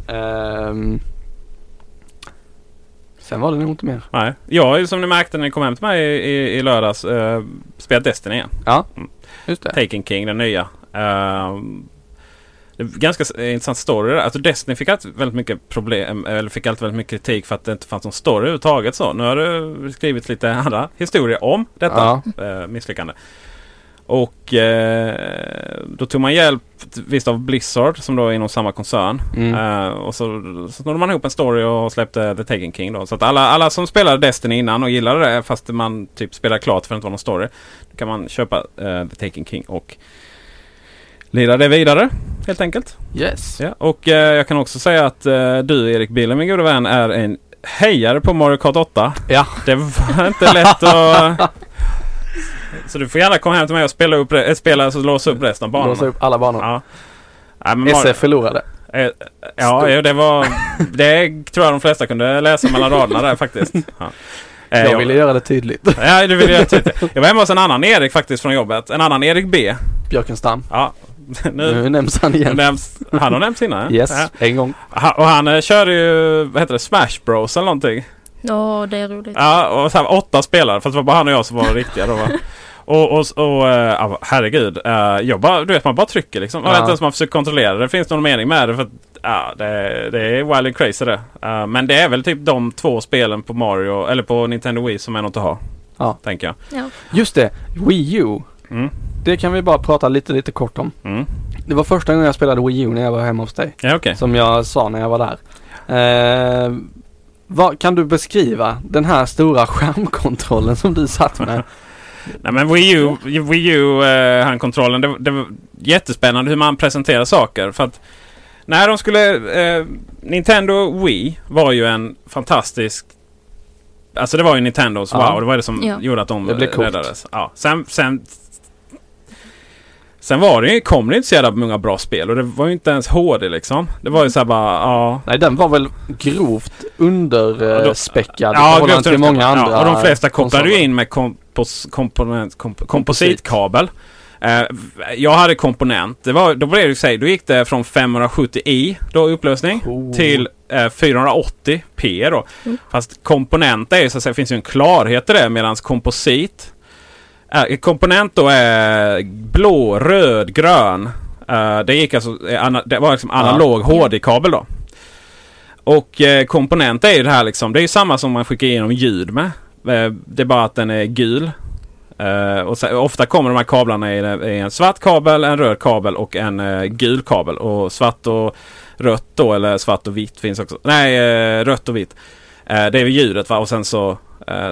Ehm, sen var det nog inte mer. Nej. Jag som ni märkte när ni kom hem till mig i, i, i lördags spelat Destiny igen. Ja, Mm. just det. Taken King, den nya. Ehm, det är ganska intressant story där. Alltså Destiny fick alltid väldigt mycket problem, eller fick alltid väldigt mycket kritik för att det inte fanns någon story överhuvudtaget. Så nu har du skrivit lite andra historier om detta eh, misslyckande. Och eh, då tog man hjälp visst av Blizzard som då är inom samma koncern. Mm. Eh, och så, så snodde man ihop en story och släppte The Taken King då. Så att alla, alla som spelade Destiny innan och gillade det fast man typ spelade klart för att det inte var någon story. Då kan man köpa eh, The Taken King och lira det vidare helt enkelt. Yes. Ja, och eh, jag kan också säga att eh, du Erik Bille, min gode vän, är en hejare på Mario Kart 8. Ja. Det var inte lätt att... [LAUGHS] Så du får gärna komma hem till mig och spela, upp, re- äh, spela så låsa upp resten av banorna. Låsa upp alla banor. Ja. Men Mario- SF förlorade. Eh, Ja, ja, det var... Det tror jag de flesta kunde läsa mellan raderna där faktiskt. [LAUGHS] Ja. Eh, Jag ville göra det tydligt. Ja, du ville göra tydligt. Jag var hemma hos en annan Erik faktiskt från jobbet. En annan Erik B. Björkenstam. Ja. Nu, Nu nämns han igen. nämns, han har nämnts innan. Yes, Ja. en gång. Ha- Och han eh, kör ju, vad heter det, Smash Bros eller någonting. Ja, det är roligt. Ja, och så här, åtta spelare. Fast det var bara han och jag som var [LAUGHS] riktiga då va. Och, och, och ja, herregud. eh, jag bara, du vet man bara trycker liksom. Man Ja. vet inte ens om man försöker kontrollera det. Finns någon mening med det? För att, ja, det, det är wild and crazy det. Eh, men det är väl typ de två spelen på Mario, eller på Nintendo Wii som är något att ha. Ja. Tänker jag. Ja. Just det, Wii U. Mm. Det kan vi bara prata lite, lite kort om. Mm. Det var första gången jag spelade Wii U när jag var hemma hos dig. Ja okej. Som jag sa när jag var där. Eh, Vad, kan du beskriva den här stora [LAUGHS] skärmkontrollen som du satt med? [LAUGHS] Nej men Wii U, Wii U eh, handkontrollen, det, det var jättespännande hur man presenterar saker. För att när de skulle... Eh, Nintendo Wii var ju en fantastisk... Alltså det var ju Nintendos Ja. wow. Det var det som Ja. gjorde att de Det blev räddades. Ja. Sen, sen, sen var det ju, kom det inte så jävla många bra spel. Och det var ju inte ens HD liksom. Det var ju så här bara, ja... Nej, den var väl grovt underspäckad i Ja, förhållande grovt till många andra Ja, och de flesta kopplade ju in med kompos, komponent, komp, kompositkabel. Eh, jag hade komponent. Det var, då blev det här, då gick det från 570i då i upplösning Oh. till eh, 480p då. Fast komponent är ju så att säga, finns ju en klarhet i det medan komposit eh, komponent då är blå, röd, grön. Eh, det gick alltså, eh, det var liksom analog HD-kabel då. Och eh, komponent är ju det här liksom. Det är ju samma som man skickar igenom ljud med. Eh, det är bara att den är gul. Eh, och så, ofta kommer de här kablarna i, i en svart kabel, en röd kabel och en eh, gul kabel. Och svart och rött då, eller svart och vitt finns också. Nej, rött och vitt. Det är ju ljudet va. Och sen så,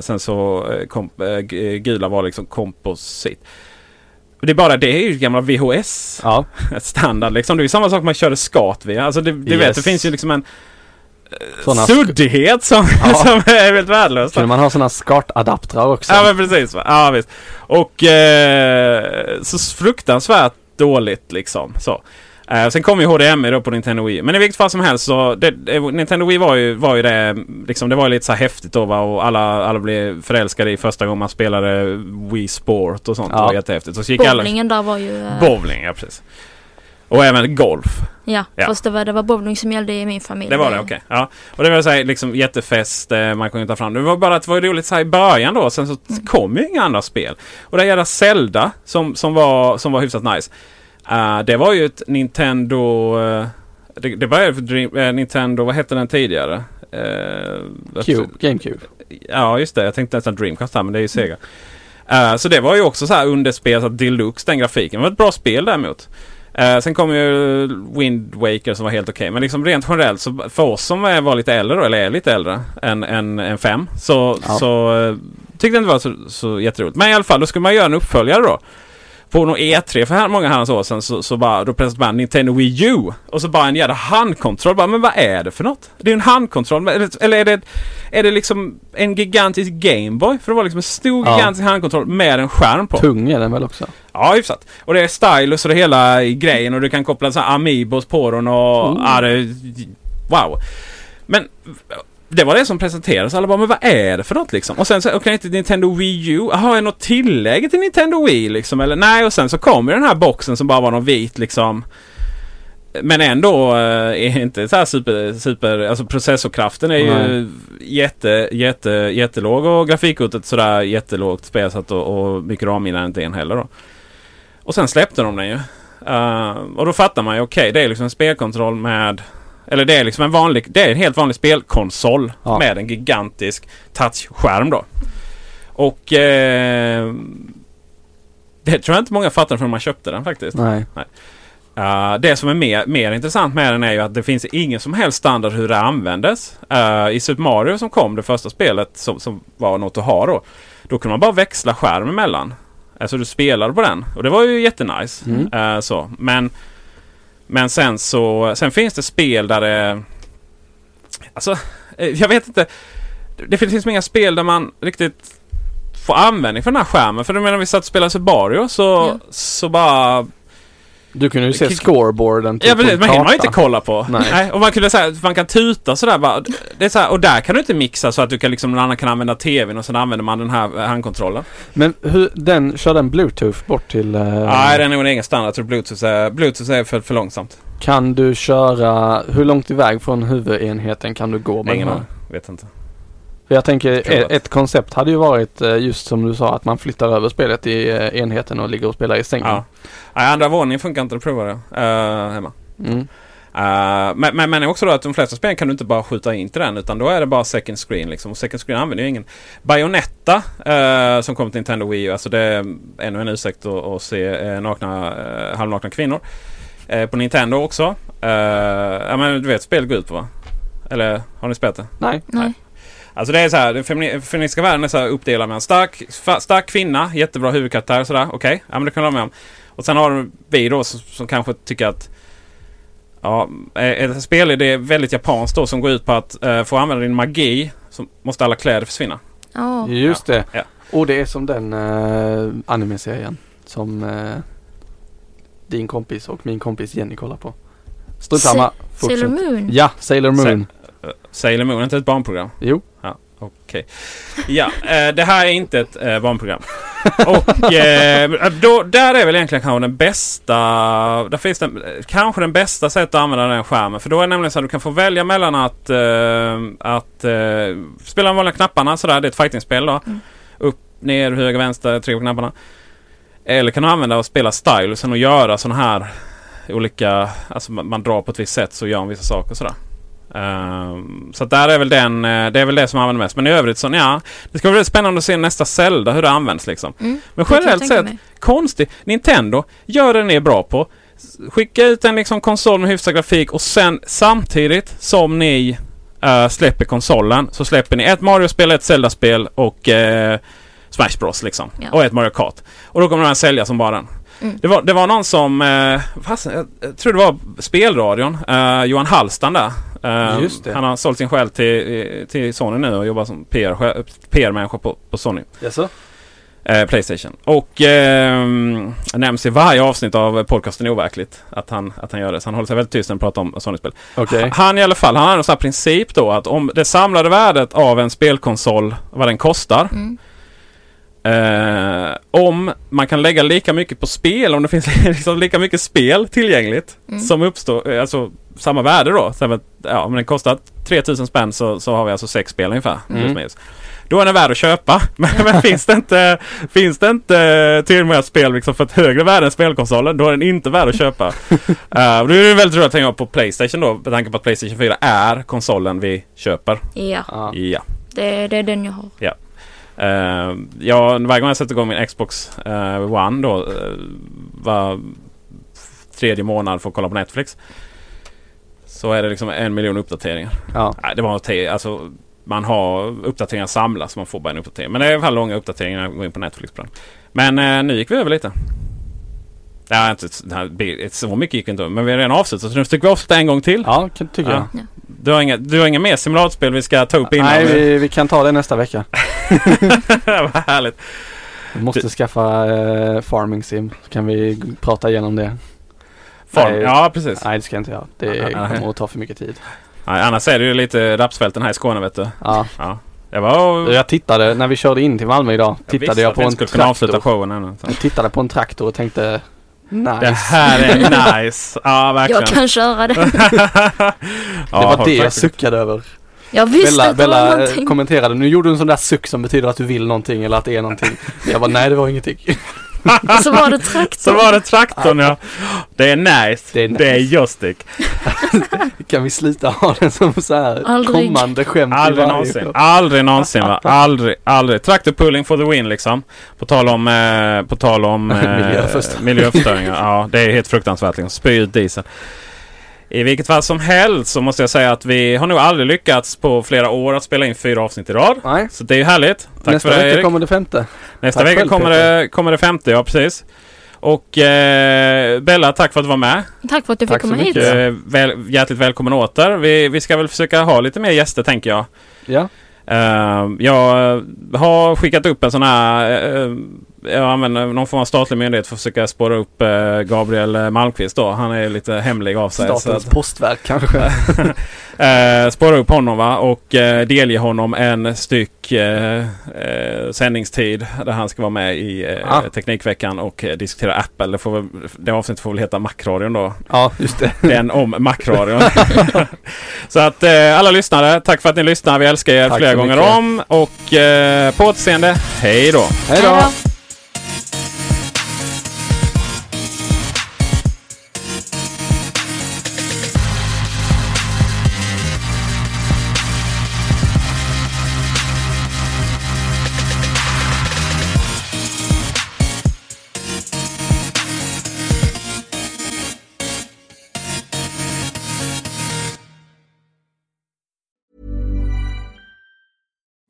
sen så eh, kom, eh, gula var liksom komposit. Det är bara det är ju gamla VHS Ja, [LAUGHS] standard liksom. Det är ju samma sak man körde skat via. Alltså det, du vet, Yes. det finns ju liksom en sådana suddighet som, Ja. [LAUGHS] som är helt värdelös. kunde man ha sådana SCART-adaptrar också. Ja men precis. Ja visst. Och eh, så fruktansvärt dåligt liksom. Så. Eh, sen kom ju HDMI då på Nintendo Wii. Men i vilket fall som helst så det, det, Nintendo Wii var ju, var ju det liksom, Det var ju lite så här häftigt då va? Och alla, alla blev förälskade i första gången man spelade Wii Sport och sånt. Det Ja. var jättehäftigt. Så gick alla... Bowlingen där var ju... eh, Bowling, ja precis. Och även golf. Ja, Ja. fast det var, det var bowling som gällde i min familj. Det var det, okej. Ja. Och det var så här, liksom jättefest, eh, man kunde ta fram det. Det var bara att det var roligt så här i början då. Sen så kom ju inga andra spel. Och det jävla Zelda som, som, var, som var hyfsat nice. Eh, det var ju ett Nintendo... eh, det, det för Dream, eh, Nintendo, vad hette den tidigare? Uh, Cube, GameCube. Ja, just det. Jag tänkte nästan Dreamcast här, men det är ju Sega. Eh, så det var ju också så här underspel, så att deluxe den grafiken. Det var ett bra spel däremot. Eh, sen kom ju Wind Waker som var helt okej. Men liksom rent generellt så för oss som är, var lite äldre då, eller är lite äldre än, än, än fem. Så, Ja. så eh, tyckte jag inte det var så, så jätteroligt. Men i alla fall, då skulle man göra en uppföljare då. På någon E3 för här, många herrans år sedan så, så bara, då presenterade man Nintendo Wii U. Och så bara en jävla handkontroll. Bara, men vad är det för något? Det är en handkontroll. Eller, är, det, är det liksom en gigantisk Gameboy? För det var liksom en stor Ja. gigantisk handkontroll med en skärm på. Tung är den väl också? Ja, hyfsat. Och det är stylus och det hela grejen och du kan koppla så här Amiibos på den och... Ja, det, wow. Men det var det som presenterades. Alla bara, men vad är det för något liksom? Och sen så, okej, inte Nintendo Wii U. Jaha, är det något tillägg till Nintendo Wii liksom? Eller nej, och sen så kommer den här boxen som bara var någon vit liksom. Men ändå eh, är inte så här super, super, alltså processorkraften är ju Nej. jätte, jätte, jättelåg och grafikkortet sådär jättelågt spelsatt och, och mycket ramminne är inte en heller då. Och sen släppte de den ju. Eh, och då fattar man ju, okej, det är liksom en spelkontroll med eller det är liksom en vanlig, det är en helt vanlig spelkonsol Ja. med en gigantisk touchskärm då. Och eh, det tror jag inte många fattar förrän man köpte den faktiskt. Nej. Uh, det som är mer, mer intressant med den är ju att det finns ingen som helst standard hur det användes. Uh, I Super Mario som kom, det första spelet som, som var något att ha då. Då kunde man bara växla skärm emellan. Alltså du spelade på den. Och det var ju jättenice. Mm. Uh, så. Men, men sen så sen finns det spel där det... Alltså, eh, jag vet inte. Det finns liksom inga spel där man riktigt får användning för den här skärmen. För du menar vi satt och spelade Super Mario så, Ja. så bara Du kunde ju se scoreboarden typ Ja på precis, en man hinner man ju inte kolla på. Nej. Och man kunde säga man kan tuta sådär bara. Det är så här, och där kan du inte mixa så att du kan liksom, någon annan kan använda tvn och sen använder man den här eh, handkontrollen. Men hur, den, kör den bluetooth bort till... eh, Nej, den är nog en egen standard. Jag tror Bluetooth är, Bluetooth är för, för långsamt. Kan du köra, hur långt iväg från huvudenheten kan du gå med Ingen den här? Vet inte. För jag tänker, Provat. e- ett koncept hade ju varit eh, just som du sa att man flyttar över spelet i eh, enheten och ligger och spelar i sängen. Ja. Nej, andra våningen funkar inte. Det provade jag uh, hemma. Mm. Uh, men, men, men också då att de flesta spel kan du inte bara skjuta in till den utan då är det bara second screen liksom. Och second screen använder ju ingen. Bayonetta uh, som kom till Nintendo Wii U. Alltså det är ännu en ursäkt att, att se nakna, uh, halvnakna kvinnor. Uh, på Nintendo också. Uh, ja men du vet spelet går ut på va? Eller har ni spelat det? Nej. Nej. Alltså det är så här, den femini- feministiska världen är så här uppdelad med en stark, stark kvinna, jättebra huvudkaraktär sådär. Okej, ja men det kan jag med om. Och sen har vi då som, som kanske tycker att Ja, är ett spel är det väldigt japanskt då som går ut på att eh, få använda din magi så måste alla kläder försvinna. Ja. Just det. Ja. Och det är som den uh, anime-serien som eh, din kompis och min kompis Jenny kollar på. Strunt samma. Sailor Moon. Ja, Sailor Moon. Eh, Sailor Moon är inte ett barnprogram? Jo. Okej. Ja, eh, det här är inte ett eh, barnprogram. Och eh, då, där är väl egentligen kanske den bästa, där finns den, eh, kanske den bästa sättet att använda den skärmen. För då är det nämligen så att du kan få välja mellan att, eh, att eh, spela de vanliga knapparna sådär, det är ett fightingspel då. Mm. Upp, ner, höger, vänster, tre på knapparna. Eller kan du använda och spela stylusen och göra sådana här olika, alltså man, man drar på ett visst sätt så gör man vissa saker sådär. Ehm, så där är väl den, eh, det är väl det som använder mest. Men i övrigt så ja, det ska bli spännande att se nästa Zelda hur det används liksom. Mm. Men generellt sett, konstigt. Nintendo gör det ni är bra på. Skicka ut en liksom konsol med hyfsad grafik och sen samtidigt som ni eh, släpper konsolen så släpper ni ett Mario-spel, ett Zelda-spel och eh, Smash Bros liksom. Ja. Och ett Mario Kart. Och då kommer den sälja som bara den. Mm. Det, var, det var någon som, eh, fast, jag, jag tror det var Spelradion, eh, Johan Hallstan där. Eh, Just det. Han har sålt sin själ till, till Sony nu och jobbar som PR PR-människa på, på Sony. Jaså? Eh, Playstation. Och eh, nämns i varje avsnitt av podcasten Overkligt att han, att han gör det. Så han håller sig väldigt tyst när han pratar om Sony-spel. Okej. Han i alla fall, han har en sån här princip då att om det samlade värdet av en spelkonsol, vad den kostar. Mm. Eh, om man kan lägga lika mycket på spel, om det finns [LAUGHS] liksom lika mycket spel tillgängligt Mm. som uppstår, eh, alltså samma värde då. Så att, ja, om den kostar 3000 spänn så, så har vi alltså sex spel ungefär. Mm. Då är den värd att köpa. [LAUGHS] Men, men finns det inte, finns det inte till och med spel liksom för ett högre värde än spelkonsolen, då är den inte värd att köpa. [LAUGHS] uh, då är det väldigt roligt att tänka på Playstation då, med tanke på att Playstation 4 är konsolen vi köper. Ja, Ja. Ja. det, det är den jag har. Uh, ja, varje gång jag sätter igång min Xbox eh, One då uh, var tredje månad för att kolla på Netflix. Så är det liksom en miljon uppdateringar. Ja. Nej, det var alltså man har uppdateringar samlas så man får bara en uppdatering. Men det är i alla fall långa uppdateringar när jag går in på Netflix på. Men eh, nu gick vi över lite. Nej, inte det här, så mycket gick inte över. Men vi har redan avslutat så nu tycker vi avsluta en gång till. Ja, kan- tycker Ja. jag. Du har inga, du har inga mer simulatorspel vi ska ta upp innan? Nej, vi, vi kan ta det nästa vecka. [LAUGHS] Vad härligt. Vi måste skaffa eh, Farming Sim. Så kan vi prata igenom det. Farm. Nej. Ja, precis. Nej, det ska jag inte göra. Det ja, kommer att ta för mycket tid. Nej, annars är det ju lite rapsfälten här i Skåne vet du. Ja. Ja. Jag var... Jag tittade, när vi körde in till Malmö idag, tittade jag att på en skulle kunna avsluta traktor. showen ännu. Jag tittade på en traktor och tänkte nice. Det här är [LAUGHS] nice. Ja, verkligen. Jag kan köra det. [LAUGHS] ja, det var det jag suckade över. Jag visste Bella, att det var Bella eh, någonting. kommenterade, nu gjorde du en sån där suck som betyder att du vill någonting eller att det är någonting. Jag bara, nej det var ingenting. [LAUGHS] Så var det traktorn. Så var det traktorn ja. Det är nice. Det är Det är nice. joystick. [LAUGHS] Kan vi sluta ha den som så här Aldrig. kommande skämt Aldrig någonsin. show? Aldrig någonsin va. [LAUGHS] Aldrig, aldrig. Traktorpulling for the win liksom. På tal om, eh, på tal om eh, Miljöförstöring. miljöförstöringar. Ja, det är helt fruktansvärt liksom. Spy ut diesel. I vilket fall som helst så måste jag säga att vi har nog aldrig lyckats på flera år att spela in fyra avsnitt i rad. Nej, Så det är ju härligt. Tack nästa för det vecka kommer det femte. Nästa Tack vecka själv, kommer det, kommer det femte, ja precis. Och eh, Bella, tack för att du var med. Tack för att du Tack fick så komma hit. Eh, väl, hjärtligt välkommen åter. Vi, vi ska väl försöka ha lite mer gäster tänker jag. Ja, Eh, jag har skickat upp en sån här... eh, jag använder någon form av statlig myndighet för att försöka spåra upp eh, Gabriel Malmqvist då. Han är lite hemlig av sig. så Statens att- postverk kanske. [LAUGHS] eh, spåra upp honom va? och eh, delge honom en styck eh, eh, sändningstid där han ska vara med i eh, Ah. Teknikveckan och eh, diskutera Apple. Det, får väl, det avsnittet får väl heta Macradion då. Ja, just det. [LAUGHS] Den om Macradion. [LAUGHS] så att eh, alla lyssnare, tack för att ni lyssnar. Vi älskar er Tack flera gånger mycket. om. Och eh, på återseende, hej då! Hej då! Hej då.